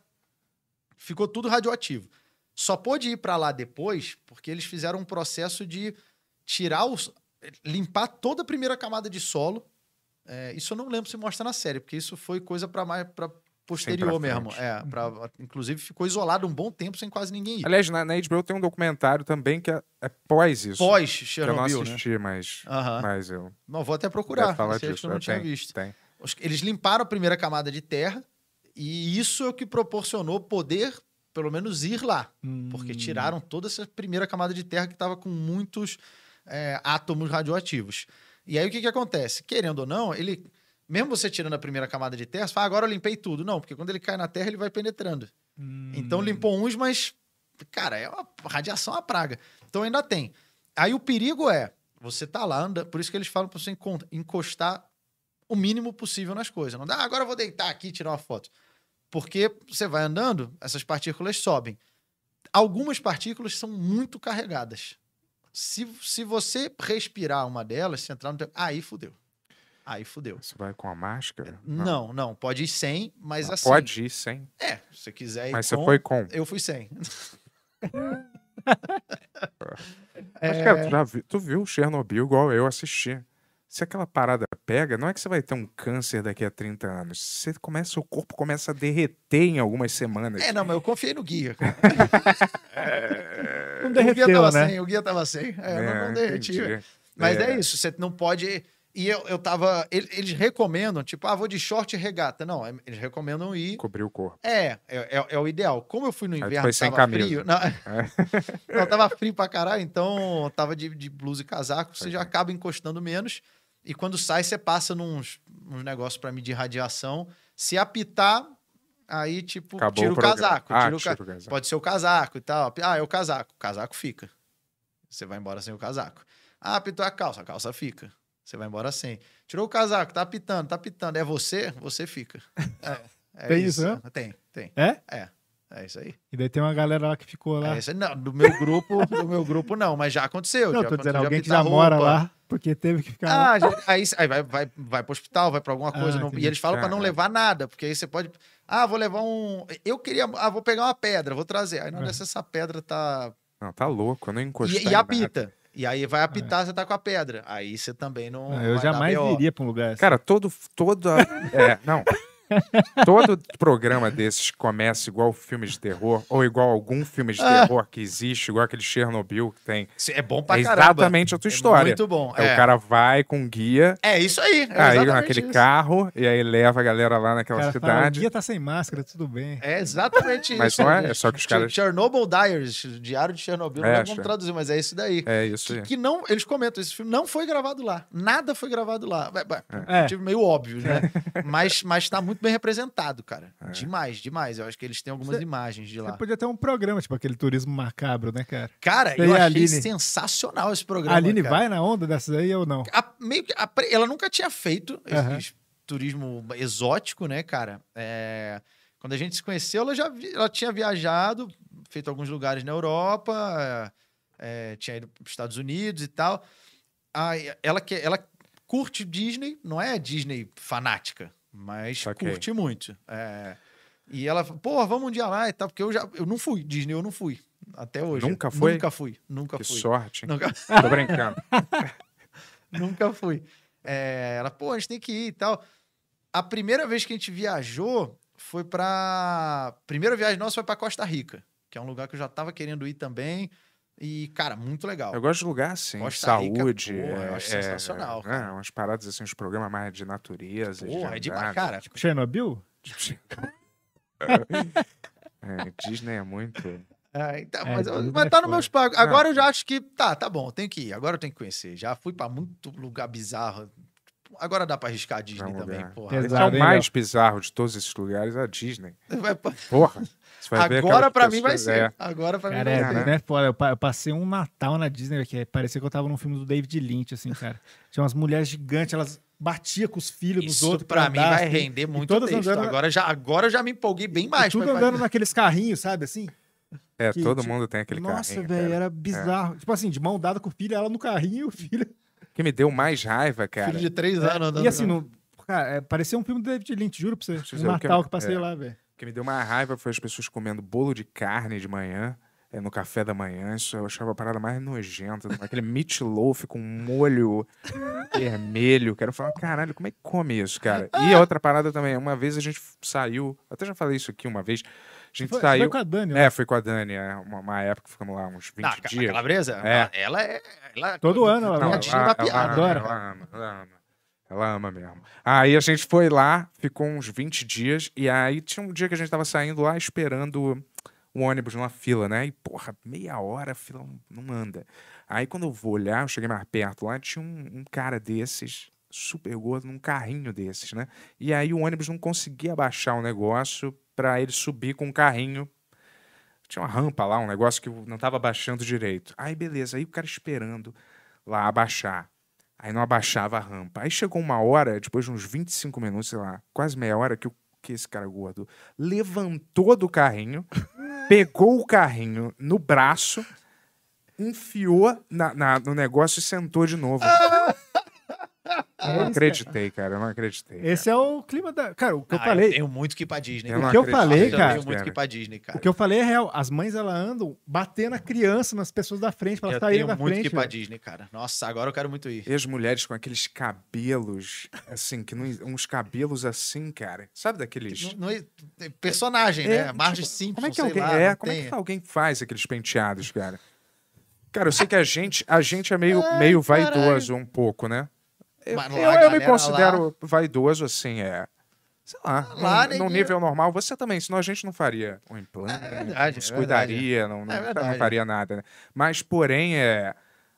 Ficou tudo radioativo. Só pôde ir para lá depois porque eles fizeram um processo de tirar os. limpar toda a primeira camada de solo. É, isso eu não lembro se mostra na série, porque isso foi coisa para mais para posterior mesmo. É, pra, inclusive ficou isolado um bom tempo sem quase ninguém ir. Aliás, na, na HBO tem um documentário também que é, é pós isso. Pós que eu não Chernobyl, né? assisti, mas, Aham. mas eu Não, vou até procurar. Falar disso. eu não é, tinha tem, visto. Tem. Eles limparam a primeira camada de terra e isso é o que proporcionou poder, pelo menos, ir lá. Porque Hum. tiraram toda essa primeira camada de terra que estava com muitos é, átomos radioativos. E aí o que, que acontece? Querendo ou não, ele. Mesmo você tirando a primeira camada de terra, você fala, "Ah, agora eu limpei tudo. Não, porque quando ele cai na terra, ele vai penetrando. Hum. Então limpou uns, mas, cara, é uma radiação é uma praga. Então ainda tem. Aí o perigo é, você tá lá, anda, por isso que eles falam pra você encostar o mínimo possível nas coisas. Não dá, "Ah, agora eu vou deitar aqui e tirar uma foto. Porque você vai andando, essas partículas sobem. Algumas partículas são muito carregadas. Se, se você respirar uma delas, se entrar no teu... Aí fudeu. Aí fudeu. Você vai com a máscara? Não, não, pode ir sem, mas Ah, assim. Pode ir sem. É, se você quiser ir Mas você com, foi com. Eu fui sem. Mas, cara, tu, vi- tu viu Chernobyl igual eu assisti. Se aquela parada pega, não é que você vai ter um câncer daqui a 30 anos. Você começa, seu corpo começa a derreter em algumas semanas. É, não, mas eu confiei no guia. cara. Não o guia derreteu, tava né? sem, o guia tava sem. É, não, não derreti. entendi. Mas é. É. isso, você não pode. E eu, eu tava. ele- Eles recomendam, tipo, ah, vou de short e regata. Não, é- eles recomendam ir. Cobrir o corpo. É, é, é- é o ideal. Como eu fui no inverno, foi sem tava camisa. frio. Não, É. não, tava frio pra caralho, então tava de, de blusa e casaco, você já acaba encostando menos. E quando sai, você passa nos, negócios pra medir radiação. Se apitar, aí, tipo, Acabou tira o o casaco. Ah, tira o ca- tira o casaco. Pode ser o casaco e tal. Ah, é o casaco. O casaco fica. Você vai embora sem o casaco. Ah, apitou a calça. A calça fica. Você vai embora sem. Tirou o casaco, tá apitando, tá apitando. É você? Você fica. É, é Tem isso, né? Tem, tem. É? É. É isso aí. E daí tem uma galera lá que ficou lá. É isso aí. Não, do meu grupo, do meu grupo não, mas já aconteceu. não, já tô dizendo, alguém que já mora roupa. lá, porque teve que ficar lá. Ah, já- aí, aí vai, vai, vai pro hospital, vai pra alguma coisa. Ah, não- e eles falam pra não levar nada, porque aí você pode. Ah, vou levar um. Eu queria. Ah, vou pegar uma pedra, vou trazer. Aí não É. dessa essa pedra tá. Não, tá louco, eu não encostei. E, e nada. apita. E aí vai apitar, você tá com a pedra. Aí você também não. Ah, eu jamais iria pra um lugar assim. Cara, todo. todo é, não. Todo programa desses começa igual filme de terror, ou igual algum filme de Ah. terror que existe, igual aquele Chernobyl que tem. É bom pra é caramba. exatamente a tua É história. Muito bom. É, É, O cara vai com guia, é isso aí. É aí naquele isso. carro, e aí leva a galera lá naquela cara fala, o cidade. guia tá sem máscara, tudo bem. É exatamente Mas isso. não é, é só que os caras- Chernobyl Diaries, Diário de Chernobyl, não É, como traduzir, mas é isso daí. É isso Que, aí. que não, eles comentam, esse filme não foi gravado lá. Nada foi gravado lá. É. motivo meio óbvio, né? mas, mas tá muito bem representado, cara. Demais, demais. Eu acho que eles têm algumas Você- imagens de Você lá. podia ter um programa, tipo aquele turismo macabro, né, cara? Cara, eu achei Aline? sensacional esse programa. a Aline cara. vai na onda dessas aí ou não? A- meio que a ela nunca tinha feito Aham. esse turismo exótico, né, cara? É, quando a gente se conheceu, ela já vi- ela tinha viajado, feito alguns lugares na Europa, é, tinha ido para os Estados Unidos e tal. Aí, ela, que, ela curte Disney, não é Disney fanática, mas Saquei. curte muito. É, e ela pô, vamos um dia lá e tal, porque eu já eu não fui, Disney eu não fui, até hoje. Nunca foi? Nunca fui, nunca Que fui. sorte. Nunca... Tô brincando. Nunca fui. É, ela, pô, a gente tem que ir e tal. A primeira vez que a gente viajou foi pra. Primeira viagem nossa foi pra Costa Rica, que é um lugar que eu já tava querendo ir também. E, cara, muito legal. Eu gosto de lugar assim, Costa Rica, saúde. porra, eu é, acho sensacional, é, cara. umas paradas assim, uns programas mais de natureza. Porra, é de demais, andar. cara. Chernobyl? É, Disney é muito. É, então, É, mas, Disney mas é tá no meus pagos. Agora eu já acho que tá, tá bom, tenho que ir. Agora eu tenho que conhecer. Já fui pra muito lugar bizarro. Agora dá pra arriscar a Disney Vamos também, ver. porra. Esse é o mais bizarro de todos esses lugares, a Disney. Porra. Agora pra mim vai ser. é. Agora pra mim vai é, ser. né? foda. Eu, pa- eu passei um Natal na Disney, que parecia que eu tava num filme do David Lynch, assim, cara. Tinha umas mulheres gigantes, elas batiam com os filhos dos Isso outros. pra mim andar, vai assim, render muito todas texto. andando- Agora, já, agora eu já me empolguei bem e mais. tudo pra- andando naqueles carrinhos, sabe, assim? É, que todo ti- mundo tem aquele Nossa, carrinho. velho, cara. era bizarro. Tipo assim, de mão dada com o filho, ela no carrinho e o filho. Que me deu mais raiva, cara. Filho de três anos andando. E assim, no, cara, é, parecia um filme do David Lynch, juro pra você. Um o que- Natal que eu passei é. lá, velho. Que me deu mais raiva foi as pessoas comendo bolo de carne de manhã, é, no café da manhã. Isso eu achava a parada mais nojenta. Aquele meatloaf com molho vermelho. Quero falar, caralho, como é que come isso, cara? E a outra parada também, uma vez a gente saiu, até já falei isso aqui uma vez, a gente Foi, saiu... foi com a Dani, né? É, foi com a Dani, é, uma, uma época que ficamos lá, uns 20 Na, a dias. calabresa? É. Ela é. Ela, Todo ano ela Não, vai. a Disney da piada. adora. Ela ama, ela ama. Ela ama mesmo. Aí a gente foi lá, ficou uns 20 dias, e aí tinha um dia que a gente tava saindo lá esperando o ônibus numa fila, né? E, porra, meia hora a fila não- anda. Aí quando eu vou olhar, eu cheguei mais perto lá, tinha um, um cara desses, super gordo, num carrinho desses, né? E aí o ônibus não conseguia abaixar o negócio pra ele subir com o carrinho tinha uma rampa lá, um negócio que não tava abaixando direito. Aí, beleza, aí o cara esperando lá abaixar. Aí não abaixava a rampa. Aí chegou uma hora, depois de uns 25 minutos, sei lá, quase meia hora, que, o, que esse cara gordo levantou do carrinho, pegou o carrinho no braço, enfiou na- na- no negócio e sentou de novo. Eu não acreditei, cara, eu não acreditei. Esse é o clima da. Cara, o que eu Ah, falei. tenho muito que ir pra Disney. Eu O não que eu acredito. falei, eu cara, tenho muito que ir pra Disney, cara. O que eu falei é real. As mães, elas andam batendo a criança nas pessoas da frente, pra elas Eu saírem tenho da muito que frente. ir pra velho. Disney, cara. Nossa, agora eu quero muito ir. E as mulheres com aqueles cabelos, assim, que não, uns cabelos assim, cara. Sabe daqueles. Não- não- personagem, É, né? Marge tipo, Simpson, Como é que sei alguém, lá, é, como é que alguém faz aqueles penteados, cara? Cara, eu sei que a gente, a gente é meio, meio vaidoso um pouco, né? Eu, lá eu- eu me considero vaidoso, assim, é. Sei lá, Lá, num, num nível normal, você também, senão a gente não faria um implante, É verdade, não se é cuidaria, não, não, É não faria nada, né? Mas, porém, é.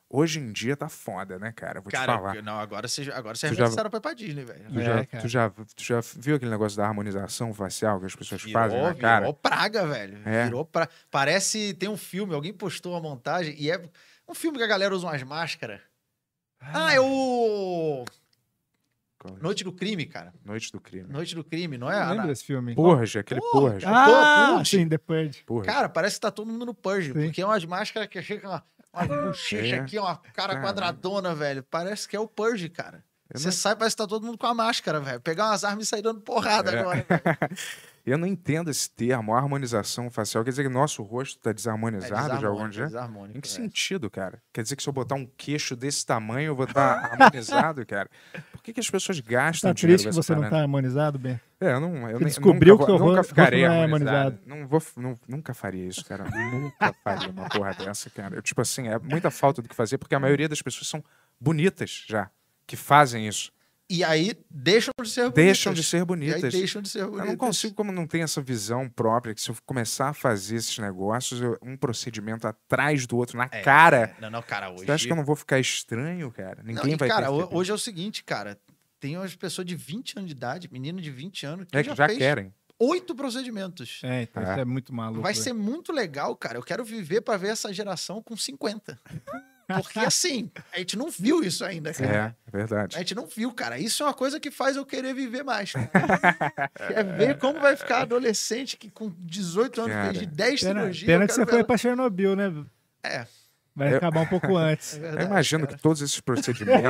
Hoje em dia tá foda, né, cara? Vou te Cara, falar. eu- não, agora você, agora você já- necessário pra Disney, velho. Tu, É, já, tu, já, tu já viu aquele negócio da harmonização facial que as pessoas fazem Virou, na cara? virou praga, velho. É. Virou pra... Parece. Tem um filme, alguém postou uma montagem e é um filme que a galera usa umas máscaras. Ah, é o. Noite do Crime, cara. Noite do crime. Noite do Crime, não é? Ana? lembro desse filme. Purge, aquele Porra, Purge. Ah, Purge. sim, depois. Purge. Cara, parece que tá todo mundo no Purge, Sim. porque é umas máscaras que chega uma, uma bochecha É. aqui, uma cara Caramba. quadradona, velho. Parece que é o Purge, cara. Eu Você sai, parece que tá todo mundo com a máscara, velho. Pegar umas armas e sair dando porrada É. agora. Eu não entendo esse termo, harmonização facial. Quer dizer que nosso rosto tá desarmonizado de algum jeito? desarmônico, Em que é. sentido, cara? Quer dizer que se eu botar um queixo desse tamanho, eu vou estar harmonizado, cara? Por que, que as pessoas gastam Tá dinheiro triste que você não parada? tá harmonizado, Ben? É, eu não. Eu nem- descobriu nunca, que vou- nunca rosto ficarei não é harmonizado. harmonizado. Não vou, não- nunca faria isso, cara. nunca faria uma porra dessa, cara. Eu, tipo assim, é muita falta do que fazer, porque a maioria das pessoas são bonitas já, que fazem isso. E aí deixam de ser bonitas. Deixam de ser E aí bonitas. deixam de ser bonitas. Eu não consigo, como não tem essa visão própria, que se eu começar a fazer esses negócios, eu- um procedimento atrás do outro, na É, cara, Não, não, cara, hoje. você acha que eu não vou ficar estranho, cara? Não, Ninguém e, vai cara, perceber. hoje é o seguinte, cara. Tem umas pessoas de 20 anos de idade, menino de 20 anos, que É que já, já fez querem. oito procedimentos. É, então É. isso é muito maluco. Vai velho. ser muito legal, cara. Eu quero viver pra ver essa geração com 50. Porque assim, a gente não viu isso ainda, cara. É, é verdade. A gente não viu, cara. Isso é uma coisa que faz eu querer viver mais. é ver como vai ficar adolescente que com 18 anos Cara. fez de 10 Pena, cirurgias. pena eu que você foi ver pra Chernobyl, né? É. Vai Eu- acabar um pouco antes. ela- é Eu verdade, imagino cara. que todos esses procedimentos.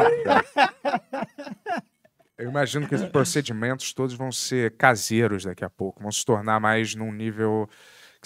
eu imagino que esses procedimentos todos vão ser caseiros daqui a pouco, vão se tornar mais num nível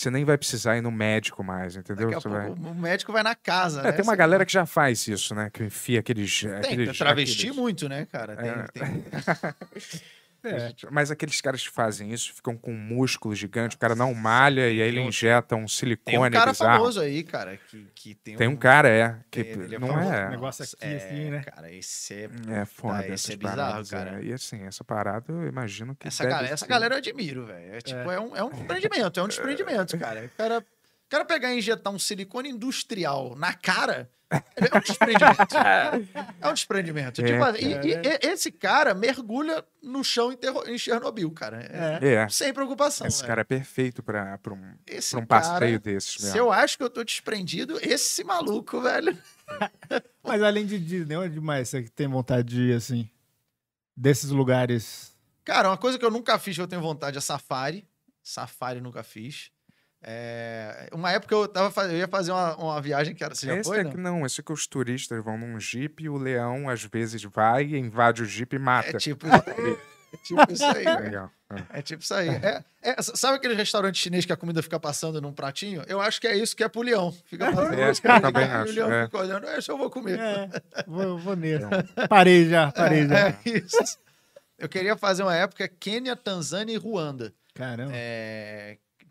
que você nem vai precisar ir no médico mais, entendeu? Daqui a pouco vai- o médico vai na casa, É, né? tem uma galera que já faz isso, né? Que enfia aqueles. Tem, aqueles travesti aqueles- muito, né, cara? Tem, É. tem- É. Mas aqueles caras que fazem isso ficam com músculos gigantes, o cara não malha e aí ele Tem um- injeta um Tem silicone um cara bizarro. famoso aí, cara, que, que tem, Tem um cara, é, que Ele- é não famoso. é. Negócio aqui, é, assim, né? Cara, esse é. É foda, esse essas é bizarro, paradas, cara. é. E assim, essa parada eu imagino que. Essa, galera, essa galera eu admiro, velho. É, tipo, é. um, é um desprendimento, é um desprendimento, cara. O cara cara pegar e injetar um silicone industrial na cara é um desprendimento. é um desprendimento. É, Tipo, cara. e- e- e- esse cara mergulha no chão em, Terro- em Chernobyl, cara. É, É. Sem preocupação. Esse velho. cara é perfeito pra, pra um, Esse pra um cara, passeio desses Se mesmo. eu acho que eu tô desprendido, esse maluco, velho. Mas além de Disney, onde mais você tem vontade de ir, assim? Desses lugares. Cara, uma coisa que eu nunca fiz que eu tenho vontade é safari. Safari nunca fiz. É, Uma época eu, tava, faz- eu ia fazer uma, uma viagem que era. Você já esse foi? é não? que não, esse é que os turistas vão num jipe e o leão às vezes vai, invade o jipe e mata. É tipo isso aí. É tipo isso aí. Legal. É. É tipo isso aí. É, é, sabe aquele restaurante chinês que a comida fica passando num pratinho? Eu acho que é isso que é pro leão. Fica passando É, eu também e o acho, leão é. fica olhando, esse eu vou comer. É, vou, vou nesse. Parei já, parei já. É isso. Eu queria fazer uma época Quênia, Tanzânia e Ruanda. Caramba.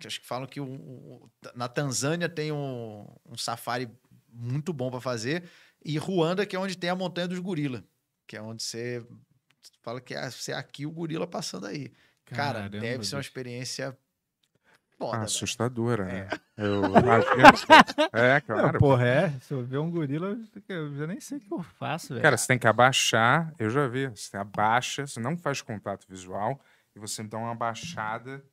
É, que acho que falam que o- o- na Tanzânia tem um, um safari muito bom para fazer. E Ruanda, que é onde tem a Montanha dos Gorila. Que é onde você fala que é, você é aqui o gorila passando aí. Cara, Caramba, deve ser uma experiência foda. Assustadora, né? Eu imagino. É, Não, claro. porra, é. Se eu ver um gorila, eu já nem sei o que eu faço, velho. Cara, você tem que abaixar, eu já vi, você abaixa, você não faz contato visual, e você dá uma abaixada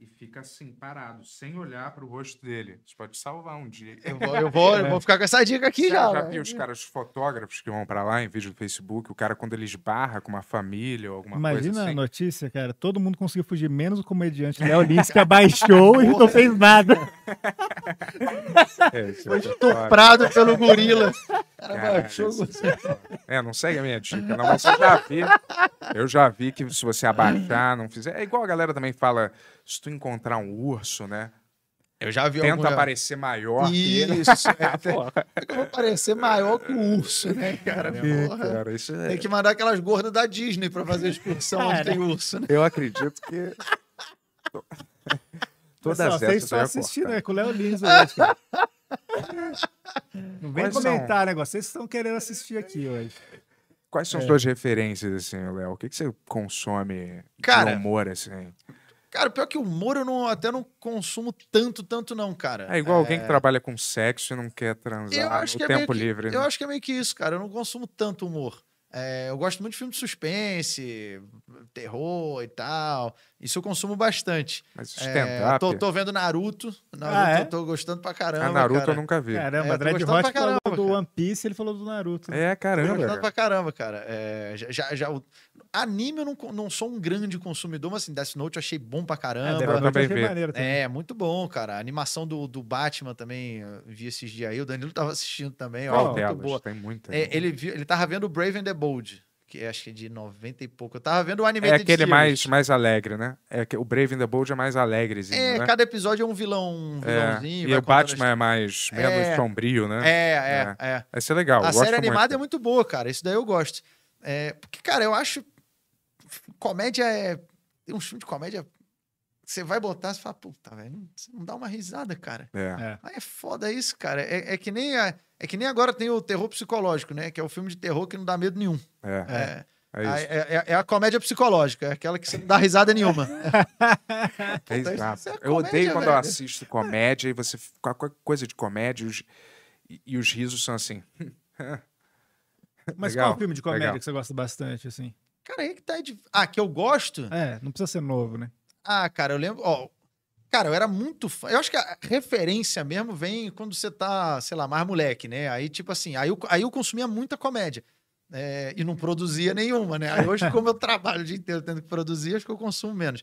e fica assim, parado, sem olhar pro rosto dele. Isso pode salvar um dia. Eu vou, eu, vou, eu vou ficar com essa dica aqui Você já. já velho. viu os caras os fotógrafos que vão pra lá em vídeo do Facebook, o cara quando ele esbarra com uma família ou alguma Imagina coisa a assim. notícia, cara. Todo mundo conseguiu fugir, menos o comediante Léo Lins, que abaixou e não fez nada. É, Foi é estuprado pelo gorila. Cara, Cara, baixou isso é- É, não segue a minha dica, não, mas eu já vi. Eu já vi que se você abaixar, não fizer. É igual a galera também fala: se tu encontrar um urso, né? Eu já vi Tenta algum- aparecer maior que. Isso, é, tem- é que eu vou parecer maior que o urso, né, cara? Porra. Cara, isso é- Tem que mandar aquelas gordas da Disney pra fazer excursão onde tem urso, né? Eu acredito que. Todas Pessoal, essas vocês ia assistindo, é com o Léo Lins hoje, cara. Não vem Quais são? comentar negócio. Vocês estão querendo assistir aqui hoje. Quais É. são as suas referências, assim, Léo? O que, que você consome Cara, de humor, assim? Cara, pior que o humor eu não, até não consumo tanto, tanto não, cara. É igual alguém que trabalha com sexo e não quer transar Eu acho no que é tempo que, livre. Eu né? acho que é meio que isso, cara. Eu não consumo tanto humor. É, eu gosto muito de filme de suspense, terror e tal. Isso eu consumo bastante. Mas É, stand-up. tô, tô vendo Naruto. Naruto Ah, é? eu tô gostando pra caramba. a Naruto cara. eu nunca vi. Caramba, É, tô Dread gostando Hot pra falou caramba, do cara. One Piece, ele falou do Naruto. É, Tô caramba. gostando cara. pra caramba, cara. É, já, já, já- o- anime eu não, não sou um grande consumidor, mas assim, Death Note eu achei bom pra É, caramba. Também eu achei vi. maneiro também. É, muito bom, cara. A animação do, do Batman também, vi esses dias aí. O Danilo tava assistindo também, ó, Qual muito delas? boa. Tem muita. É, ele, viu, ele tava vendo o Brave and the Bold, que acho que é de 90 e pouco. Eu tava vendo o É Animated aquele Series. mais, mais alegre, né? É que o Brave and the Bold é mais alegrezinho, É, né? cada episódio é um vilão, um É, vilãozinho. E vai o Batman é mais menos É. sombrio, né? É, é, é. Vai ser legal. A série animada muito. é muito boa, cara. Isso daí eu gosto. É, porque, cara, eu acho. Comédia é. Tem um filme de comédia. Você vai botar, você fala, puta, velho, não, você não dá uma risada, cara. É. É. Aí é foda isso, cara. É, é que nem a- é que nem agora tem o terror psicológico, né? Que é o filme de terror que não dá medo nenhum. É, É, é a- isso. é, é- é a comédia psicológica, é aquela que você não dá risada nenhuma. É exato. é eu comédia, odeio quando eu assisto comédia e você. Qualquer coisa de comédia e os, e, e os risos são assim. Mas Legal, qual filme de comédia legal. que você gosta bastante, assim? Cara, aí que tá. de- Ah, que eu gosto. É, não precisa ser novo, né? Ah, cara, eu lembro. Ó, cara, eu era muito fã. Eu acho que a referência mesmo vem quando você tá, sei lá, mais moleque, né? Aí, tipo assim, aí eu, aí eu consumia muita comédia. é, e não produzia nenhuma, né? Aí hoje, como eu trabalho o dia inteiro tendo que produzir, acho que eu consumo menos.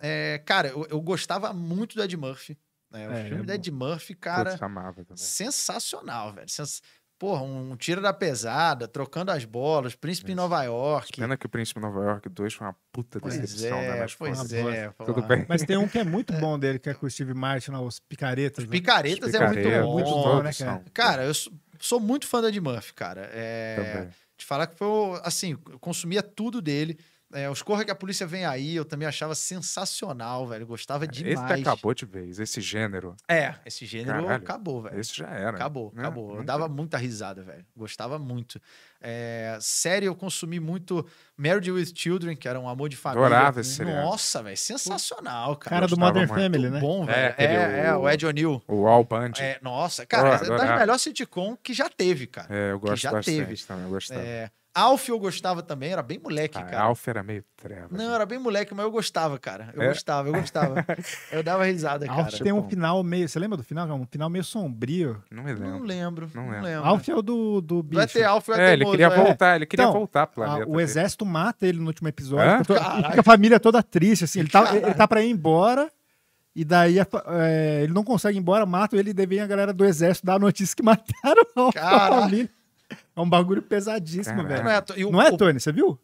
É, cara, eu, eu gostava muito do Ed Murphy. né? O É, filme é do Ed Murphy, cara, Putz, amava também. sensacional, velho. Sens... Porra, um tiro da pesada, trocando as bolas, Príncipe em Nova York. Pena que o Príncipe Nova York 2 foi uma puta Pois decepção, é, né? Mas, pois é. Tudo bem. Mas tem um que é muito bom dele, que é com o Steve Martin, lá, os picaretas. né? Picaretas é muito Picareta, bom. muito bom, né, cara? Cara, eu sou, sou muito fã da Ed Murphy, cara. É, Também. te falar que foi, assim, eu consumia tudo dele. É, os Corra que a Polícia Vem Aí, eu também achava sensacional, velho. Gostava demais. Esse acabou de vez, esse gênero. É, esse gênero Caralho. acabou, velho. Esse já era. Acabou, né? acabou. Eu dava muita risada, velho. Gostava muito. É, série, eu consumi muito Married with Children, que era um amor de família. Adorava esse seriado. Nossa, velho. Sensacional, cara. Cara do Modern muito. Family, Muito né? bom, É, velho. É, é, o- Ed O'Neill. O All Band. É, É, nossa, cara, é das melhores sitcom que já teve, cara. eu gosto já bastante teve. também, eu gostava. É, Alf eu gostava também, era bem moleque, Ah, cara. Alf era meio treva. Não, era bem moleque, mas eu gostava, cara. Eu É? gostava, eu gostava. eu dava risada, cara. Alf tem um bom. final meio. Você lembra do final? Um final meio sombrio. Não me Não lembro. lembro, Não não, lembro. lembro. Alf é o do, do bicho. Vai ter Alf, vai É, ter ele queria é. voltar, ele queria Então, voltar pro planeta. o dele. exército mata ele no último episódio. Hã? fica a família toda triste, assim. Ele tá, Caralho. ele tá pra ir embora. E daí é, ele não consegue ir embora, matam ele e daí vem a galera do exército dar a notícia que mataram a Caralho. família. É um bagulho pesadíssimo, Caralho. velho. Não é, o- Não é, o- Tony? Você viu?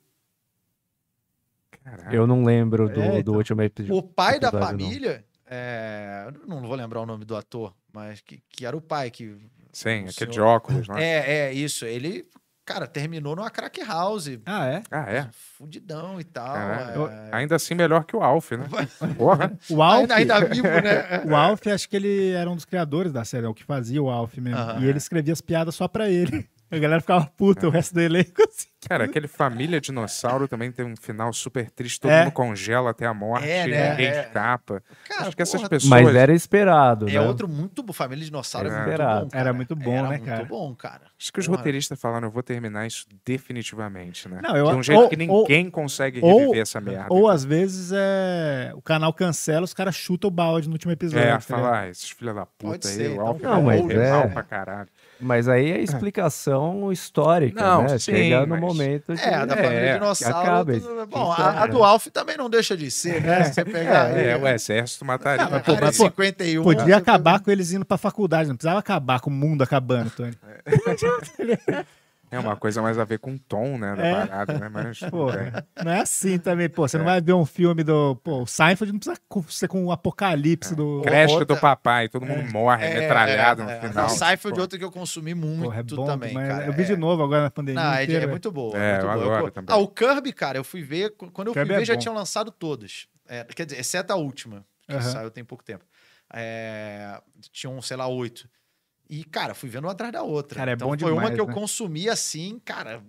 Caralho. Eu não lembro do, É, do então. último episódio. O pai da episódio, não. família, é, não vou lembrar o nome do ator, mas que, que era o pai que Sim, o aquele de óculos, não é? é, é isso. Ele, cara, terminou numa crack house, Ah, é? Ah, é? fudidão e tal. Caralho. é. Ainda assim, melhor que o Alf, né? Porra. O Alf, Ainda, ainda vivo, né? o Alf, acho que ele era um dos criadores da série, é o que fazia o Alf mesmo. Aham. E ele escrevia as piadas só pra ele. A galera ficava puta, o resto do elenco assim. Cara, aquele Família Dinossauro também tem um final super triste, todo É. mundo congela até a morte, É, né? ninguém É. escapa. Cara, Acho que essas porra, pessoas. Mas era esperado, É né? outro muito bom. Família Dinossauro é, É. muito Esperado. bom. cara. Era muito bom, Era né, muito cara? bom, cara. Acho que os Porra. roteiristas falaram, eu vou terminar isso definitivamente, né? Não, eu- de um jeito ou- que ninguém consegue ou- reviver essa merda. Ou às vezes é, o canal cancela, os caras chutam o balde no último episódio. É, tá falar, ah, esses filha da puta Pode aí, ser, o então Alf não, vai mas morrer é. mal pra caralho. Mas aí é explicação histórica, Não, né? sim, Chega no mas- momento de... É, a da família É, Dinossauro. acaba tudo- bom, a, a é. do Alf também não deixa de ser, né? Você pegar. É, ele- o exército mataria. Ah, pô, mas, pô, 51. Podia acabar com eles indo pra faculdade, não precisava acabar com o mundo acabando, Tony. É uma coisa mais a ver com o tom, né, da É. parada, né? Mas Pô, bem. não é assim também, pô. Você não vai ver um filme do. Pô, o Seinfeld não precisa ser com o apocalipse do. creche outra- do papai, todo mundo morre, É, metralhado é, no é. final. O Seinfeld, Pô. outro que eu consumi muito Porra, é bom também, demais. cara. Eu vi É- de novo agora na pandemia. Não, é, de- inteira, é muito boa. É, muito eu boa. adoro Eu- também. Ah, o Kirby, cara, eu fui ver. qu- Quando eu fui é ver, já tinham lançado todas. É, quer dizer, exceto a última, que Aham. saiu tem pouco tempo. É, tinham, sei lá, oito. E, cara, fui vendo uma atrás da outra. Cara, é então bom foi uma demais, que eu né? consumi assim, cara.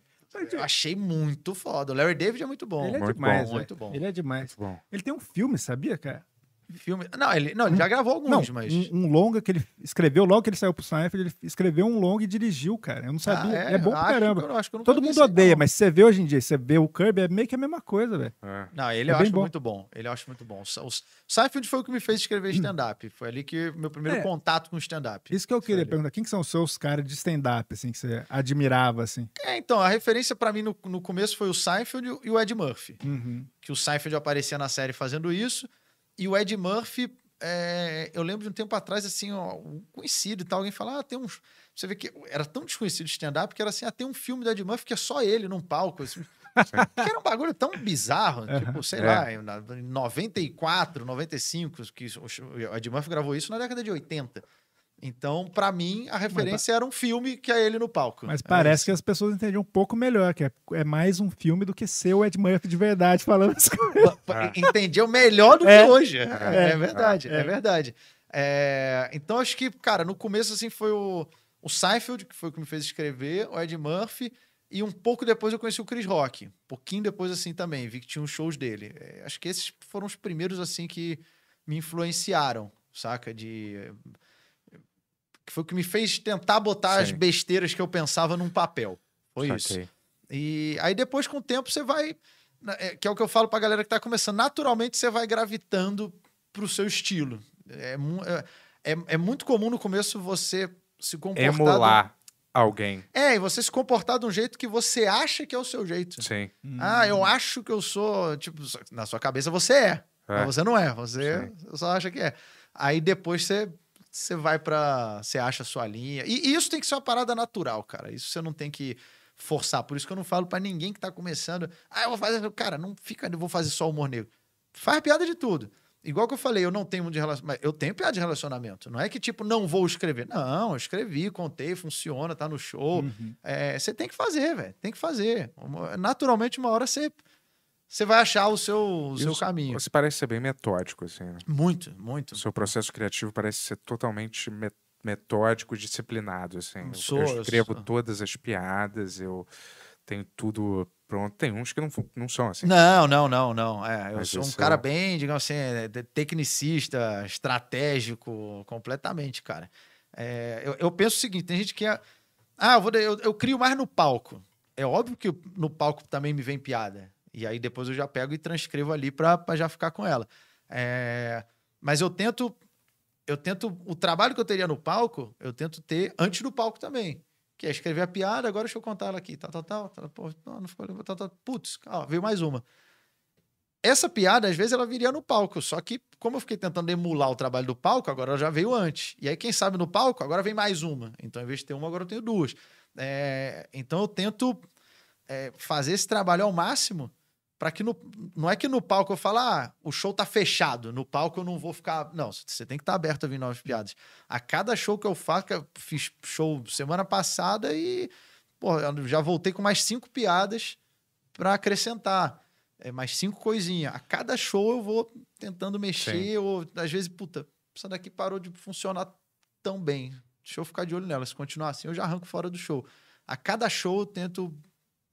Eu achei muito foda. O Larry David é muito bom. Ele é Muito demais, bom, velho. muito bom. Ele é demais. Bom, Ele tem um filme, sabia, cara? Filme... Não, ele, não, ele já gravou alguns, não, mas. um, um longa que ele escreveu logo que ele saiu pro Seinfeld, ele escreveu um longa e dirigiu, cara. Eu não sabia. Ah, é, bom pra caramba. que eu- acho que eu Todo mundo odeia, não. mas você vê hoje em dia, você vê o Kirby, é meio que a mesma coisa, velho. é. Não, ele É eu acho bom. muito bom. Ele eu acho muito bom. O o Seinfeld foi o que me fez escrever stand-up. Foi ali que meu primeiro É. contato com stand-up. Isso que eu queria perguntar. Quem que são os seus caras de stand-up, assim, que você admirava, assim? É, então, a referência pra mim no, no começo foi o Seinfeld e o- e o Ed Murphy. Uhum. Que o Seinfeld aparecia na série fazendo isso. E o Ed Murphy, é, eu lembro de um tempo atrás, assim, ó, um conhecido e tal. Alguém fala, ah, tem uns. Você vê que era tão desconhecido stand-up que era assim, ah, tem um filme do Ed Murphy que é só ele num palco. Assim, que era um bagulho tão bizarro, tipo, sei É. lá, em na- em 94, 95, que o Ed Murphy gravou isso na década de 80. Então, pra mim, a referência era um filme que é ele no palco. Mas É parece isso. que as pessoas entendiam um pouco melhor, que é, é mais um filme do que ser o Ed Murphy de verdade falando as coisas. Pa- entendeu melhor do É. que hoje. É, É. verdade, é, É. verdade. É, então, acho que, cara, no começo, assim, foi o, o Seinfeld, que foi o que me fez escrever, o Ed Murphy, e um pouco depois eu conheci o Chris Rock. Um pouquinho depois, assim, também, vi que tinha uns shows dele. É, acho que esses foram os primeiros, assim, que me influenciaram, saca? De... Que foi o que me fez tentar botar as Sim. besteiras que eu pensava num papel. Foi isso. Saquei. E aí depois, com o tempo, você vai. é, Que é o que eu falo pra galera que tá começando. Naturalmente, você vai gravitando pro seu estilo. É, é, é- é muito comum no começo você se comportar. do- Emular alguém. É, e você se comportar de um jeito que você acha que é o seu jeito. Sim. Ah, eu acho que eu sou. Tipo, na sua cabeça você é. É. Mas você não é. Você só acha que é. Aí depois você. Você vai pra. Você acha a sua linha. E, e isso tem que ser uma parada natural, cara. Isso você não tem que forçar. Por isso que eu não falo pra ninguém que tá começando. Ah, eu vou fazer. Cara, não fica. Eu vou fazer só humor negro. Faz piada de tudo. Igual que eu falei, eu não tenho de relacionamento. Eu tenho piada de relacionamento. Não é que, tipo, não vou escrever. Não, eu escrevi, contei, funciona, tá no show. Uhum. É, você tem que fazer, velho. Tem que fazer. Naturalmente, uma hora você. Você vai achar o seu, o seu Isso- caminho. Você parece ser bem metódico, assim, né? Muito, muito. O seu processo criativo parece ser totalmente me- metódico, disciplinado, assim. Eu- Sou, eu eu escrevo sou. todas as piadas, eu tenho tudo pronto. Tem uns que não, não são assim. Não, não, não, não. É, eu Mas sou um esse cara é- bem, digamos assim, é, tecnicista, estratégico, completamente, cara. É, eu, eu penso o seguinte: tem gente que é. Ah, eu, vou, eu, eu crio mais no palco. É óbvio que no palco também me vem piada. E aí depois eu já pego e transcrevo ali pra já ficar com ela. É, mas eu tento. Eu tento. O trabalho que eu teria no palco, eu tento ter antes do palco também. Que é escrever a piada, agora deixa eu contar ela aqui. Tal, tal, tal. tal pô, não, não ficou. Tal, tal. Putz, ó, veio mais uma. Essa piada, às vezes, ela viria no palco. Só que, como eu fiquei tentando emular o trabalho do palco, agora ela já veio antes. E aí, quem sabe no palco, agora vem mais uma. Então, em vez de ter uma, agora eu tenho duas. É, então, eu tento é, fazer esse trabalho ao máximo para que no, não é que no palco eu falo, ah, o show tá fechado, no palco eu não vou ficar. Não, você tem que estar aberto a vir novas piadas. A cada show que eu faço, que eu fiz show semana passada e pô, já voltei com mais cinco piadas para acrescentar. É, mais cinco coisinhas. A cada show eu vou tentando mexer, ou às vezes, puta, essa daqui parou de funcionar tão bem. Deixa eu ficar de olho nela. Se continuar assim, eu já arranco fora do show. A cada show eu tento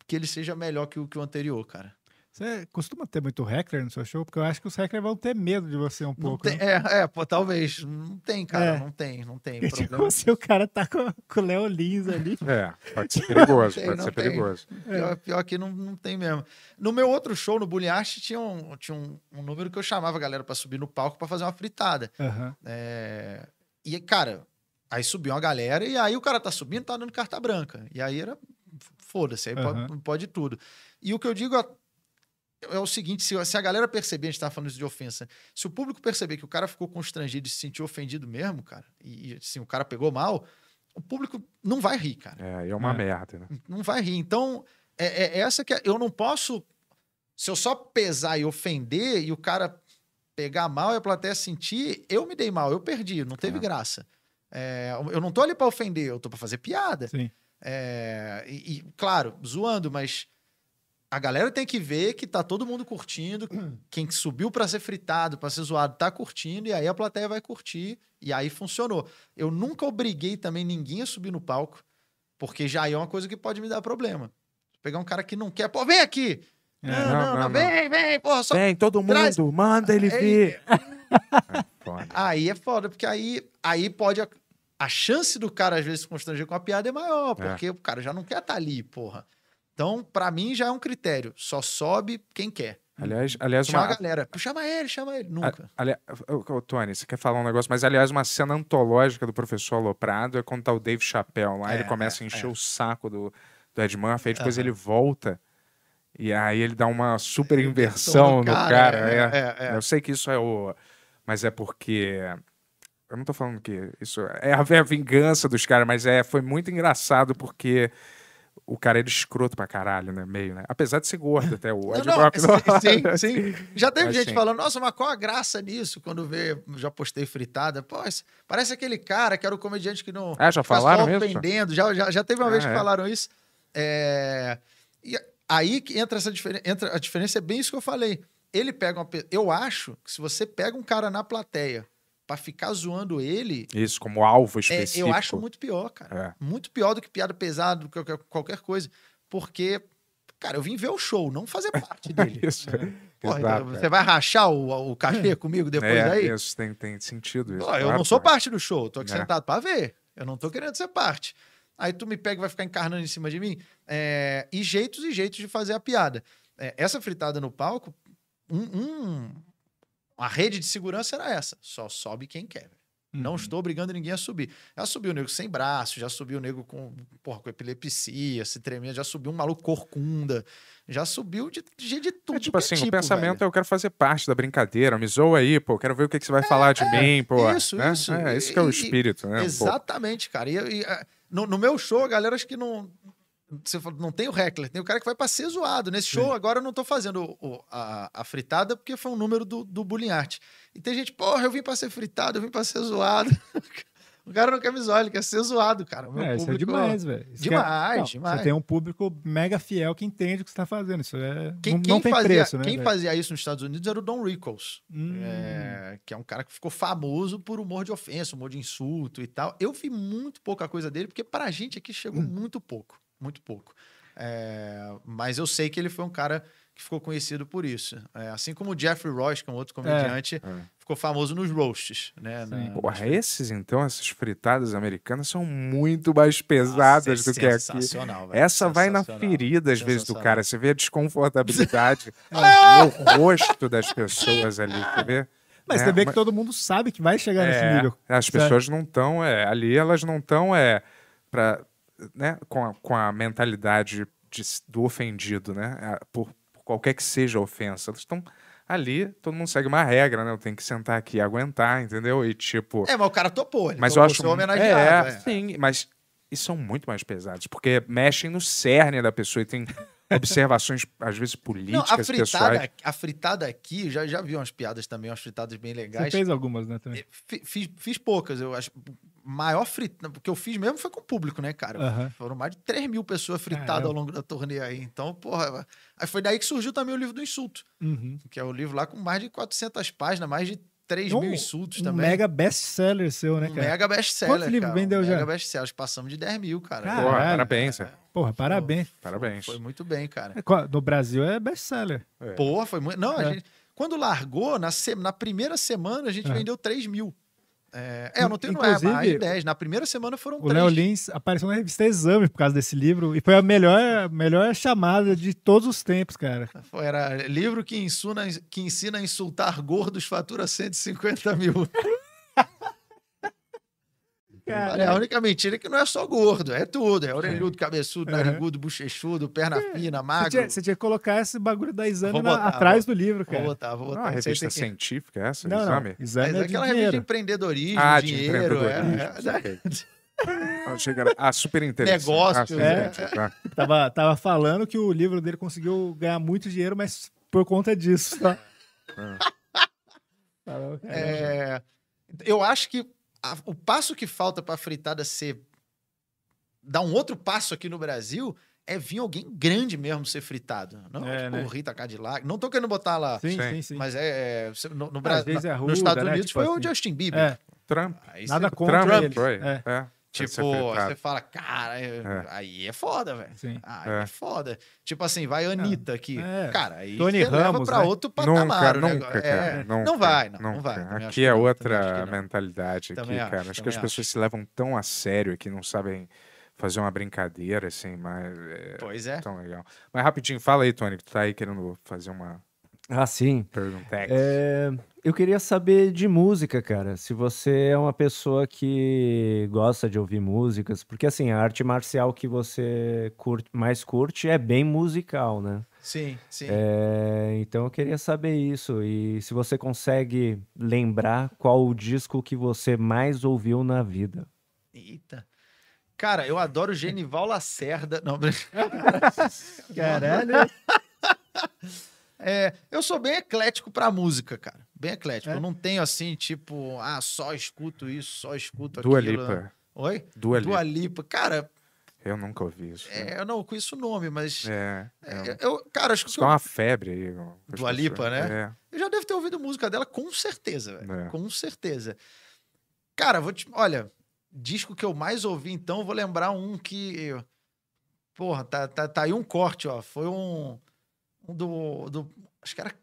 que ele seja melhor que o, que o anterior, cara. Você costuma ter muito hacker no seu show? Porque eu acho que os hackers vão ter medo de você um pouco. tem, né? é, é, pô, talvez. Não tem, cara. É. Não tem, não tem. Porque, tipo, Problema. se o cara tá com, com o Léo Lins ali. É, pode ser perigoso, Tem, pode ser tem. perigoso. Pior, pior que não, não tem mesmo. No meu outro show, no Art, tinha, um, tinha um, um número que eu chamava a galera pra subir no palco pra fazer uma fritada. Aham. É, E, cara, aí subiu uma galera e aí o cara tá subindo, tá dando carta branca. E aí era. Foda-se, aí Aham. pode, pode tudo. E o que eu digo é, é o seguinte: se, se a galera perceber, a gente tava falando isso de ofensa, se o público perceber que o cara ficou constrangido e se sentiu ofendido mesmo, cara, e assim, o cara pegou mal, o público não vai rir, cara É, e é uma É. merda, né? não vai rir. Então, é, é essa que é- eu não posso. Se eu só pesar e ofender e o cara pegar mal e a plateia sentir, eu me dei mal, eu perdi, não teve É. graça. É, eu não tô ali pra ofender, eu tô pra fazer piada. Sim. É, e, e, claro, zoando, mas a galera tem que ver que tá todo mundo curtindo. Quem subiu pra ser fritado, pra ser zoado, tá curtindo, e aí a plateia vai curtir, e aí funcionou. Eu nunca obriguei também ninguém a subir no palco, porque já é uma coisa que pode me dar problema. Pegar um cara que não quer, pô, vem aqui! É. não, não, Não, não, vem, vem, porra, só. Vem, todo mundo, traz- manda ele É, vir. É, foda. Aí é foda, porque aí, aí pode. A, a chance do cara, às vezes, se constranger com a piada é maior, porque o cara já não quer estar ali, porra. Então, pra mim, já é um critério. Só sobe quem quer. Aliás, aliás Chama uma, a galera. Chama ele, chama ele. Nunca. Ali... Ô, Tony, você quer falar um negócio, mas aliás, uma cena antológica do professor Aloprado é quando tá o Dave Chappelle lá, É, ele começa é, a encher é. o saco do, do Ed Murphy, aí depois ele volta e aí ele dá uma super Inversão no cara, cara. é, é. é. Eu sei que isso é o. Mas é porque. Eu não tô falando que isso é a é a vingança dos caras, mas é, foi muito engraçado porque o cara era escroto pra caralho, né? Meio, né? Apesar de ser gordo até. O Ed Não, não, sim, sim. Já teve Mas gente sim. falando, nossa, mas qual a graça nisso? Quando vê, já postei fritada. Pô, parece aquele cara que era o comediante que não. Ah, já falaram ofendendo. Já, já, já teve uma vez Ah, que é? falaram isso. É, E aí que entra essa diferença. Entra... A diferença é bem isso que eu falei. Ele pega uma. Eu acho que se você pega um cara na plateia pra ficar zoando ele, Isso, como alvo é, específico. eu acho muito pior, cara. Muito pior do que piada pesada, do que qualquer, coisa. Porque, cara, eu vim ver o show, não fazer parte dele. Isso. Porra, Exato, então você vai rachar o, o cachê comigo depois é, daí? Isso tem, tem sentido. Isso, Pô, eu claro, não sou parte do show, tô aqui É. sentado pra ver. Eu não tô querendo ser parte. Aí tu me pega e vai ficar encarnando em cima de mim. É, e jeitos e jeitos de fazer a piada. É, essa fritada no palco, um, um- a rede de segurança era essa. Só sobe quem quer. Uhum. Não estou obrigando ninguém a subir. Já subiu o nego sem braço, já subiu o nego com, porra, com epilepsia, se tremendo, já subiu um maluco corcunda, já subiu de, de, de tudo. É, tipo que assim, tipo, o pensamento velho. é eu quero fazer parte da brincadeira, me zoa aí, pô, quero ver o que, que você vai falar de mim, pô. isso, né? isso. É, isso que é o E- espírito, né? um pouco. Exatamente, cara. E, e, ah, no, no meu show, a galera acho que não. Você falou, não tem o heckler, tem o cara que vai pra ser zoado. Nesse show, agora eu não tô fazendo o- a, a fritada porque foi um número do, do Bullying Art. E tem gente, porra, eu vim pra ser fritado, eu vim pra ser zoado. O cara não quer me zoar, ele quer ser zoado, cara. O meu É, isso é público- demais, velho. É- Demais, Não, demais. Você tem um público mega fiel que entende o que você tá fazendo. Isso é. Quem, não, quem não tem fazia, preço, né? quem fazia isso nos Estados Unidos era o Don Rickles, Hum. é, que é um cara que ficou famoso por humor de ofensa, humor de insulto e tal. Eu vi muito pouca coisa dele, porque pra gente aqui chegou Hum. muito pouco, muito pouco. É, mas eu sei que ele foi um cara que ficou conhecido por isso. É, assim como o Jeffrey Ross, que é um outro comediante, ficou famoso nos roasts, né? na-. Porra, esses então, essas fritadas americanas são muito mais pesadas Nossa, é do que aqui. sensacional, velho. Essa vai na ferida, às vezes, do cara. Você vê a desconfortabilidade no rosto das pessoas ali. Você vê. Mas né? você vê que Mas- todo mundo sabe que vai chegar nesse É, nível. As pessoas não estão é, ali, elas não estão é, pra, né, com, a, com a mentalidade de- do ofendido, né? Por, por qualquer que seja a ofensa. Elas estão ali, todo mundo segue uma regra, né? Eu tenho que sentar aqui e aguentar, entendeu? E tipo. É, mas o cara topou. Ele mas eu acho. ser homenageado. é, é. sim, mas. E são muito mais pesados, porque mexem no cerne da pessoa e tem observações, às vezes, Não, políticas, a fritada, pessoais. a fritada aqui, já, já vi umas piadas também, umas fritadas bem Você legais. fez algumas, né? Também. Fi- Fiz, fiz poucas, eu acho. Maior frita, porque eu fiz mesmo foi com o público, né, cara? Aham. Foram mais de 3 mil pessoas fritadas Caramba. ao longo da turnê aí. Então, porra. Aí foi daí que surgiu também o livro do insulto, Uhum. que é o livro lá com mais de 400 páginas, mais de 3 Um- mil insultos Um também. mega best-seller seu, né, um cara? mega best-seller. Quantos livros cara, vendeu um já? Mega best-seller. Passamos de 10 mil, cara. Cara, Porra, Caralho. parabéns, é. Porra, parabéns. Parabéns. Foi muito bem, cara. É, No Brasil é best-seller. Porra, foi muito. Não, a É. gente. Quando largou, na, se- na primeira semana, a gente É. vendeu 3 mil. É, é, eu não tenho não é, Inclusive, mais de 10. Na primeira semana foram O 3. Léo Lins apareceu na revista Exame por causa desse livro e foi a melhor, melhor chamada de todos os tempos, cara. Era livro que ensina, que ensina a insultar gordos fatura 150 mil. Olha, a única mentira é que não é só gordo, é tudo. É orelhudo, cabeçudo, Uhum. narigudo, bochechudo, perna fina, Você magro. tinha, você tinha que colocar esse bagulho da Exame Vou na- botar, atrás vou- do livro, Vou cara. botar, vou Não, botar. a Isso aí revista que- científica é essa? Não, não. exame? Exame é é de aquela revista de dinheiro. empreendedorismo, Ah, de dinheiro. é, empreendedorismo. é, saquei. Ah, chega- Ah, super interessante. Negócios, Ah, super é. interessante, tá. Tava, tava falando que o livro dele conseguiu ganhar muito dinheiro, mas por conta disso, tá? Cara. É, eu acho que a- o passo que falta para a fritada ser dar um outro passo aqui no Brasil é vir alguém grande mesmo ser fritado. Não, É, tipo né? Rita Cadillac. Não tô querendo botar lá, Sim, Sim. sim, mas é, é, no, no Brasil, é nos Estados né? Unidos Tipo foi o assim. Justin Bieber. É, Trump. Aí nada você- contra Trump, ele. foi. É. É. Tipo, Vai você fala, cara, é- É. aí é foda, velho. Sim. Aí É. é. foda. Tipo assim, vai a Anitta aqui. É. Cara, aí Tony você leva Ramos, pra né? outro patamar. Nunca, o nunca, negócio. cara. É, nunca, não vai, não, não nunca. vai. Também acho Aqui que é não, outra acho que não. mentalidade aqui, acho, cara. Acho que as também pessoas se levam tão a sério aqui, não sabem fazer uma brincadeira, assim, mas é Pois é. tão legal. Mas rapidinho, fala aí, Tony, que tu tá aí querendo fazer uma Ah, sim. pergunta. É, eu queria saber de música, cara. Se você é uma pessoa que gosta de ouvir músicas, porque assim, a arte marcial que você curte- mais curte é bem musical, né? Sim, sim. É, então eu queria saber isso. E se você consegue lembrar qual o disco que você mais ouviu na vida. Eita. Cara, eu adoro Genival Lacerda. Não, Caralho. é, eu sou bem eclético pra música, cara. Bem eclético. É? Eu não tenho assim, tipo, ah, só escuto isso, só escuto Dua aquilo. Lipa. Oi? Dua Lipa. Dua Lipa. Cara, Eu nunca ouvi isso. é, eu não conheço o nome, mas. É, é, é, eu, cara, acho que Isso é uma febre aí. Dua Lipa, né? Eu já devo ter ouvido música dela, com certeza, velho. É. Com certeza. Cara, vou te. Olha, disco que eu mais ouvi, então, vou lembrar um que. Porra, tá, tá, tá aí um corte, ó. Foi um. Um do. do acho que era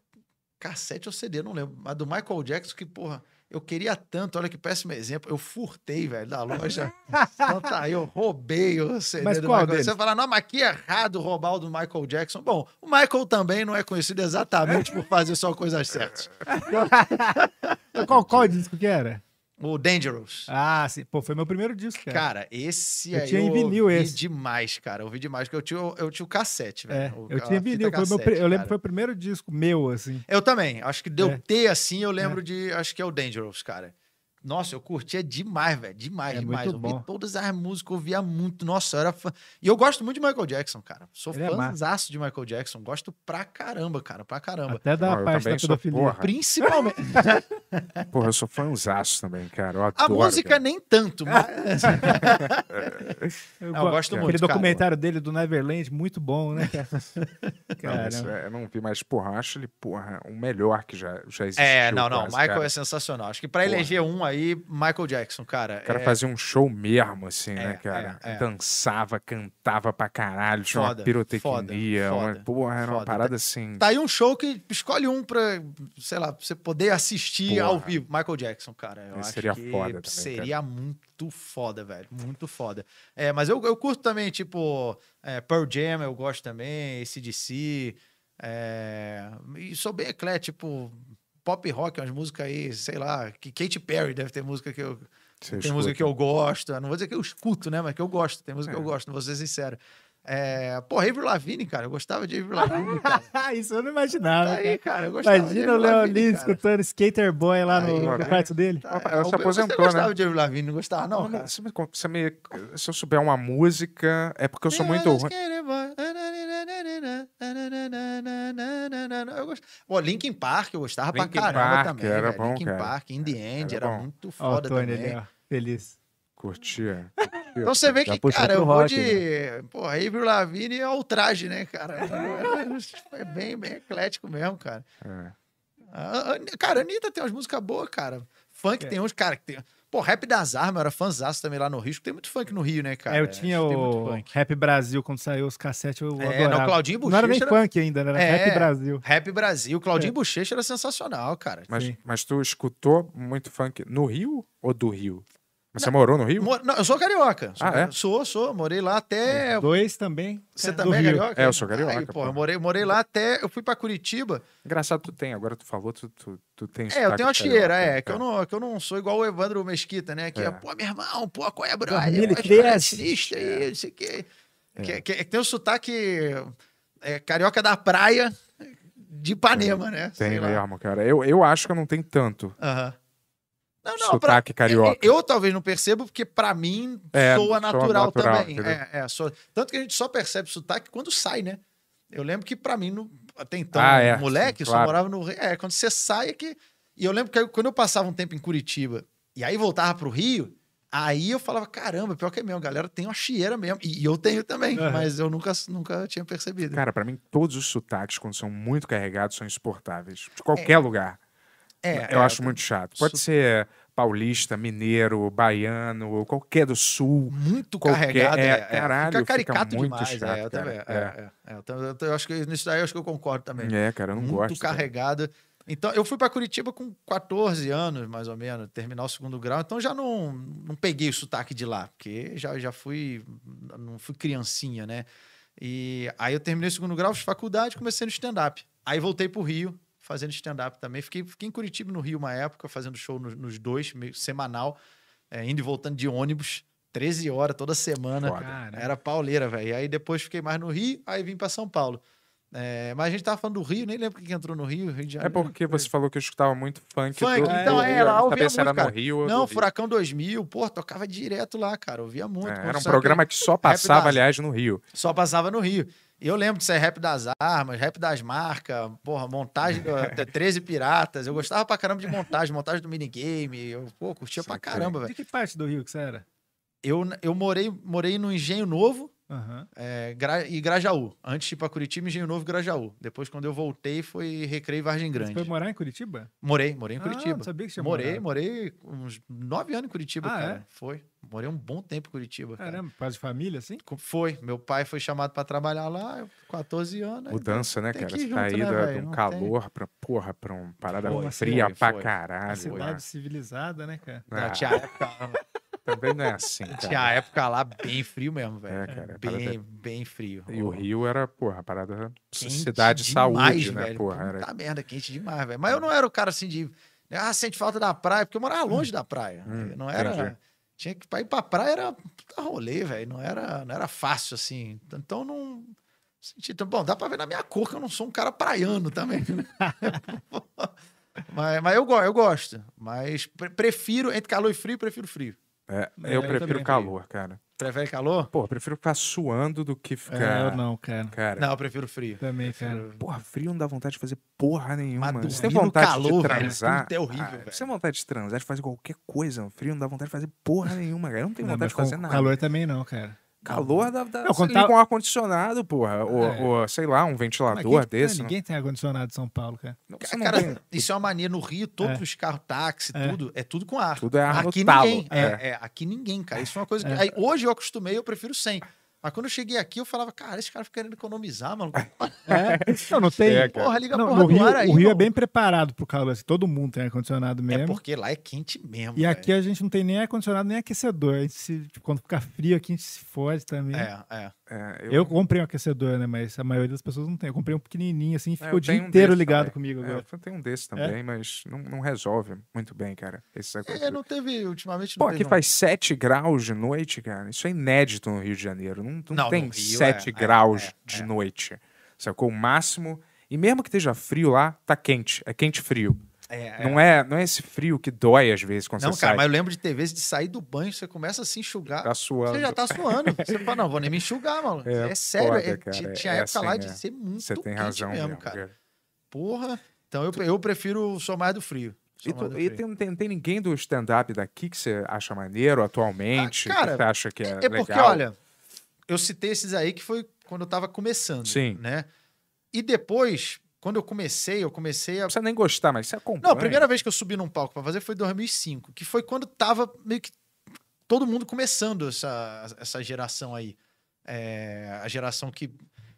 cassete ou CD, não lembro. Mas do Michael Jackson, que, porra, eu queria tanto, olha que péssimo exemplo. Eu furtei, velho, da loja. então tá aí, eu roubei o CD Mas do qual Michael deles? Você fala, não, mas que errado roubar o do Michael Jackson. Bom, o Michael também não é conhecido exatamente por fazer só coisas certas. qual, qual disco que era? O Dangerous. Ah, sim. Pô, foi meu primeiro disco, cara. Cara, esse Eu aí tinha em eu vinil ouvi esse. demais, cara. Eu ouvi demais, porque eu tinha, eu tinha o cassete, É, velho. O- eu tinha vinil. Foi meu, cassete, eu lembro que foi o primeiro disco meu, assim. Eu também. Acho que deu É. ter assim, eu lembro de. Acho que é o Dangerous, cara. Nossa, eu curtia demais, velho. Demais, É demais. muito Eu ouvia bom. todas as músicas, eu ouvia muito. Nossa, eu era fã. E eu gosto muito de Michael Jackson, cara. Sou Ele é fãzaço de Michael Jackson. Gosto pra caramba, cara. Pra caramba. Até da Não, eu parte da pedofilia. porra. Principalmente. Porra, eu sou fãzaço também, cara. Eu A adoro, música cara. nem tanto, mas. Eu, Não, eu gosto Aquele muito, cara. documentário dele do Neverland, muito bom, né, cara? Não, é, eu não vi, mas, porra, acho ele, porra, o melhor que já, já existiu. É, não, não. quase, Michael cara. é sensacional. Acho que pra Porra. eleger um aí, Michael Jackson, cara. O cara é fazia um show mesmo, assim, É, né, cara? é. Dançava, cantava pra caralho, tinha Foda, uma pirotecnia. foda, uma, foda, porra, era uma parada assim. Tá aí um show que escolhe um pra, sei lá, pra você poder assistir Porra. ao vivo. Michael Jackson, cara. Eu Esse acho seria que foda também, Seria muito foda, velho. Muito foda. É, mas eu, eu curto também, tipo, é, Pearl Jam, eu gosto também, ACDC. É, e sou bem eclético, tipo, pop rock, umas músicas aí, sei lá, que Katy Perry deve ter música que eu. Você Tem escuta. música que eu gosto. Não vou dizer que eu escuto, né? Mas que eu gosto. Tem música que eu É. gosto, não vou ser sincero. É, pô, Avril Lavigne, cara. Eu gostava de Avril Lavigne, cara. Isso eu não imaginava. Tá aí, cara. Eu gostava Imagina o cara. escutando Skater Boy lá no, Aí, no quarto dele. Tá, Ela se eu- aposentou, Você gostava né? de Avril Lavigne? Não gostava, não, Não, cara? você me, você me- se eu souber uma música, é porque eu sou muito ruim. Eu gost... Pô, Linkin Park eu gostava Linkin pra caramba Park também. era bom, Linkin cara. Park, In The End, Era era, muito Ó, foda Tony também. ali, ó. Feliz. Curtia. Então você vê Já que, cara, eu vou de. Pô, Avril Lavigne é o traje, né, cara? É bem, bem eclético mesmo, cara. É. Cara, a Anitta tem umas músicas boas, cara. Funk É. tem uns, cara, que tem. Pô, Rap das Armas, eu era fãzaço também lá no Rio. Tem muito funk no Rio, né, cara? é, eu tinha muito o. Rap Brasil, quando saiu os cassetes, eu É, adorava. não, Claudinho Não era nem Bochecha era- funk ainda, né? Era É. Rap Brasil. Rap Brasil. Claudinho É. Bochecha era sensacional, cara. Mas, Sim. mas tu escutou muito funk no Rio ou do Rio? Mas você morou no Rio? Mo- Não, eu sou carioca. Sou, Ah, é? sou, sou. Morei lá até. Dois também. Você também é Rio. carioca? É, eu sou carioca, Aí, pô, pô. eu morei, morei lá até. Eu fui pra Curitiba. Engraçado, tu tem. Agora tu falou, tu, tu, tu tem É, eu sotaque tenho uma carioca, chieira, é. Que é. eu, não, que eu não sou igual o Evandro Mesquita, né? Que é, É. pô, meu irmão, pô, qual é, brother? 2013. Sinistro aí, não sei o quê. É. Que, que- tem o sotaque é, carioca da praia de Ipanema, né? Tem mesmo, cara. Eu, eu acho que eu não tenho tanto Aham. Não, não, sotaque carioca. Eu, eu talvez não percebo, porque pra mim É, soa natural, natural, também. É, é, soa- Tanto que a gente só percebe sotaque quando sai, né? Eu lembro que pra mim, no, até então, Ah, é, moleque, sim, só claro. morava no Rio. É, quando você sai é que. E eu lembro que eu- quando eu passava um tempo em Curitiba e aí voltava pro Rio, aí eu falava, caramba, pior que é mesmo, a galera tem uma chieira mesmo. E, eu tenho também, Aham. mas eu nunca, nunca tinha percebido. Cara, pra mim, todos os sotaques, quando são muito carregados, são insuportáveis. De qualquer lugar. É, eu é, acho muito chato. Pode Su- ser paulista, mineiro, baiano, qualquer do sul. muito Qualquer- carregado. é, É, é, caralho, fica caricato fica muito demais. chato, é, eu cara. também. É, É. é, é, eu, eu, eu acho que nisso daí eu acho que eu concordo também. É, cara, eu não muito gosto. cara. carregado. Então, eu fui para Curitiba com 14 anos, mais ou menos, terminar o segundo grau. Então, já não, não peguei o sotaque de lá, porque já, já fui, não fui criancinha, né? E aí eu terminei o segundo grau, fiz faculdade, comecei no stand-up. Aí voltei pro Rio, fazendo stand-up também. Fiquei, fiquei em Curitiba no Rio uma época, fazendo show nos, nos dois, meio semanal, é, indo e voltando de ônibus, 13 horas toda semana. Foda. Era pauleira, velho. E aí depois fiquei mais no Rio, aí vim para São Paulo. É, mas a gente tava falando do Rio, nem lembro quem entrou no Rio, Rio de É Janeiro. porque você falou que eu escutava muito funk. Funk, do, então do é, Rio. lá ouvia se era muito, cara. no Rio Não, do Rio. Furacão 2000, pô, tocava direto lá, cara. Ouvia muito. É, era um programa que só passava, aliás, no Rio. Só passava no Rio. E eu lembro de ser rap das armas, rap das marcas, porra, montagem do, de 13 piratas. Eu gostava pra caramba de montagem, montagem do minigame. Eu, pô, curtia pra Saquei. caramba, De velho. que parte do Rio que você era? Eu, eu morei, morei no Engenho Novo, Aham. É, Gra- e Grajaú. Antes de ir pra Curitiba, Engenho Novo Grajaú. Depois, quando eu voltei, foi Recreio e Vargem Você Grande. foi morar em Curitiba? Morei, morei em Ah, Curitiba. não sabia que tinha morei, morado. morei uns nove anos em Curitiba, Ah, cara. é? Foi. Morei um bom tempo em Curitiba, cara. Caramba, quase de família, assim? Foi. Meu pai foi chamado pra trabalhar lá, eu, 14 anos. aí Mudança, né, tem cara? Você tá aí né, de um Não calor pra, porra, pra uma parada Foi, fria foi, pra foi. caralho. Uma cidade né? civilizada, né, cara? Não, Ah, tinha, época, Também não é assim, tinha cara. época lá bem frio mesmo, velho. É, cara, a bem, parada- bem frio. E o Rio era, porra, parada Quente cidade de demais, saúde, né, velho. porra? Era... Puta merda, quente demais, velho. Mas eu não era o cara assim de. Ah, sente falta da praia, porque eu morava longe da praia. Hum, não era. entendi. Tinha que pra ir pra praia era puta rolê, velho. Não era, não era fácil assim. Então não. senti Bom, dá pra ver na minha cor que eu não sou um cara praiano também. né? Mas, mas eu, eu gosto. Mas pre- prefiro, entre calor e frio, prefiro frio. É, É, eu eu prefiro também. calor, cara. Prefere calor? Pô, eu prefiro ficar suando do que É, ficar. eu não, cara. Cara, Não, eu prefiro frio. Também, cara. porra, frio não dá vontade de fazer porra nenhuma. Mas Você tem vontade calor, de velho, transar. tudo é horrível, Ah, velho. Você tem vontade de transar, de fazer qualquer coisa. Frio não dá vontade de fazer porra nenhuma, cara. Eu não tenho Não, vontade de fazer com nada. calor também não, cara. Calor dá, dá Não, você quando liga tá- um ar-condicionado, porra. Ou, É. ou, sei lá, um ventilador quem- desse. não, Ninguém tem ar-condicionado em São Paulo, cara. não, Cara, tem- isso é uma mania. No Rio, todos É. os carros, táxi, É. tudo, é tudo com ar. Tudo é ar aqui ninguém. É. É. é, aqui ninguém, cara. Isso é uma coisa que. É. aí, hoje eu acostumei, eu prefiro sem. Mas quando eu cheguei aqui, eu falava, cara, esse cara fica querendo economizar, mano. É? Não, não tem. É. Porra, liga Não, porra do Rio, ar aí. o Rio é mano. bem preparado pro calor. Assim, todo mundo tem ar-condicionado É mesmo. porque lá é quente mesmo. E aqui velho. a gente não tem nem ar-condicionado nem aquecedor. A gente se- tipo, quando fica frio aqui, a gente se fode também. É, é. É, Eu comprei um aquecedor, né? Mas a maioria das pessoas não tem. Eu comprei um pequenininho assim e É, ficou eu o dia um inteiro desse ligado também. comigo É, agora. eu tenho um desse também, mas não, não resolve muito bem, cara. Esse. É, não teve, ultimamente não Pô, aqui faz 7 graus de noite, cara. Isso é inédito no Rio de Janeiro. Não, não, Não, tem Rio 7 é, é, graus é, de é. noite. Sacou? O máximo. E mesmo que esteja frio lá, tá quente. É quente frio. É, é. Não, é, não é esse frio que dói às vezes quando Não, você cara, sai. mas eu lembro de ter vezes de sair do banho, você começa a se enxugar. Tá suando. Você já tá suando. Você fala, não, vou nem me enxugar, mano. É, É sério. foda, é- cara. ti- tinha É época lá assim, de é. ser muito Você tem razão mesmo, cara. cara. Porra. Então eu, eu prefiro sou mais do frio. E, tu- e tem, tem, tem ninguém do stand-up daqui que você acha maneiro atualmente? Ah, cara, que você acha que é, É porque, legal? olha, eu citei esses aí que foi quando eu tava começando. Sim. Né? E depois, quando eu comecei, eu comecei a Não precisa nem gostar, mas você acompanha. Não, a primeira vez que eu subi num palco pra fazer foi em 2005, que foi quando tava meio que todo mundo começando essa, essa geração aí. É, a geração que.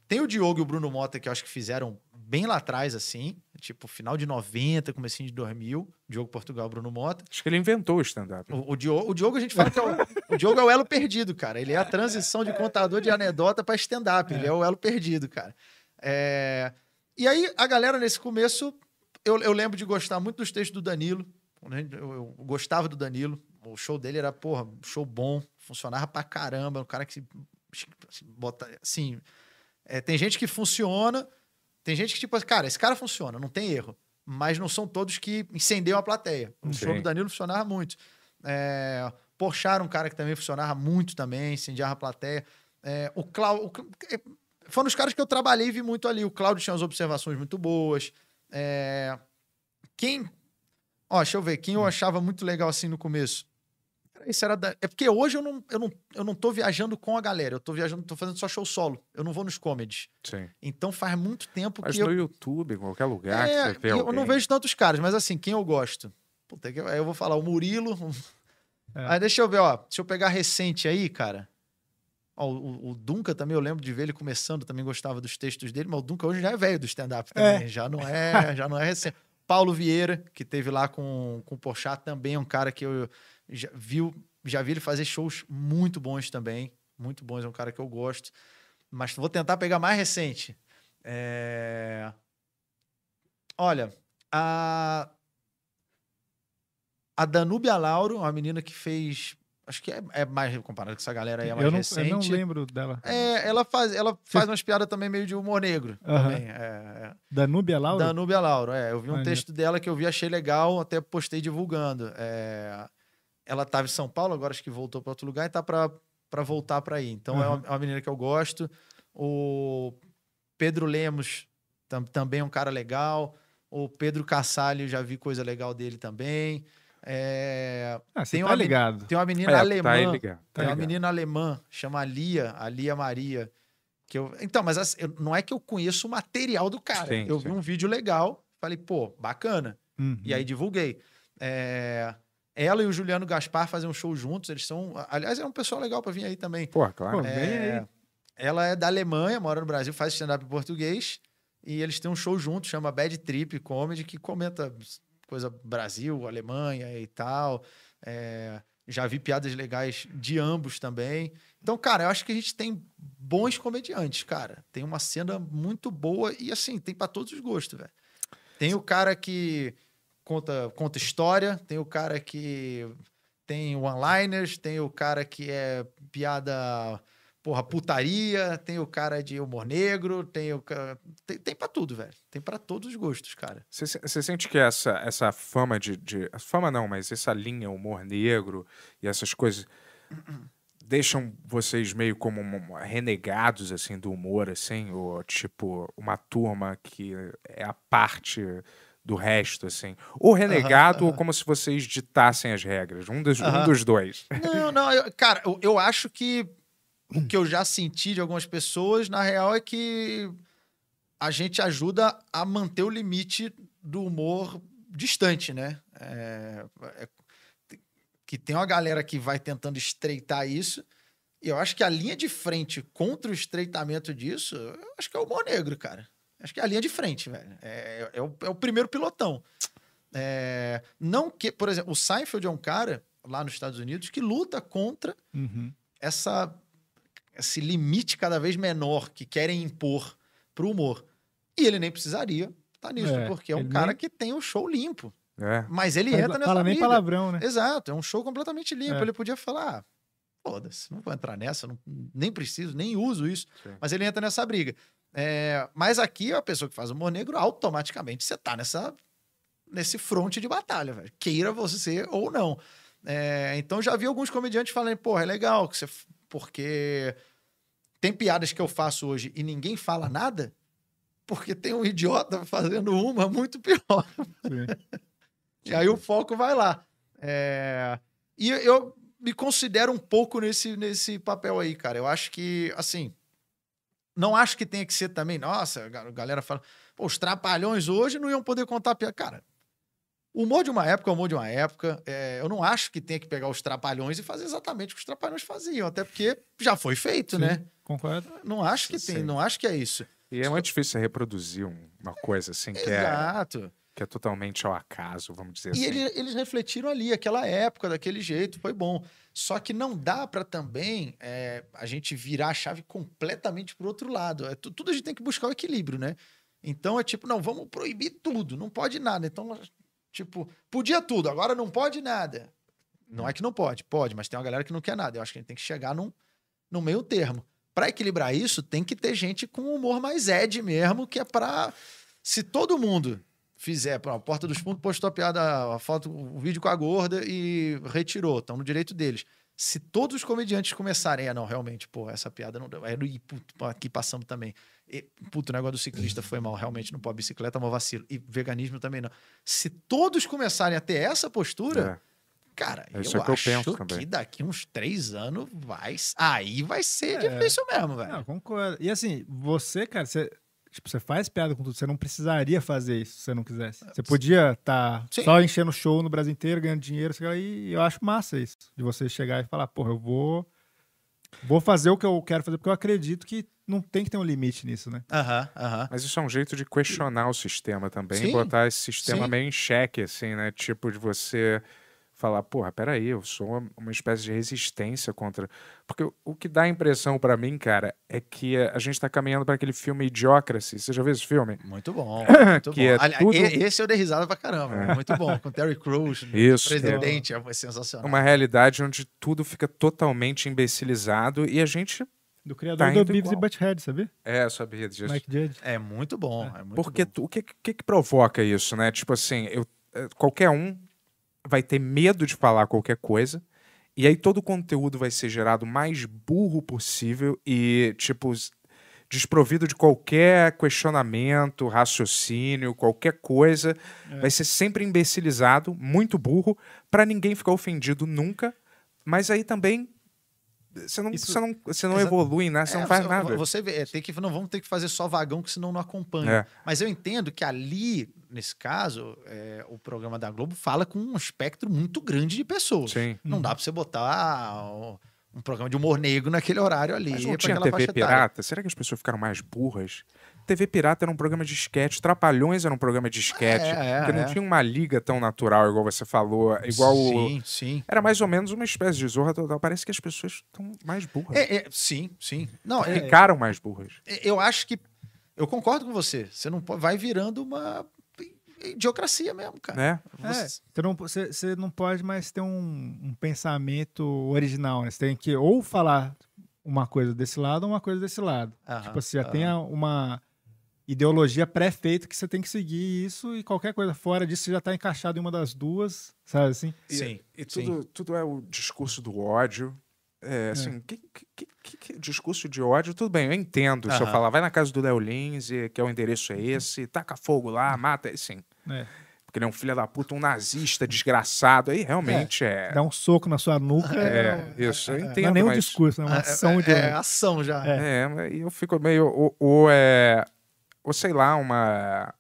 Tem o Diogo e o Bruno Mota que eu acho que fizeram bem lá atrás, assim, tipo final de 90, comecinho de 2000. Diogo Portugal, Bruno Mota. Acho que ele inventou o stand-up. O, o Diogo, o Diogo a gente fala que é o, o Diogo é o elo perdido, cara. Ele é a transição de contador de anedota pra stand-up. Ele é o elo perdido, cara. É, E aí, a galera nesse começo, eu, eu lembro de gostar muito dos textos do Danilo. Eu, eu gostava do Danilo. O show dele era, porra, um show bom, funcionava pra caramba. Um cara que se, se bota. Assim, é, tem gente que funciona, tem gente que, tipo, cara, esse cara funciona, não tem erro. Mas não são todos que incendeiam a plateia. O show do Danilo funcionava muito. É, Porchat era um cara que também funcionava muito também, incendiava a plateia. É, o Cláudio... Foram os caras que eu trabalhei e vi muito ali. O Cláudio tinha umas observações muito boas. É, Quem... Ó, deixa eu ver. Quem eu achava muito legal assim no começo? Isso era da- É porque hoje eu não, eu, não, eu não tô viajando com a galera. Eu tô viajando, tô fazendo só show solo. Eu não vou nos comedies. Sim. Então faz muito tempo Mas que eu... no YouTube, em qualquer lugar É, que você vê eu alguém. não vejo tantos caras, mas assim, quem eu gosto? Puta, que eu, aí eu vou falar o Murilo. É. Aí deixa eu ver, ó. Se eu pegar recente aí, cara. Ó, o, o Dunca também, eu lembro de ver ele começando, também gostava dos textos dele, mas o Dunca hoje já é velho do stand-up também. Já não é, já não é recente. Paulo Vieira, que teve lá com, com o Porchat, também é um cara que eu já, viu, já vi ele fazer shows muito bons também. Muito bons, é um cara que eu gosto. Mas vou tentar pegar mais recente. É... Olha, a... a Danúbia Lauro, uma menina que fez. Acho que é, é mais comparado com essa galera aí, é mais eu, não, eu recente. não lembro dela. É, ela faz, ela faz umas piadas também meio de humor negro. Aham. Também. É, é. Danúbia Laura? Danúbia Lauro, é. Eu vi um texto dela que eu vi, achei legal, até postei divulgando. É, ela estava em São Paulo, agora acho que voltou para outro lugar e tá para voltar para aí. Então é, Aham. uma, é uma menina que eu gosto. O Pedro Lemos tam- também é um cara legal. O Pedro Cassalho, já vi coisa legal dele também. É, Ah, você tem tá uma ligado. tem uma menina É, alemã. tá aí ligado. Tem uma ligado. menina alemã, chama Lia, a Lia Maria. Que eu... Então, mas assim, não é que eu conheço o material do cara. Sim, eu sim. vi um vídeo legal, falei, pô, bacana. Uhum. E aí divulguei. É, Ela e o Juliano Gaspar fazem um show juntos. Eles são. Aliás, é um pessoal legal pra vir aí também. Pô, claro. Pô, vem É, aí. Ela é da Alemanha, mora no Brasil, faz stand-up em português. E eles têm um show juntos, chama Bad Trip Comedy, que comenta coisa Brasil, Alemanha e tal. É, já vi piadas legais de ambos também. Então, cara, eu acho que a gente tem bons comediantes, cara. Tem uma cena muito boa e, assim, tem pra todos os gostos, velho. Tem o cara que conta, conta história, tem o cara que tem one-liners, tem o cara que é piada porra, putaria, tem o cara de humor negro, tem o. Tem, tem pra tudo, velho. Tem pra todos os gostos, cara. Você, se- você sente que essa, essa fama de, de. Fama não, mas essa linha humor negro e essas coisas deixam vocês meio como renegados assim do humor, assim, ou tipo uma turma que é a parte do resto, assim. Ou renegado, ou como se vocês ditassem as regras. Um dos, um dos dois. Não, não, eu- cara, eu, eu acho que o que eu já senti de algumas pessoas, na real, é que a gente ajuda a manter o limite do humor distante, né? É, é- que tem uma galera que vai tentando estreitar isso. E eu acho que a linha de frente contra o estreitamento disso, eu acho que é o humor negro, cara. Acho que é a linha de frente, velho. É, é o, é o primeiro pilotão. É, não que, por exemplo, o Seinfeld é um cara lá nos Estados Unidos que luta contra Uhum. essa esse limite cada vez menor que querem impor pro humor. E ele nem precisaria estar nisso, É, porque é um cara nem- que tem o show limpo. É. Mas ele entra nessa Fala nem briga. palavrão, né? Exato, é um show completamente limpo. É. Ele podia falar, ah, foda-se, não vou entrar nessa, não- nem preciso, nem uso isso. Sim. Mas ele entra nessa briga. É, mas aqui, a pessoa que faz humor negro, automaticamente você tá nessa, nesse fronte de batalha, velho. Queira você ou não. É, então já vi alguns comediantes falando, porra, é legal, que você, porque tem piadas que eu faço hoje e ninguém fala nada, porque tem um idiota fazendo uma muito pior. E aí o foco vai lá. É, E eu me considero um pouco nesse, nesse papel aí, cara. Eu acho que, assim, não acho que tenha que ser também, nossa, a ga- galera fala, pô, os trapalhões hoje não iam poder contar piada. Cara, o humor de uma época é o humor de uma época. É, eu não acho que tenha que pegar os trapalhões e fazer exatamente o que os trapalhões faziam, até porque já foi feito, Sim. né? Concordo. Não acho que Sim. tem, não acho que é isso. E é muito difícil você reproduzir um- uma coisa assim que é, Exato. que é totalmente ao acaso, vamos dizer E assim. ele- eles refletiram ali, aquela época, daquele jeito, foi bom. Só que não dá pra também é, a gente virar a chave completamente pro outro lado. É, tu- tudo a gente tem que buscar o equilíbrio, né? Então é tipo, não, vamos proibir tudo, não pode nada. Então, tipo, podia tudo, agora não pode nada. Não é que não pode, pode, mas tem uma galera que não quer nada. Eu acho que a gente tem que chegar num, num meio termo. Pra equilibrar isso, tem que ter gente com um humor mais ed mesmo, que é pra. Se todo mundo fizer, a Porta dos Fundos postou a piada, a foto, o vídeo com a gorda e retirou, estão no direito deles. Se todos os comediantes começarem, é, não, realmente, pô, essa piada não. É, e, pô, aqui passamos também. E, puto, o negócio do ciclista foi mal, realmente não pode bicicleta, é um vacilo. E veganismo também não. Se todos começarem a ter essa postura, É. cara, É eu isso que eu acho penso que também. daqui uns três anos vai. Aí vai ser É. difícil mesmo, velho. Não, concordo. E assim, você, cara, você, tipo, você faz piada com tudo, você não precisaria fazer isso se você não quisesse. Você podia estar Sim. só enchendo show no Brasil inteiro, ganhando dinheiro, sei lá, e eu acho massa isso. De você chegar e falar, porra, eu vou. Vou fazer o que eu quero fazer, porque eu acredito que não tem que ter um limite nisso, né? Aham, aham. Mas isso é um jeito de questionar o sistema também, Sim, botar esse sistema sim. meio em xeque, assim, né? Tipo, de você falar, porra, peraí, eu sou uma, uma espécie de resistência contra. Porque o- o que dá a impressão pra mim, cara, é que a gente tá caminhando pra aquele filme Idiocracy. Você já viu esse filme? Muito bom. Muito Que bom. é Ali- tudo- Esse eu dei risada pra caramba. Muito bom. Com Terry Crews, Isso, presidente, é sensacional. Uma realidade onde tudo fica totalmente imbecilizado e a gente. Do criador Tá do Beavis e. Butthead, sabia? É, sabia disso. Mike Judge. É muito bom. É muito Porque bom. tu- o que, que que provoca isso, né? Tipo assim, eu, eh, qualquer um vai ter medo de falar qualquer coisa, e aí todo o conteúdo vai ser gerado mais burro possível e, tipo, desprovido de qualquer questionamento, raciocínio, qualquer coisa. Vai ser sempre imbecilizado, muito burro, pra ninguém ficar ofendido nunca. Mas aí também. Você não, Isso- você não, você não evolui, né? Você É, não faz você- nada. Você vê, é, tem que, não vamos ter que fazer só vagão, que senão não acompanha. É. Mas eu entendo que ali, nesse caso, é, o programa da Globo fala com um espectro muito grande de pessoas. Sim. Não dá pra você botar um, programa de humor negro naquele horário ali. Mas não tinha TV. Pirata? Será que as pessoas ficaram mais burras? TV Pirata era um programa de esquete, Trapalhões era um programa de esquete, É, é, porque não é. tinha uma liga tão natural, igual você falou, igual o... Sim, sim. Era mais ou menos uma espécie de zorra total. Parece que as pessoas estão mais burras. É, é, sim, sim. Não, é, Ficaram mais burras. eu acho que. Eu concordo com você. Você não pode, vai virando uma idiocracia mesmo, cara. Né? É, Você- não, você, você não pode mais ter um, um pensamento original, né? Você tem que ou falar uma coisa desse lado ou uma coisa desse lado. Aham, Tipo, você já aham. tem uma ideologia pré-feita que você tem que seguir isso e qualquer coisa fora disso você já tá encaixado em uma das duas, sabe assim? E- Sim, E sim. tudo, tudo é o discurso do ódio. É, assim, que, que, que- que- que- discurso de ódio, tudo bem, eu entendo. Se eu Aham. falar, vai na casa do Léo Lins, e- que é o endereço é esse, taca fogo lá, mata, sim. É. Porque ele é um filho da puta, um nazista desgraçado. Aí realmente é. Dar um soco na sua nuca É, isso, eu não entendo. é nem um mas- discurso, é uma É, ação é, de é ação já. É. É, mas eu fico meio. Ou, ou é. Ou sei lá, uma.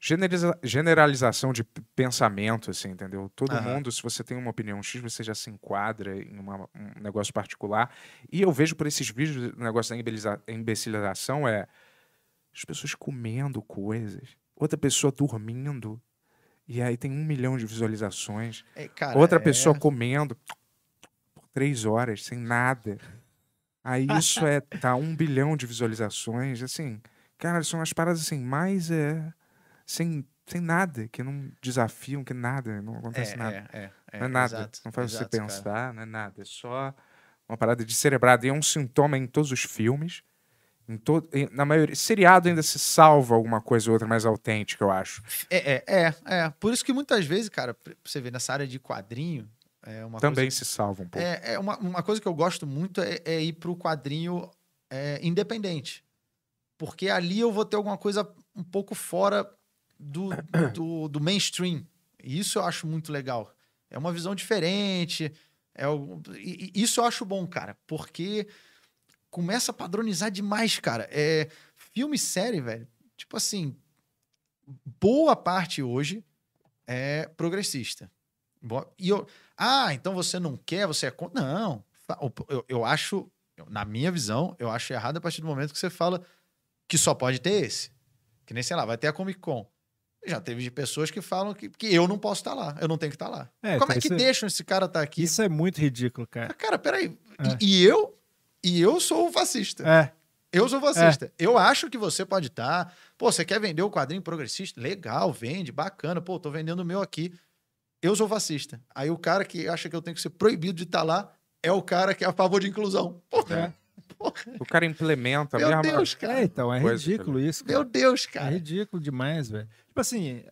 generaliza- generalização de pensamento, assim, entendeu? Todo Aham. mundo, se você tem uma opinião X, você já se enquadra em uma- um negócio particular. E eu vejo por esses vídeos, o negócio da imbecilização é as pessoas comendo coisas, outra pessoa dormindo, e aí tem um milhão de visualizações. É, cara, Outra é- pessoa comendo por três horas, sem nada. Aí isso é, tá um bilhão de visualizações, assim. Cara, são as paradas assim, mais é. Sem, sem nada, que não desafiam, que nada, não acontece é, nada. É, é, é, não é nada. exato, não faz exato, você cara. pensar, não é nada. É só uma parada de cerebrado. E é um sintoma em todos os filmes. Em to em- na maioria. Seriado ainda se salva alguma coisa ou outra mais autêntica, eu acho. É, é, é, é. Por isso que muitas vezes, cara, você ver nessa área de quadrinho, é uma Também coisa... se salva um pouco. É, é uma, uma coisa que eu gosto muito é, é ir pro quadrinho é, independente. Porque ali eu vou ter alguma coisa um pouco fora do, do, do mainstream. E isso eu acho muito legal. É uma visão diferente. É isso eu acho bom, cara. Porque começa a padronizar demais, cara. É, filme e série, velho. Tipo assim, boa parte hoje é progressista. E eu, ah, então você não quer, você é contra. Não. Eu, eu acho, na minha visão, eu acho errado a partir do momento que você fala que só pode ter esse. Que nem, sei lá, vai ter a Comic Con. Já teve de pessoas que falam que, que eu não posso estar lá, eu não tenho que estar lá. É, Como é então que é- deixam esse cara estar aqui? Isso é muito ridículo, cara. Ah, Cara, peraí. É. E, e eu? E eu sou o fascista. É, Eu sou fascista. Eu acho que você pode estar. Pô, você quer vender o quadrinho progressista? Legal, vende, bacana. Pô, tô vendendo o meu aqui. Eu sou fascista. Aí o cara que acha que eu tenho que ser proibido de estar lá é o cara que é a favor de inclusão. Porra, É. porra. O cara implementa a Meu mesma. Deus, cara. é então, é ridículo isso, cara. Meu Deus, É cara. ridículo demais, velho. Tipo assim,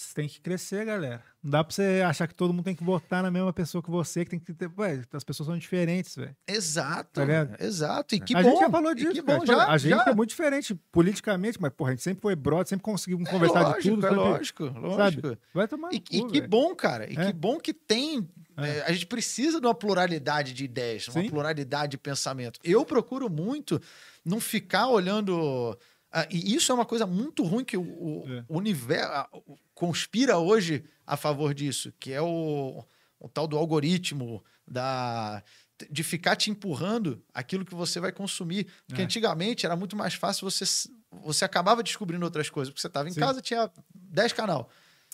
você tem que crescer, galera. Não dá pra você achar que todo mundo tem que votar na mesma pessoa que você, que tem que ter. Ué, as pessoas são diferentes, velho. Exato. Tá? Exato. E que a bom. gente já falou disso, que bom, já, a gente já. é muito diferente politicamente, mas, porra, a gente sempre foi brother, sempre conseguimos conversar lógico, de tudo. É sempre- lógico, lógico. Vai tomar. E, no e cu, que velho. bom, cara. E É. que bom que tem. É. é, a gente precisa de uma pluralidade de ideias, uma Sim. pluralidade de pensamento. Eu procuro muito não ficar olhando. Ah, e isso é uma coisa muito ruim que o, o É. universo conspira hoje a favor disso, que é o, o tal do algoritmo da de ficar te empurrando aquilo que você vai consumir. Porque É. antigamente era muito mais fácil você você acabava descobrindo outras coisas, porque você estava em Sim. casa, tinha 10 canal.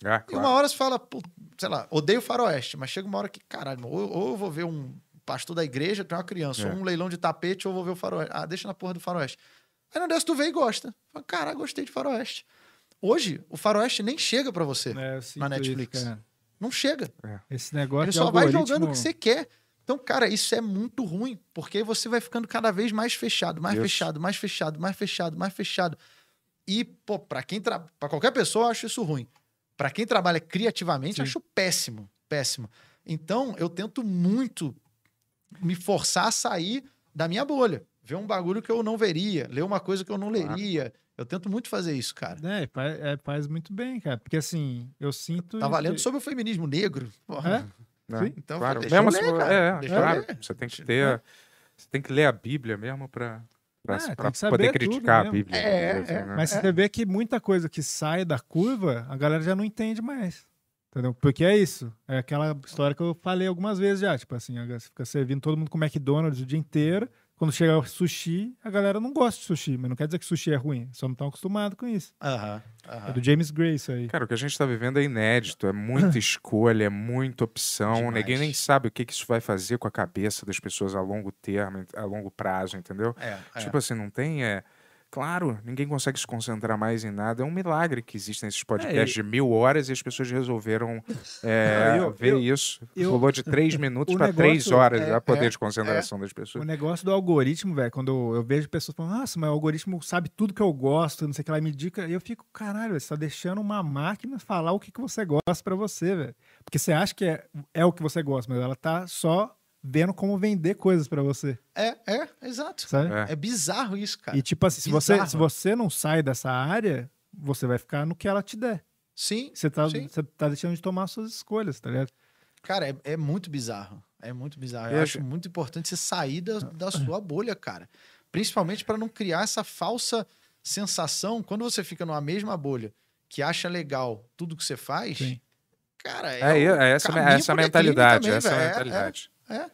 Ah, E uma claro. hora você fala, pô, sei lá, odeio faroeste, mas chega uma hora que, caralho, ou, ou eu vou ver um pastor da igreja, tem uma criança, É. ou um leilão de tapete, ou eu vou ver o faroeste. Ah, deixa na porra do faroeste. Aí não desce, tu vê e gosta. Fala, caralho, gostei de faroeste. Hoje, o faroeste nem chega pra você. É, na Netflix. isso, cara. Não chega. Esse negócio Ele de só vai algoritmo- jogando o que você quer. Então, cara, isso é muito ruim, porque aí você vai ficando cada vez mais fechado, mais Isso. fechado, mais fechado, mais fechado, mais fechado. E, pô, pra quem tra... para qualquer pessoa, eu acho isso ruim. Pra quem trabalha criativamente, Sim. eu acho péssimo, péssimo. Então, eu tento muito me forçar a sair da minha bolha, ver um bagulho que eu não veria, ler uma coisa que eu não Claro. leria. Eu tento muito fazer isso, cara. É, faz, é, faz muito bem, cara. Porque assim, eu sinto. Tava isso- lendo sobre o feminismo negro. Porra. É? né? Sim. Então, claro. deixa eu Mesmo ler, se- cara. é, Deixa eu claro. ler. Você tem que ter. Você tem que ler a Bíblia mesmo pra, pra, É, poder criticar a. Bíblia. É, dizer é. né? Mas você vê que muita coisa que sai da curva, a galera já não entende mais. Entendeu? Porque é isso. É aquela história que eu falei algumas vezes já. Tipo assim, você fica servindo todo mundo com McDonald's o dia inteiro. Quando chega o sushi, a galera não gosta de sushi. Mas não quer dizer que sushi é ruim. Só não estão acostumados com isso. Aham, aham. É do James Gray isso aí. Cara, o que a gente tá vivendo é inédito, é muita escolha, é muita opção. Demais. Ninguém nem sabe o que, que isso vai fazer com a cabeça das pessoas a longo termo, a longo prazo, entendeu? É, é. Tipo assim, não tem. É... Claro, ninguém consegue se concentrar mais em nada. É um milagre que existem esses podcasts É, de mil horas e as pessoas resolveram é, Eu- ver eu- isso. eu- de três minutos o para três horas é- a poder é- de concentração das O pessoas. negócio do algoritmo, velho, quando eu, vejo pessoas falando, nossa, mas o algoritmo sabe tudo que eu gosto, não sei o que lá, e me indica, e eu fico, caralho, você tá deixando uma máquina falar o que, que você gosta pra você, velho. Porque você acha que é, é o que você gosta, mas ela tá só vendo como vender coisas pra você, É, é, exato. sabe? É. É bizarro isso, cara. E tipo assim, se você, se você não sai dessa área, você vai ficar no que ela te der. Sim, Você tá, Sim. você tá deixando de tomar suas escolhas, tá ligado? cara, é, é muito bizarro. É muito bizarro. Eu Eu acho- acho muito importante você sair da, da sua bolha, cara. Principalmente para não criar essa falsa sensação quando você fica numa mesma bolha que acha legal tudo que você faz. Sim. Cara, É, é, é essa, essa mentalidade. também, essa. É, mentalidade. É.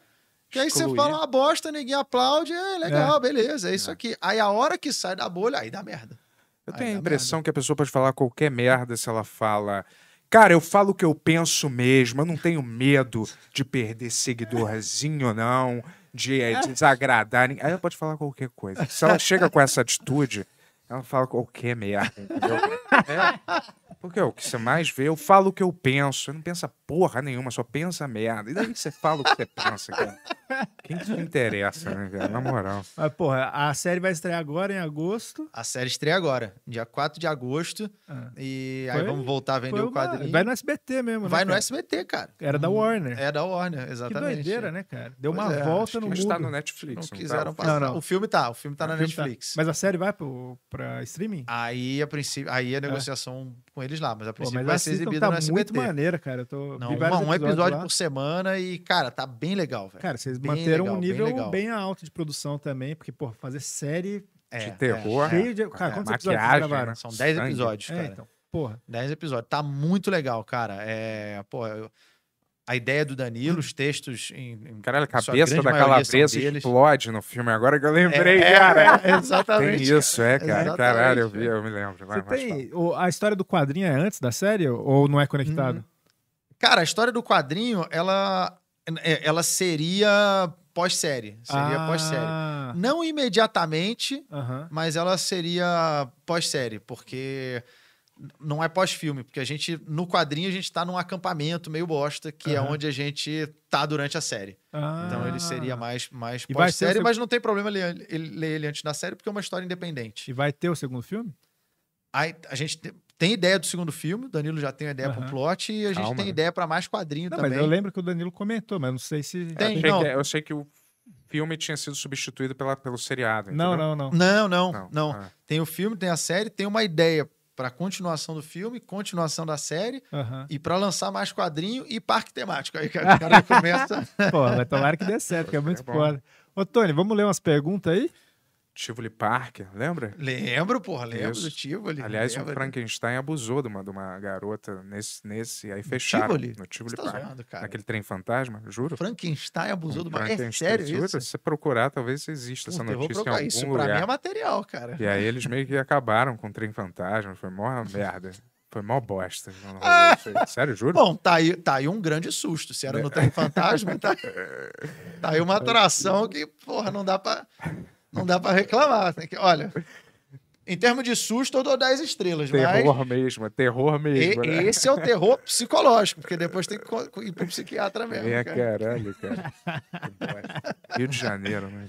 Que aí você fala uma bosta, ninguém aplaude, é legal, beleza, é isso aqui. Aí a hora que sai da bolha, aí dá merda. Eu Aí tenho a impressão que a pessoa pode falar qualquer merda se ela fala. Cara, eu falo o que eu penso mesmo, eu não tenho medo de perder seguidorzinho, não, de eh, desagradar. ninguém. Aí ela pode falar qualquer coisa. Se ela chega com essa atitude, ela fala qualquer merda, entendeu? É. Porque é o que você mais vê, eu falo o que eu penso. Eu não pensa porra nenhuma, só pensa merda. E daí que você fala o que você pensa, cara? Quem que interessa, né, cara? Na moral. Mas, porra, a série vai estrear agora em agosto. A série estreia agora, dia 4 de agosto. Ah. E Foi- aí vamos voltar a vender o uma- quadrinho. Vai no SBT mesmo, Vai né? no cara? SBT, cara. Era da Warner. É da Warner, Que exatamente. doideira, né, cara? Deu Pois uma é, volta no Mas mundo. tá no Netflix. Não tá? quiseram passar. Não, não. O filme tá, o filme tá na O filme tá. Netflix. Mas a série vai pro, pra streaming? Aí, a princípio, aí a negociação com eles lá, mas a É. Pô, princípio mas vai ser exibida tá no SBT. muito maneira, cara. Eu tô, Não, uma- um episódio lá. por semana e, cara, tá bem legal, velho. Cara, vocês Bem manteram legal, um bem nível legal. bem, alto de produção também, porque, pô, fazer série É, de terror. cheio de. Cara, É, quantos episódios vocês maquiagem, gravaram? né? São 10 Sangue. episódios, É, cara. então. Porra. 10 episódios. Tá muito legal, cara. É, pô, eu- a ideia do Danilo, os textos em, em Caralho, a cabeça da calabresa explode no filme. Agora que eu lembrei, É, cara. é, exatamente. Tem isso, é, cara. Exatamente, Caralho, eu, vi, eu me lembro. Vai, tem. o- a história do quadrinho é antes da série ou não é conectado? Uhum. Cara, a história do quadrinho, ela, é- ela seria pós-série. Seria Ah, pós-série. Não imediatamente, mas ela seria pós-série, porque não é pós-filme, porque a gente, no quadrinho, a gente tá num acampamento meio bosta, que é Aham. onde a gente tá durante a série. Ah. Então ele seria mais, mais E vai ser o pós-série, seu- mas não tem problema ler ele, ler ele antes da série, porque é uma história independente. E vai ter o segundo filme? Aí a gente te- tem ideia do segundo filme, o Danilo já tem a ideia pro Aham. plot, e a gente Calma, tem ideia pra mais quadrinho Não, também. mas eu lembro que o Danilo comentou, mas não sei se. Tem, Eu achei, não. que, eu achei que o filme tinha sido substituído pela, pelo seriado. Não, entendeu? não, não. Não, não, Não, não. ah. Tem o filme, tem a série, tem uma ideia pra continuação do filme, continuação da série, Aham. e pra lançar mais quadrinho e parque temático. Aí o cara começa. Pô, mas tomara que dê certo, que é muito É foda. Ô, Tony, vamos ler umas perguntas aí? Tivoli Park, lembra? Lembro, porra, lembro Isso. do Tivoli. Aliás, o. Frankenstein abusou de uma, de uma garota nesse, nesse aí fecharam Tivoli? no Tivoli tá Park. zoando. Naquele trem fantasma, juro. Frankenstein abusou do mar. É Frankenstein, sério isso? Se você procurar, talvez exista essa Puta, eu vou notícia em procurar algum isso. lugar. Pra mim é material, cara. E aí eles meio que acabaram com o trem fantasma. Foi mó merda. Foi mó bosta. Ah! isso. Sério, juro? Bom, tá aí, tá aí um grande susto. Se era no Trem Fantasma, tá, tá aí uma atração que, porra, não dá pra, não dá pra reclamar. Tem que, olha, em termos de susto, eu dou 10 estrelas, terror mesmo, é terror mas mesmo. e- né? esse é o terror psicológico, porque depois tem que ir pro psiquiatra mesmo. É, cara. caralho, cara. Rio de Janeiro, né?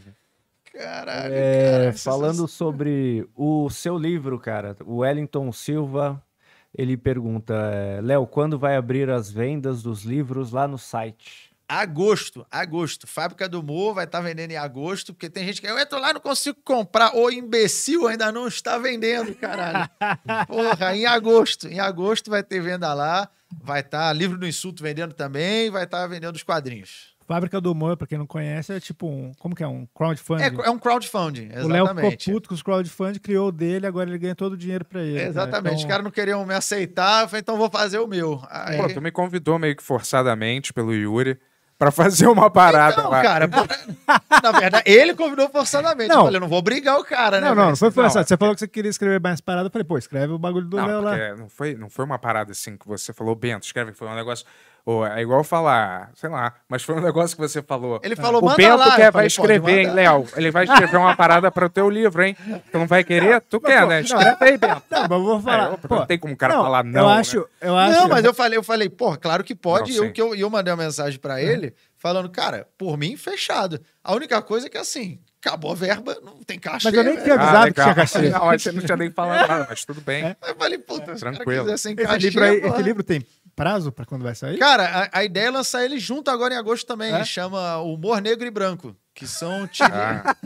Caralho, É, cara, falando sobre o seu livro, cara, o Wellington Silva, ele pergunta, é, Léo, quando vai abrir as vendas dos livros lá no site? Agosto, agosto. Fábrica do Humor vai estar vendendo em agosto, porque tem gente que eu entro lá e não consigo comprar. Ô, imbecil, ainda não está vendendo, caralho. Porra, em agosto. Em agosto vai ter venda lá. Vai estar livro do insulto vendendo também. Vai estar vendendo os quadrinhos. Fábrica do Humor, pra quem não conhece, é tipo um. Como que é? Um crowdfunding. É, é um crowdfunding, o Léo ficou exatamente. puto com os crowdfunding, criou o dele, agora ele ganha todo o dinheiro pra ele. né? Exatamente. Os Então, caras não queriam me aceitar. Eu falei, então vou fazer o meu. Aí... Pô, tu me convidou meio que forçadamente pelo Yuri pra fazer uma parada Não, lá. cara. na verdade, ele convidou forçadamente. Não. Eu falei, eu não vou obrigar o cara, né? Não, não, não foi Não, forçado. Você falou que você queria escrever mais parada. Eu falei, pô, escreve o bagulho do Não, Léo lá. não foi, não foi uma parada assim que você falou, Bento, escreve, foi um negócio. Ou é igual falar, sei lá, mas foi um negócio que você falou. Ele falou, o manda Bento lá. quer, Eu vai escrever, hein. Léo? Ele vai escrever uma parada para o teu livro, hein? Tu não vai querer? Tu quer, né? Escreve aí, Bento. Não, mas eu vou falar. É, pô, não tem como o cara não, falar não. eu né? acho, eu acho. Não, mas eu falei, eu falei, porra, claro que pode. Não, E eu, que eu, eu mandei uma mensagem pra ele falando, cara, por mim, fechado. A única coisa é que assim, acabou a verba, não tem caixa. Mas eu nem velho. tinha Ah, avisado que legal. tinha cachê. Não, você não tinha nem falado nada, mas tudo bem. É. Eu falei, puta, cara Tranquilo. Esse livro, aí, esse livro tem prazo pra quando vai sair? Cara, a, a ideia é lançar ele junto agora em agosto também. É? Chama Humor Negro e Branco, que são tirinhas Ah,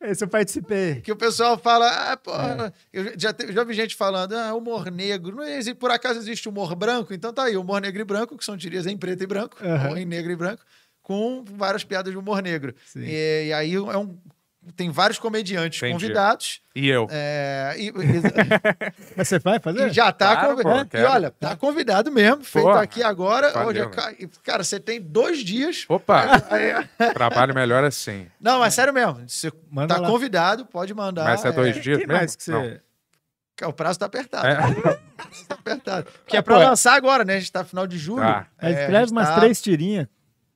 Esse eu participei. que o pessoal fala, ah, porra, eu já, te- já vi gente falando, ah, humor negro, não existe, por acaso existe humor branco? Então tá aí, humor negro e branco, que são tirinhas em preto e branco, Aham. ou em negro e branco, com várias piadas de humor negro. Sim. E, e aí é um, tem vários comediantes Entendi. convidados, e eu? é, e, Mas você vai fazer? e já tá Claro, convidado. pô, E quero. olha, tá convidado mesmo, feito Pô, aqui agora. valeu, hoje é ca- cara, você tem dois dias. Opa, Aí- trabalho melhor assim. Não, mas sério mesmo. Você Manda tá lá. convidado, pode mandar. Mas é dois dias Quem mesmo? mais que você... Não. O prazo tá apertado. É. Tá apertado. Porque é pra lançar agora, né? A gente tá no final de julho. Tá. Mas É, a escreve umas tá- três tirinhas.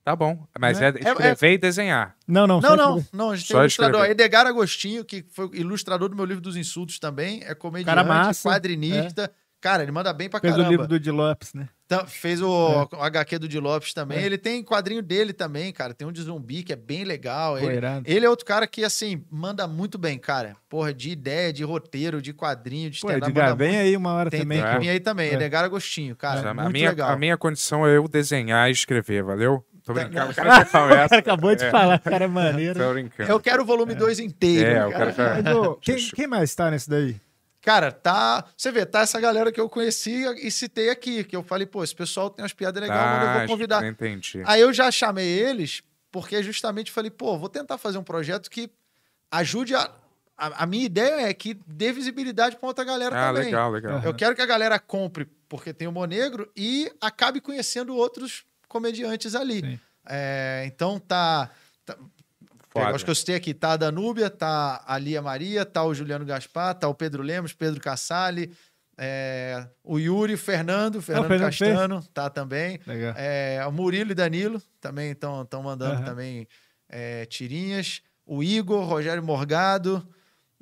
Tá bom, mas Né? é É- escrever e desenhar. Não, não. Não, não, não. A gente tem um ilustrador. escrever. Edgar Agostinho, que foi ilustrador do meu livro dos insultos também. É comediante, Cara massa, quadrinista. Cara, ele manda bem pra Fez caramba. o livro do Di Lopes, né? Então, fez o, É. o HQ do Di Lopes também. É. Ele tem quadrinho dele também, cara. Tem um de zumbi que é bem legal. Ele, ele é outro cara que, assim, manda muito bem, cara. Porra, de ideia, de roteiro, de quadrinho, de Pô, stand-up, Edgar, manda vem muito. aí uma hora Tem, também. tem É. que vir aí também. É. Edgar Agostinho, cara. a, muito minha, legal. a minha condição é eu desenhar e escrever, valeu? Tô Tá, brincando. O cara já O conversa. cara acabou de É, falar, o cara é maneiro. Tô brincando. Eu quero o volume 2 inteiro. É, o cara. cara já... Ô, quem, quem mais tá nesse daí? Cara, tá. Você vê, tá essa galera que eu conheci e citei aqui, que eu falei, pô, esse pessoal tem umas piadas legais, mas eu Ah, vou convidar. Entendi. Aí eu já chamei eles, porque justamente falei, pô, vou tentar fazer um projeto que ajude a. A, a minha ideia é que dê visibilidade pra outra galera Ah, também. legal, legal. Eu quero que a galera compre porque tem humor negro e acabe conhecendo outros comediantes ali. É, então tá. tá acho que eu citei aqui, tá a Danúbia, tá a Lia Maria, tá o Juliano Gaspar, tá o Pedro Lemos, Pedro Cassali, é, o Yuri, o Fernando, o Fernando Fernando fez? Castano, tá também. Legal. É, o Murilo e Danilo também estão mandando Aham. também é, tirinhas. O Igor, Rogério Morgado.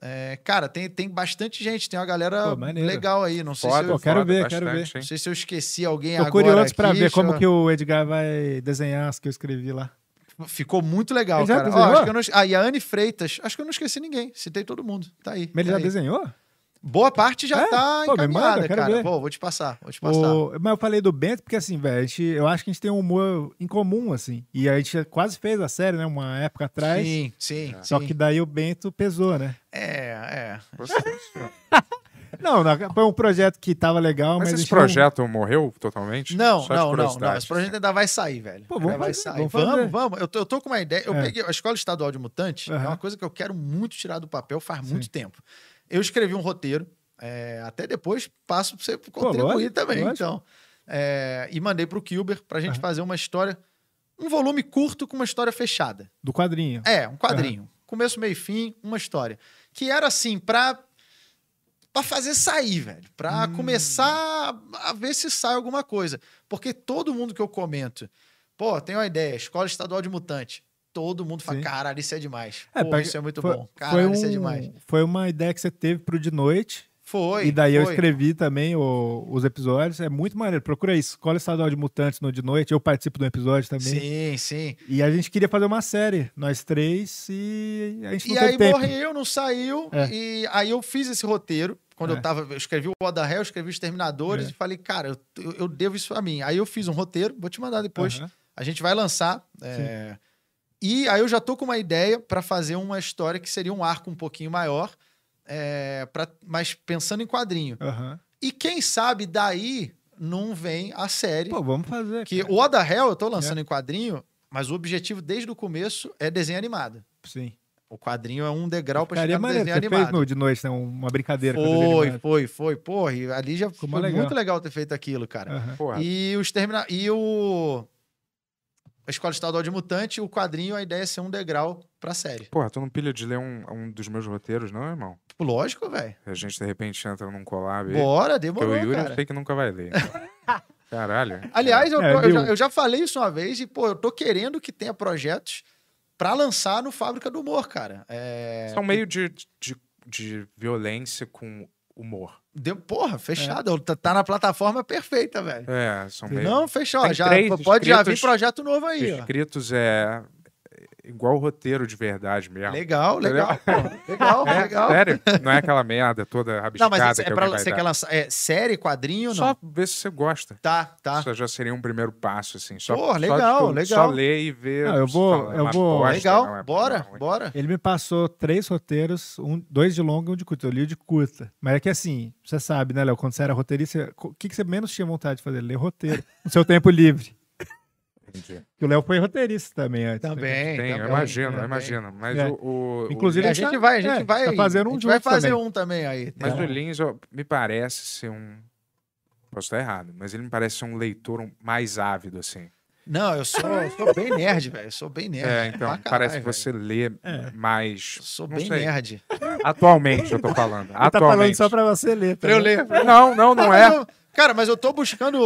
É, cara, tem, tem bastante gente, tem uma galera Pô, legal aí. Não sei, se Foda, eu, Pô, quero foda, ver, quero bastante, ver. não sei se eu esqueci alguém Tô agora. curioso pra aqui, ver como deixa que o Edgar vai desenhar as que eu escrevi lá. eu- Ficou muito legal, Ele cara. Ó, eu não... Ah, e a Anne Freitas. Acho que eu não esqueci ninguém. Citei todo mundo. Tá aí. Mas ele tá já aí. desenhou? Boa parte já É? tá Pô, encaminhada, manda, cara. ver. Pô, vou te passar. Vou te passar. O- Mas eu falei do Bento porque, assim, velho, a gente- eu acho que a gente tem um humor em comum, assim. E a gente quase fez a série, né? Uma época atrás. Sim, sim. Só sim. que daí o Bento pesou, né? É, é. Não, não, foi um projeto que tava legal, mas. Mas esse não- projeto morreu totalmente? Não, Só não, não, não. Esse projeto ainda vai sair, velho. Pô, vamos vai sair. vamos Vamos, vamos. Eu tô, eu tô com uma ideia. Eu É. peguei a Escola Estadual de Mutante, é Aham. uma coisa que eu quero muito tirar do papel faz Sim. muito tempo. Eu escrevi um roteiro, é, até depois passo pra você contribuir lógico, também, lógico. então. É, e mandei pro Kilber pra gente Aham. fazer uma história, um volume curto com uma história fechada. Do quadrinho. É, um quadrinho. Começo, meio fim, uma história. Que era assim, pra, pra fazer sair, velho. Pra Hum. começar a ver se sai alguma coisa. Porque todo mundo que eu comento, pô, tem uma ideia, escola estadual de mutante. Todo mundo fala, Sim. caralho, isso é demais. É, Pô, pra- isso é muito foi- bom. Caralho, um, isso é demais. foi uma ideia que você teve pro de noite. Foi. e daí eu foi. escrevi também o- os episódios. É muito maneiro. Procura isso. Escola Estadual de Mutantes no de noite. Eu participo do episódio também. Sim, sim. E a gente queria fazer uma série, nós três, e a gente não E aí tempo. morreu, não saiu. É. E aí eu fiz esse roteiro. Quando É. eu tava, eu escrevi o Oda Hell, escrevi os Terminadores É. e falei, cara, eu, eu, eu devo isso a mim. Aí eu fiz um roteiro, vou te mandar depois. Aham. A gente vai lançar. é, E aí eu já tô com uma ideia para fazer uma história que seria um arco um pouquinho maior, é, pra... mas pensando em quadrinho. Aham. E quem sabe daí não vem a série. Pô, vamos fazer. que cara. o Oda Hell eu tô lançando em quadrinho, mas o objetivo desde o começo é desenho animado. Sim. O quadrinho é um degrau para chegar no desenho Você animado. fez no de noite, né? Uma brincadeira. Foi, foi, foi. Porra, e ali já Ficou foi legal. muito legal ter feito aquilo, cara. Porra, E os termina... e o a Escola Estadual de Mutante, o quadrinho, a ideia é ser um degrau pra série. porra, tu não pilha de ler um, um dos meus roteiros, não, irmão? Lógico, velho. A gente, de repente, entra num collab. Bora, demorou, o Yuri eu cara. sei que nunca vai ler. Caralho. Aliás, eu, É, eu já, eu já falei isso uma vez e, pô, eu tô querendo que tenha projetos pra lançar no Fábrica do Humor, cara. É... São meio de, de, de violência com humor. Deu, porra, fechado. Tá, tá na plataforma perfeita, velho. É, são meio. Não, fechou. Tem Já, três pode já vir projeto novo aí, ó. Escritos é igual roteiro de verdade mesmo. Legal, legal. pô. Legal, É, legal. sério? Não é aquela merda toda Não, rabiscada mas é que pra, você dar. quer lançar é, série, quadrinho, não? Só ver se você gosta. Tá, tá. Isso já seria um primeiro passo, assim. Só, Pô, só, legal, tipo, legal. Só ler e ver. Não, eu vou- fala, é eu vou- bosta, Legal, não é- bora, não é- bora. Ele me passou três roteiros, um, dois de longa e um de curta. Eu li o de curta. Mas é que assim, você sabe, né, Léo? Quando você era roteirista, o que, que você menos tinha vontade de fazer? Ler roteiro. No seu tempo livre. Entendi. Que o Léo foi roteirista também antes. né? Também. Tem, eu também, imagino, eu também. imagino. Mas É. o, o- Inclusive, o, a gente tá- vai, a gente é, vai. tá fazendo um a gente vai fazer também. um também aí. Mas Tem- o Lins ó, me parece ser um. Posso estar errado, mas ele me parece ser um leitor mais ávido, assim. Não, eu sou, eu sou bem nerd, velho. Eu sou bem nerd. É, então, caralho, parece que você lê É. mais. Eu sou bem sei. nerd. Atualmente, eu tô falando. Ele tá falando Atualmente. só pra você ler. Pra eu ler. Não, não, não mas é. Cara, mas eu tô buscando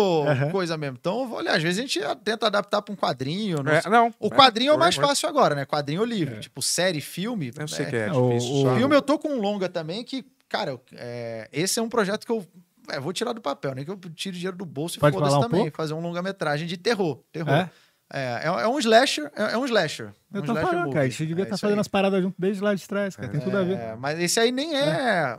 coisa mesmo. Então, olhar. Às vezes a gente tenta adaptar pra um quadrinho. não É, não. O quadrinho é o mais fácil agora, né? Quadrinho ou livro. Tipo, série, filme. Eu sei é, que é É, o- difícil. o só- Filme eu tô com um longa também que, cara, é, esse é um projeto que eu é, vou tirar do papel, nem que eu tire dinheiro do bolso e Pode foda-se falar um também. pouco? Fazer um longa-metragem de terror. terror. É? É, é, é um slasher. É, é um slasher. Eu um tô slasher falando, movie. cara. A gente devia É estar isso fazendo aí. as paradas junto desde lá de trás, cara. Tem tudo a ver. É, mas esse aí nem é.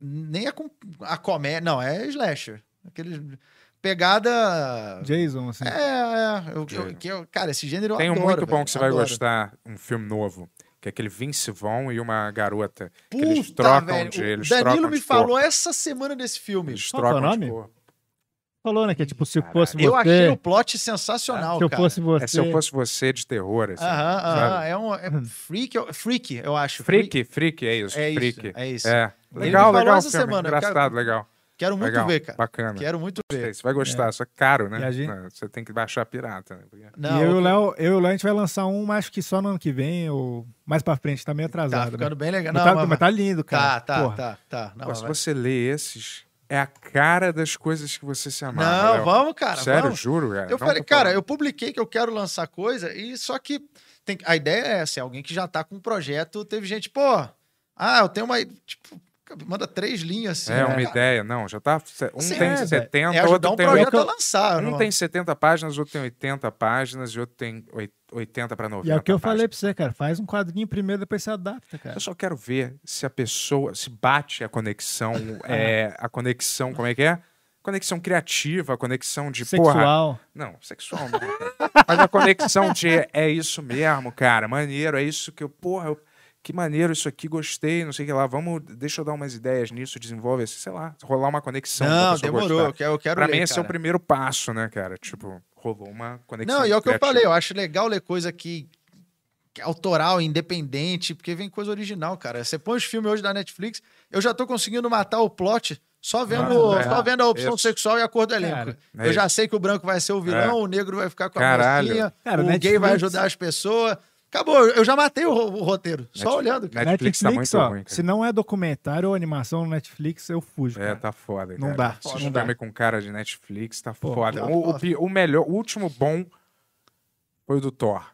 Nem é com a comédia. Não, é slasher. Aquele. Pegada. Jason, assim. É, é. Eu, eu- que eu- cara, esse gênero eu Tem um adoro, muito bom velho, que você vai adoro. gostar, um filme novo, que é aquele Vince Vaughn e uma garota. que Puta, eles trocam velho. de. o Eles Danilo trocam me de falou corpo. essa semana desse filme. Eles Qual que é o trocam de nome? Falou, né? Que é tipo, se Caralho. fosse você. Eu achei o plot sensacional, se eu cara. fosse você. É se eu fosse você de terror, assim. Aham, aham. É um é freak, eu- freak, eu acho. Freak, freak, é isso. É isso, freak. é isso. É. Ele Legal, me falou legal essa filme. semana, eu Engraçado, legal. Quero muito legal. ver, cara. Bacana. Quero muito ver. Você vai gostar, só que caro, né? Gente- Você tem que baixar pirata, né? Porque- Não, e eu e o. Léo, eu e o Léo, a gente vai lançar um, mas acho que só no ano que vem, ou mais pra frente, tá meio tá atrasado. ficando né? bem legal. Mas, Não, tá, mas- mas tá lindo, tá, cara. tá, Porra. tá, tá. Não, Pô, mas se vai- você lê esses, é a cara das coisas que você se amarra. Não, Léo. vamos, cara. Sério, vamos. juro, cara. Eu Não falei, cara, eu publiquei que eu quero lançar coisa, e só que tem, a ideia é essa: é alguém que já tá com um projeto. Teve gente, pô, ah, eu tenho uma. Tipo, manda três linhas assim. É né, uma cara? ideia, não, já tá. Um Sim, tem é, velho. 70, É outro um tem. projeto a lançar. Um não- tem 70 páginas, outro tem 80 páginas e outro tem oit- 80 para 90. E é o que eu falei páginas. pra você, cara. Faz um quadrinho primeiro, depois você adapta, cara. Eu só quero ver se a pessoa se bate a conexão, é, a conexão, como é que é? Conexão criativa, a conexão de porra. Sexual. Não, sexual não. cara. Mas a conexão de é isso mesmo, cara, maneiro, é isso que eu, porra, eu- que maneiro isso aqui, gostei, não sei o que lá, vamos, deixa eu dar umas ideias nisso, desenvolve, esse, sei lá, rolar uma conexão. Não, demorou. gostar. Eu quero, eu quero Pra ler, mim, esse é o cara. primeiro passo, né, cara? Tipo, rolou uma conexão. Não, e é o que eu falei, eu acho legal ler coisa que, que é autoral, independente, porque vem coisa original, cara. Você põe os filmes hoje da Netflix, eu já tô conseguindo matar o plot só vendo, Ah, é. só vendo a opção Isso. sexual e a cor do elenco. Cara, é eu já isso. sei que o branco vai ser o vilão, o negro vai ficar com a Caralho. mocinha, Cara, o gay Netflix- vai ajudar as pessoas. Acabou, eu já matei o, o roteiro, só Net- olhando. cara. Netflix, tá muito ó, ruim, cara. se não é documentário ou animação no Netflix, eu fujo, É, cara. tá foda. Não cara. dá, Esse não dá. com cara de Netflix tá Pô, foda. tá O, o o melhor, o último bom foi o do Thor.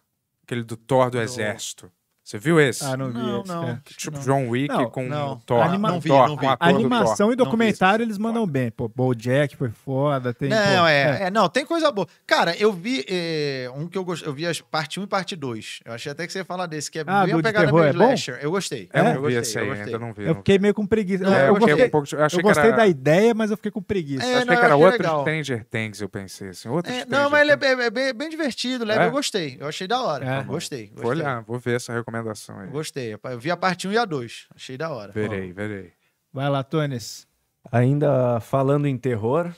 Aquele do Thor do Exército. Você viu esse? Ah, não vi Não, esse, não. é. tipo não. John Wick Não, com não. Thor. Anima- com Não vi, Thor, não vi. o ator do Thor. Animação e documentário eles mandam bem. Pô, BoJack foi foda. Tem, Não, pô, é, é, não, tem coisa boa. Cara, eu vi eh, um que eu gostei, eu vi as parte 1 e parte 2. Eu achei até que você ia falar desse, que é Ah, bem uma de pegada terror, meio é bom? slasher. Eu gostei. Eu É? não eu vi gostei, esse eu aí, ainda não vi. Eu fiquei meio com preguiça. Não, eu, eu eu achei gostei, um pouco, eu achei eu que gostei era, da ideia, mas eu fiquei com preguiça. É, achei não, que era eu achei outro. Stranger Things, eu pensei assim. Outro É, não, mas ele é, bem- é divertido, leve. É? Eu gostei. Eu achei da hora. É. Gostei, gostei. Vou olhar, vou ver essa recomendação aí. Gostei. Eu vi a parte 1 e a 2. Achei da hora. Verei, verei. Vai lá, Tones. Ainda falando em terror,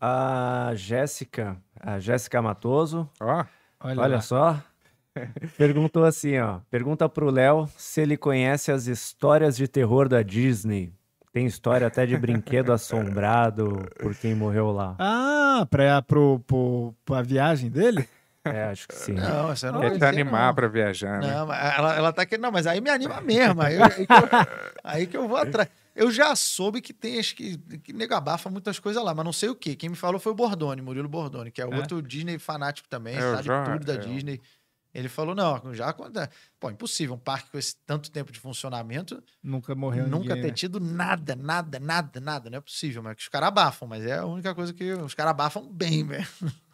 a Jéssica, a Jéssica Matoso, Ó, Olha, olha lá. só, perguntou assim, ó, pergunta pro Léo se ele conhece as histórias de terror da Disney. Tem história até de brinquedo assombrado por quem morreu lá. Ah, pra, pro, pro, pra viagem dele? É, acho que sim. Não, eu não quer te animar não. pra viajar, né? Não, mas ela, ela tá querendo. Não, mas aí me anima mesmo. Aí, aí, que, eu, aí que eu vou atrás. Eu já soube que tem, acho que, que nego abafa muitas coisas lá, mas não sei o quê. Quem me falou foi o Bordone, Murilo Bordone, que é, É? outro Disney fanático também, É, eu sabe já- tudo da é. Disney. Ele falou, não, já quando... Pô, impossível, um parque com esse tanto tempo de funcionamento, Nunca morreu nunca ninguém, ter né? tido nada, nada, nada, nada. Não é possível, mas que os caras abafam, mas é a única coisa que os caras abafam bem, velho.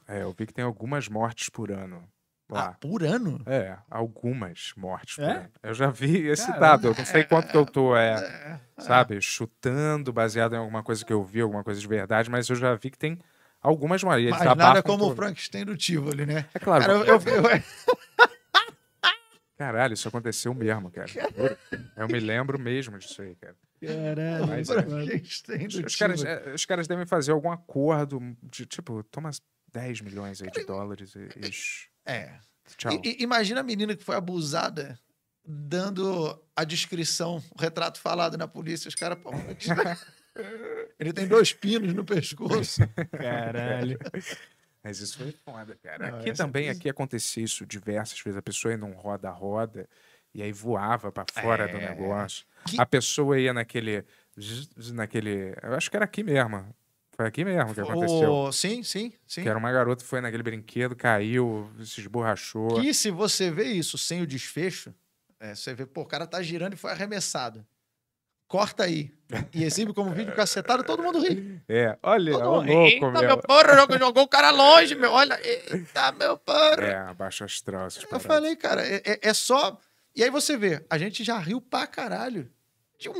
É, eu vi que tem algumas mortes por ano Ah, lá. por ano? É, algumas mortes por É? ano. Eu já vi esse Caramba. dado, eu não sei quanto que eu tô, é, sabe, chutando, baseado em alguma coisa que eu vi, alguma coisa de verdade, mas eu já vi que tem algumas mortes. Mas nada como o tudo. Frankenstein do Tivoli, né? É claro, Cara, eu, eu- eu- caralho, isso aconteceu mesmo, cara. Eu me lembro mesmo disso aí, cara. Caralho. Mas o é. Do Os caras, é, os caras devem fazer algum acordo de, tipo, toma 10 milhões aí de dólares e, e É. tchau. I- imagina a menina que foi abusada dando a descrição, o retrato falado na polícia. Os caras, pô, ele tem dois pinos no pescoço. Caralho. Mas isso foi foda, cara. Não, aqui também, coisa- aqui acontecia isso diversas vezes. A pessoa ia num roda-roda e aí voava pra fora do É. negócio. Que- A pessoa ia naquele, naquele... Eu acho que era aqui mesmo. Foi aqui mesmo que aconteceu. O- Sim, sim, sim. Que era uma garota que foi naquele brinquedo, caiu, se esborrachou. Que se você vê isso sem o desfecho, é, você vê, pô, o cara tá girando e foi arremessado. Corta aí. E exibe como vídeo cacetado, todo mundo ri. É, olha, Todo mundo, louco, Eita, meu. meu porra, jogou, jogou o cara longe, meu. Olha, eita, meu porra. É, abaixo astral. essas Eu falei, cara, é, é- é só. E aí você vê, a gente já riu pra caralho. De um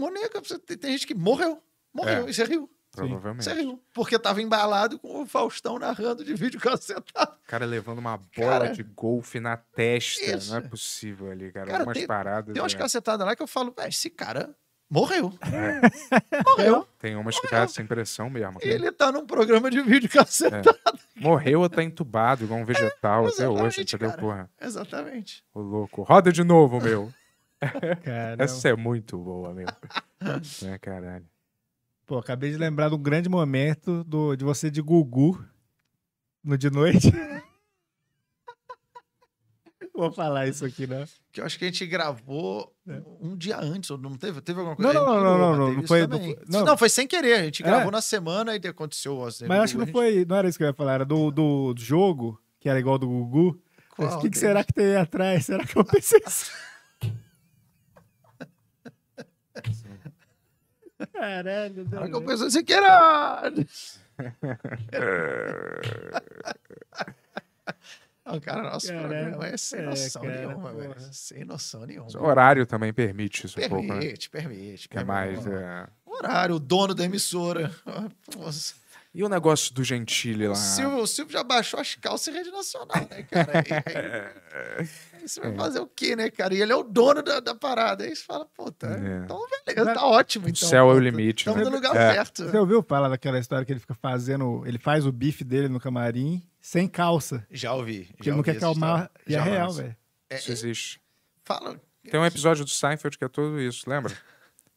Tem, tem gente que morreu. Morreu. É. E você riu. Provavelmente. Porque tava embalado com o Faustão narrando de vídeo cacetado. O cara levando uma bola Cara, de golfe na testa. isso. Não é possível ali, cara. Cara, Algumas tem- paradas. Tem umas é. cacetadas lá que eu falo, "Véi, esse cara morreu. É. Morreu. Tem umas que dá essa impressão mesmo. cara. Ele tá num programa de vídeo cacetado. Morreu ou tá entubado, igual um vegetal até hoje, exatamente, entendeu, cara. porra? Exatamente. Ô louco. Roda de novo, meu. Caramba. Essa é muito boa, meu. é, caralho. Pô, acabei de lembrar de um grande momento do, de você de Gugu no de noite. Vou falar isso aqui, né? Que eu acho que a gente gravou É. um dia antes, ou não teve? Teve alguma Não, coisa? não, gente não, não, não, teve não isso foi- não foi- não. Não, foi sem querer. A gente É. gravou na semana e aconteceu. Assim, Mas acho que não foi. Não era isso que eu ia falar, era do, do jogo, que era igual do Gugu. Mas O que, que será que tem aí atrás? Será que eu pensei isso? Caralho, hora que eu pensei assim que era. Não, cara, nosso Caralho. programa é sem É, noção cara, nenhuma, velho. Sem noção nenhuma. O horário também permite isso um pouco, né? Permite, permite. Que é permite. mais. é. Horário, o dono da emissora. Nossa. E o negócio do Gentili lá? O Silvio, o Silvio já baixou as calças em rede nacional, né, cara? Você vai fazer o quê, né, cara? E ele é o dono da, da parada. Aí você fala, pô, tá, É. então beleza, tá ótimo. O Então, céu é o limite. Estamos né? no lugar É. certo. Você ouviu falar daquela história que ele fica fazendo. Ele faz o bife dele no camarim sem calça. Já ouvi. Porque já ele não quer calmar. E é real, velho. É, Isso existe. Fala. Tem um episódio do Seinfeld que é todo isso, lembra?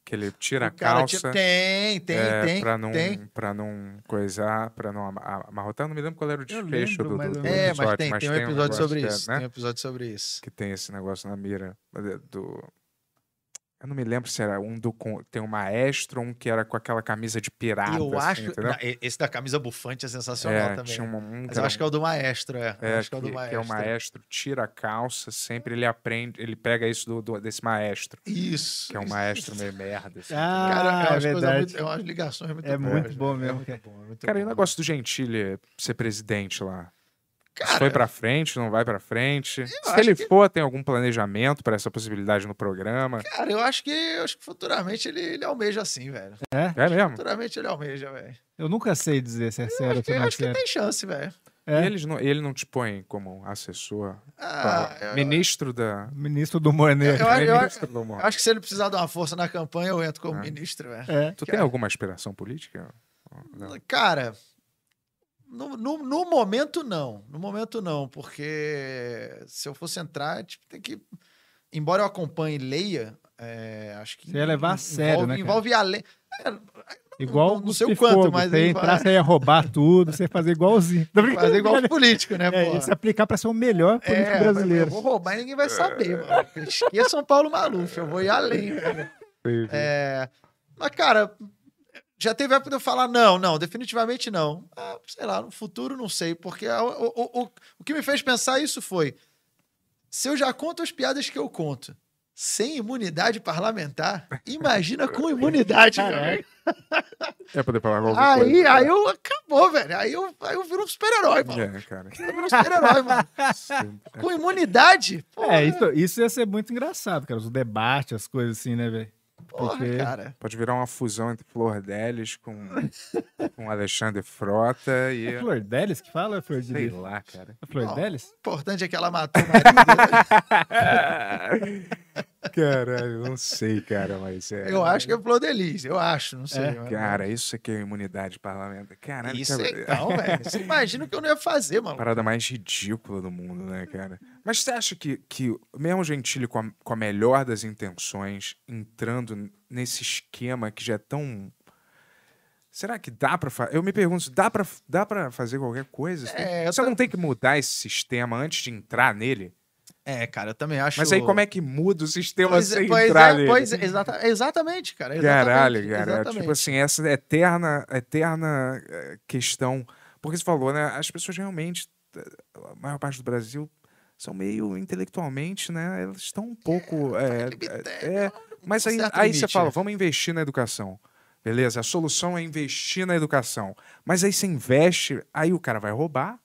Que ele tira a calça. tinha- Tem, tem, é, tem. pra não, tem. pra não coisar, pra não ama- amarrotar. Não me lembro qual era o desfecho lembro, do, do, do. É, episódio, mas tem, tem um episódio sobre é, isso. né? Tem um episódio sobre isso. Que tem esse negócio na mira. é, Do... Eu não me lembro se era um do. com- Tem um maestro, um que era com aquela camisa de pirata. Eu assim, acho. não, esse da camisa bufante é sensacional É, também. tinha um, um Mas eu acho que é o do maestro, é. Eu É, acho que é o do que, que maestro. é o maestro, tira a calça, sempre ele aprende, ele pega isso do, do- desse maestro, Isso. que é um isso. maestro meio merda. Assim. Ah, Cara, é, é verdade. muito, é umas ligações muito É boas, muito velho. bom É mesmo, muito cara. bom, muito Cara, e o bom. negócio do Gentili ser presidente lá? Cara, Se foi pra frente, não vai pra frente? Se ele que- for, tem algum planejamento pra essa possibilidade no programa? Cara, eu acho que, eu acho que futuramente ele, ele almeja assim, velho. É? É mesmo? Futuramente ele almeja, velho. Eu nunca sei dizer se é sério ou se não é acho que tem chance, velho. É. E eles não, ele não te põe como assessor? Ah, Pra- eu- Ministro da... Ministro do humor negro. Eu- eu- Ministro do humor. acho que se ele precisar dar uma força na campanha, eu entro como Ah. ministro, velho. É. Tu tem alguma aspiração política? Não. Cara, no, no, no momento não. No momento não, porque se eu fosse entrar, tipo, tem que. Embora eu acompanhe e leia, é, acho que. Você ia levar a envolve- sério, né, cara? Envolve a lei. Igual não sei o quanto, Fogo. mas Você ele entrar, você ia roubar tudo, você ia fazer igualzinho. Fazer igual os políticos, né, É, se aplicar pra ser o melhor político É, Eu brasileiro. vou roubar e ninguém vai saber, mano. Esqueça São Paulo Maluf, eu vou ir além, velho. É, Mas, cara, já teve época de eu falar, não, não, definitivamente não. Ah, sei lá, no futuro não sei, porque o, o, o, o que me fez pensar isso foi: se eu já conto as piadas que eu conto sem imunidade parlamentar, imagina com imunidade, amigo. É poder falar qualquer Aí, coisa. aí eu acabou, velho. Aí eu, aí eu viro um super-herói, mano. É, cara. Eu viro um super-herói, mano. Com imunidade? Porra, É, isso, isso ia ser muito engraçado, cara. Os debates, as coisas assim, né, velho? Porra, porque- cara. Pode virar uma fusão entre Flor Delis com, com Alexandre Frota e. É Flor Delis que fala, Flor de Sei lá, cara. É Flor Não. Delis? O importante é que ela matou o marido. Caralho, não sei, cara, mas é. Eu acho que é Flor Delis, eu acho, não sei. É, mas- Cara, isso aqui é imunidade parlamentar. Caralho, Isso que- é, então, velho. Você imagina o que eu não ia fazer, mano. parada mais ridícula do mundo, né, cara? Mas você acha que, que mesmo Gentili com a, com a melhor das intenções, entrando nesse esquema que já é tão. Será que dá pra fazer? Eu me pergunto, dá pra, dá pra fazer qualquer coisa? Você, tem- É, você tam- não tem que mudar esse sistema antes de entrar nele? É, cara, eu também acho. Mas aí como é que muda o sistema Pois é, sem pois é, pois é, exata- exatamente, cara. exatamente, Caralho, cara. exatamente. Tipo assim, essa eterna, eterna eh, questão. Porque você falou, né? As pessoas realmente, a maior parte do Brasil, são meio intelectualmente, né? Elas estão um pouco. É, limite- é, é, mas aí, aí você fala, é. vamos investir na educação. Beleza? A solução é investir na educação. Mas aí você investe, aí o cara vai roubar,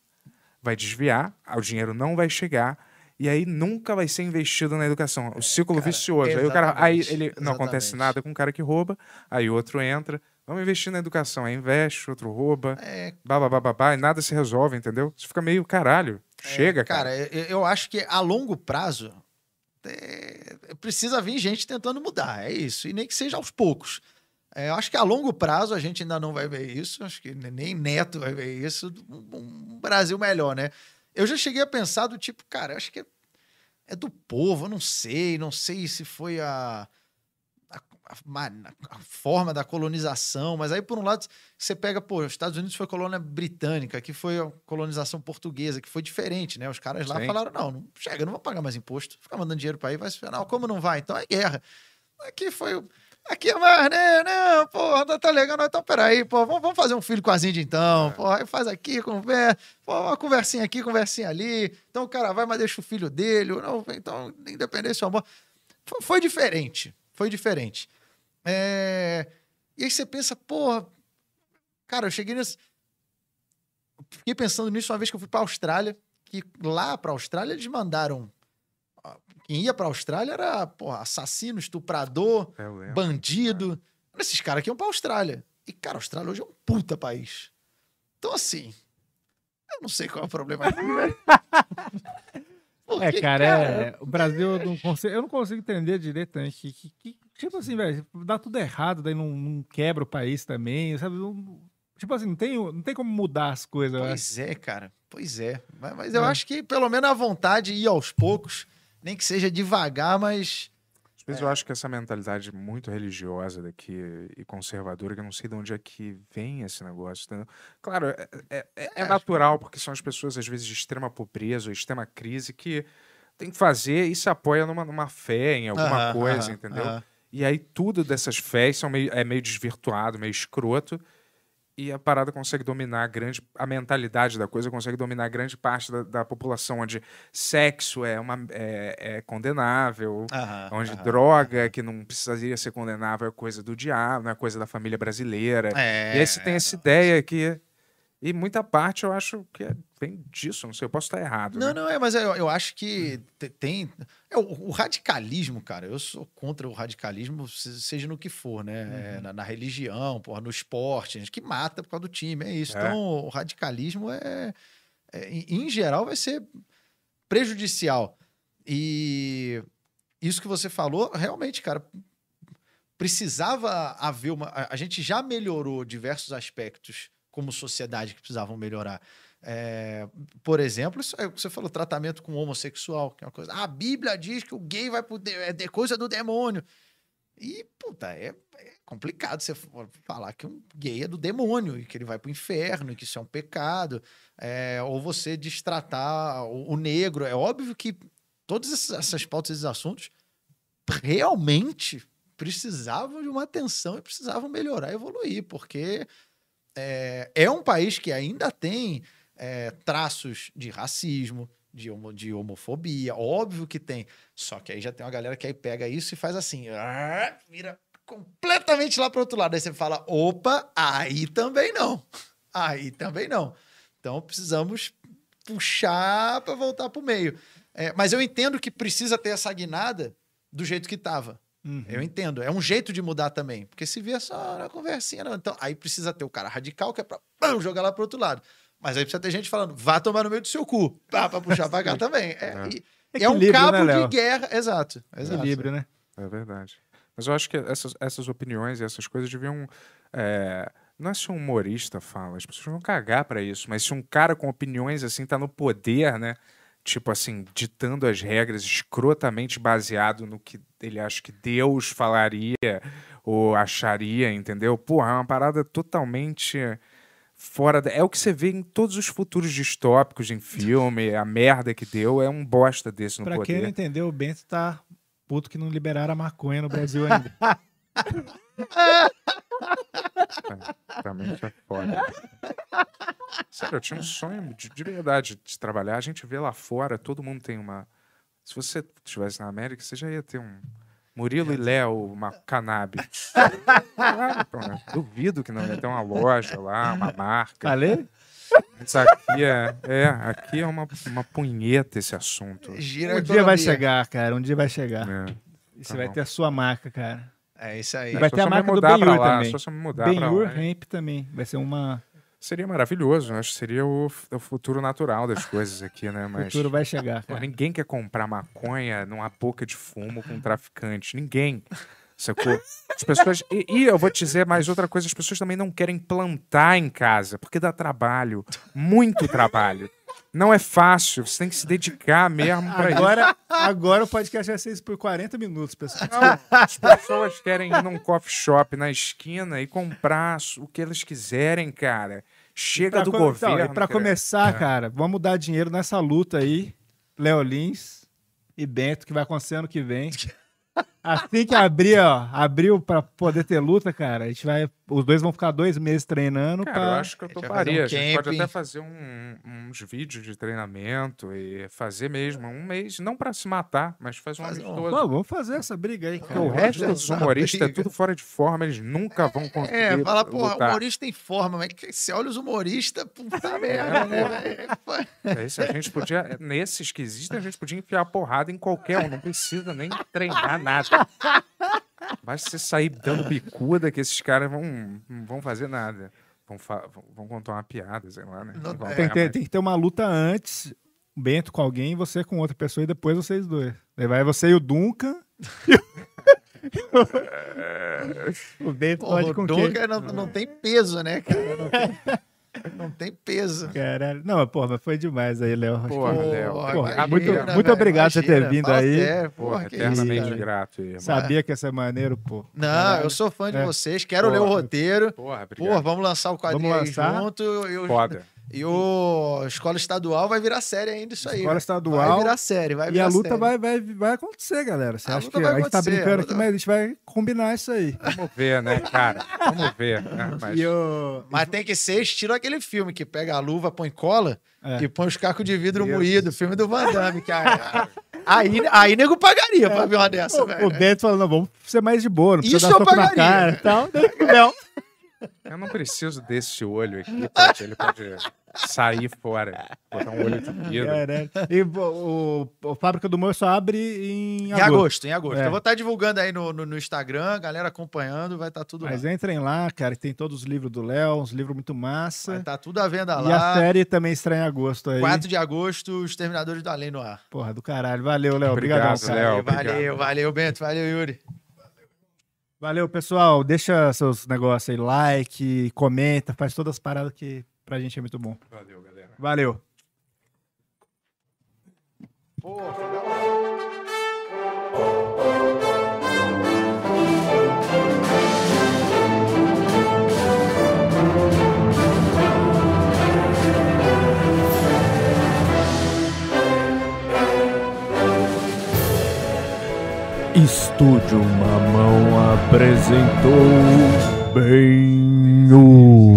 vai desviar, o dinheiro não vai chegar. E aí nunca vai ser investido na educação. O ciclo Cara, vicioso. Aí o cara. Aí ele não acontece nada com o cara que rouba, aí outro entra. Vamos investir na educação. Aí investe, outro rouba. É, Babá, e nada se resolve, entendeu? Você fica meio caralho. Chega, cara. Cara, eu, eu acho que a longo prazo é, precisa vir gente tentando mudar, é isso. E nem que seja aos poucos. É, eu acho que a longo prazo a gente ainda não vai ver isso, acho que nem Neto vai ver isso, um, um Brasil melhor, né? Eu já cheguei a pensar do tipo, cara, eu acho que é, é do povo, eu não sei, não sei se foi a, a, a a forma da colonização, mas aí por um lado você pega, pô, os Estados Unidos foi colônia britânica, que foi a colonização portuguesa, que foi diferente, né? Os caras lá Sim. falaram: não, não chega, não vou pagar mais imposto, ficar mandando dinheiro para aí, vai se ferrar. Como não vai? Então é guerra. Aqui foi. o- Aqui é mais, né? Não, pô, tá, tá legal. Não, então, peraí, pô, vamos, vamos fazer um filho com as índias então. Pô, aí faz aqui, conversa, pô, uma conversinha aqui, conversinha ali. Então o cara vai, mas deixa o filho dele. Não, então, independência, amor. Foi, foi diferente. Foi diferente. É, E aí você pensa, porra, cara, eu cheguei nesse. Fiquei pensando nisso uma vez que eu fui pra Austrália, que lá pra Austrália eles mandaram. Quem ia pra Austrália era, porra, assassino, estuprador, É, lembro. bandido. Esses caras que iam pra Austrália. E, cara, a Austrália hoje é um puta país. Então, assim. Eu não sei qual é o problema velho. É, Porque, cara, é, o Brasil eu não consigo, eu não consigo entender direito, né? Que, que- que- tipo assim, velho, dá tudo errado, daí não, não quebra o país também, sabe? Não- tipo assim, não tem, não tem como mudar as coisas. Pois é, cara. Pois é. Mas, mas eu É. acho que pelo menos a vontade de ir aos poucos, nem que seja devagar, mas. Às vezes eu acho que essa mentalidade muito religiosa daqui e conservadora, que eu não sei de onde é que vem esse negócio, entendeu? Claro, é, é- é- é natural, porque são as pessoas, às vezes, de extrema pobreza ou extrema crise, que tem que fazer e se apoia numa, numa fé, em alguma coisa, entendeu? E aí tudo dessas fés são meio, é meio desvirtuado, meio escroto. E a parada consegue dominar a grande. A mentalidade da coisa consegue dominar grande parte da, da população, onde sexo é, uma, é, é condenável, Aham, onde aham. droga, que não precisaria ser condenável, é coisa do diabo, não é coisa da família brasileira. É, e aí você tem essa ideia que. E muita parte eu acho que é, vem disso, não sei, eu posso estar errado. Não, né? não, é, mas eu, eu acho que te- tem. é, o, o radicalismo, cara, eu sou contra o radicalismo, se- seja no que for, né? Uhum. É, na, na religião, porra, no esporte, gente que mata por causa do time, é isso. É. Então, o radicalismo é, é, em, geral, vai ser prejudicial. E isso que você falou, realmente, cara, precisava haver uma. A gente já melhorou diversos aspectos como sociedade que precisavam melhorar. É, por exemplo, isso é você falou, tratamento com homossexual, que é uma coisa. Ah, a Bíblia diz que o gay vai pro é de- coisa do demônio. E, puta, é, é complicado você falar que um gay é do demônio e que ele vai pro inferno e que isso é um pecado. É, ou você destratar o, o negro. É óbvio que todas essas, essas pautas, esses assuntos, realmente precisavam de uma atenção e precisavam melhorar evoluir, porque é, é um país que ainda tem é, traços de racismo, de, homo, de homofobia, óbvio que tem. Só que aí já tem uma galera que aí pega isso e faz assim, ah, vira completamente lá pro outro lado. Aí você fala, opa, aí também não. Aí também não. Então precisamos puxar para voltar pro meio. É, mas eu entendo que precisa ter essa guinada do jeito que tava. Uhum. Eu entendo. É um jeito de mudar também. Porque se vê só na conversinha, não. Então, aí precisa ter o cara radical que é pra pam, jogar lá pro outro lado. Mas aí precisa ter gente falando, vá tomar no meio do seu cu. Pá, pra puxar pra cá também. É, e- é um cabo né, de guerra. Exato. exato. Equilíbrio, né? É verdade. Mas eu acho que essas, essas opiniões e essas coisas deviam. é, não é se um humorista fala, as pessoas vão cagar pra isso, mas se um cara com opiniões assim tá no poder, né? Tipo assim, ditando as regras escrotamente baseado no que ele acha que Deus falaria ou acharia, entendeu? Porra, é uma parada totalmente fora da... É o que você vê em todos os futuros distópicos em filme, a merda que deu é um bosta desse no Pra poder. quem não entendeu, o Bento tá puto que não liberaram a maconha no Brasil ainda. Também isso é foda. Sério, eu tinha um sonho de, de verdade de trabalhar. A gente vê lá fora, todo mundo tem uma. Se você estivesse na América, você já ia ter um. Murilo e Léo, uma cannabis. Claro, né? Duvido que não ia ter uma loja lá, uma marca. Falei? Mas aqui é, é, aqui é uma, uma punheta esse assunto. Gira a Um dia vai chegar, cara. Um dia vai chegar. É. E você Tá vai bom. ter a sua marca, cara. É isso aí. Vai Só ter a se eu me marca do mudar pra Ben-Hur lá, também. Só se eu me mudar pra Ben-Hur lá. Hemp também. Vai ser uma... Seria maravilhoso. eu Acho que seria o, o futuro natural das coisas aqui, né? O Mas futuro vai chegar, Pô, ninguém quer comprar maconha numa boca de fumo com um traficante. Ninguém. Sacou? As pessoas. E, e eu vou te dizer mais outra coisa: as pessoas também não querem plantar em casa, porque dá trabalho. Muito trabalho. Não é fácil, você tem que se dedicar mesmo pra isso. Agora, agora o podcast vai ser isso por 40 minutos, pessoal. Não, as pessoas querem ir num coffee shop na esquina e comprar o que elas quiserem, cara. Chega do co- governo. Então, pra começar, É. cara, vamos dar dinheiro nessa luta aí. Léo Lins e Bento, que vai acontecer ano que vem. Assim que abrir, ó, abriu pra poder ter luta, cara, a gente vai. Os dois vão ficar dois meses treinando Cara, eu pra. acho que eu A gente vai toparia. um a gente pode até fazer um- uns vídeos de treinamento e fazer mesmo um mês, não pra se matar, mas faz um Fazer um- amistoso. Pô, vamos fazer essa briga aí, Porque cara. o resto dos humoristas é tudo fora de forma, eles nunca vão conseguir. É, fala, porra, lutar. humorista em forma, mas você olha os humoristas, puta merda, né? É isso, a gente podia, nesses que existem, a gente podia enfiar a porrada em qualquer um, não precisa nem treinar nada. Basta você sair dando bicuda que esses caras vão, não vão fazer nada. Vão, fa- vão- contar uma piada, sei lá, né? Não- é. Tem, que ter, ganhar tem que ter uma luta antes, o Bento com alguém e você com outra pessoa e depois vocês dois. Daí vai você e o Duncan. o Bento Porra, pode o com quem? Dunga não, não tem peso, né, cara? Não tem, não tem peso. Caralho. Não, porra, mas foi demais aí, Léo. Porra, Léo. Porra, Porra, imagina, muito- velho, muito obrigado por ter vindo Fala aí. sério, Porra, porra, que isso, eternamente cara. grato. irmão. Sabia que ia ser maneiro, pô. Não, Caralho. eu sou fã de É. vocês, quero ler o Porra. roteiro. Porra, Pô, obrigado. vamos lançar o quadrinho Vamos aí lançar. junto. E o, Foda. E o Escola Estadual vai virar série ainda, isso aí. Escola né? estadual. Vai virar série, vai E virar a luta série. vai, vai, vai acontecer, galera. Você A acha que vai a gente tá brincando aqui, mas a gente vai combinar isso aí. Vamos ver, né, cara? Vamos ver. Né? Mas... E o... Mas tem que ser estilo aquele filme que pega a luva, põe cola É. e põe os cacos de vidro Isso. moído. Filme do Van Damme, cara. aí, aí nego pagaria pra ver uma dessa, o, velho. o Bento falou, não, vamos ser mais de boa, não precisa Isso dar eu soco na pagaria. cara e tal. Não. Eu não preciso desse olho aqui, pode- ele pode sair fora, botar um olho de vidro. Caralho. E o, o, Fábrica do Humor só abre em Em agosto. agosto, em agosto. É. Eu vou estar divulgando aí no, no, no Instagram, galera acompanhando, vai estar tudo Mas lá. entrem lá, cara, que tem todos os livros do Léo, uns livros muito Vai massa. estar tudo à venda E a lá. série também estreia em agosto aí. 4 de agosto, Os Terminadores do Além no ar. Porra, do caralho. Valeu, Léo. Obrigado, cara. Léo. valeu, obrigado. valeu, Bento, valeu, Yuri. Valeu, pessoal. Deixa seus negócios aí, like, comenta, faz todas as paradas que pra gente é muito bom. Valeu, galera. Valeu. História Estúdio Mamão apresentou Benho.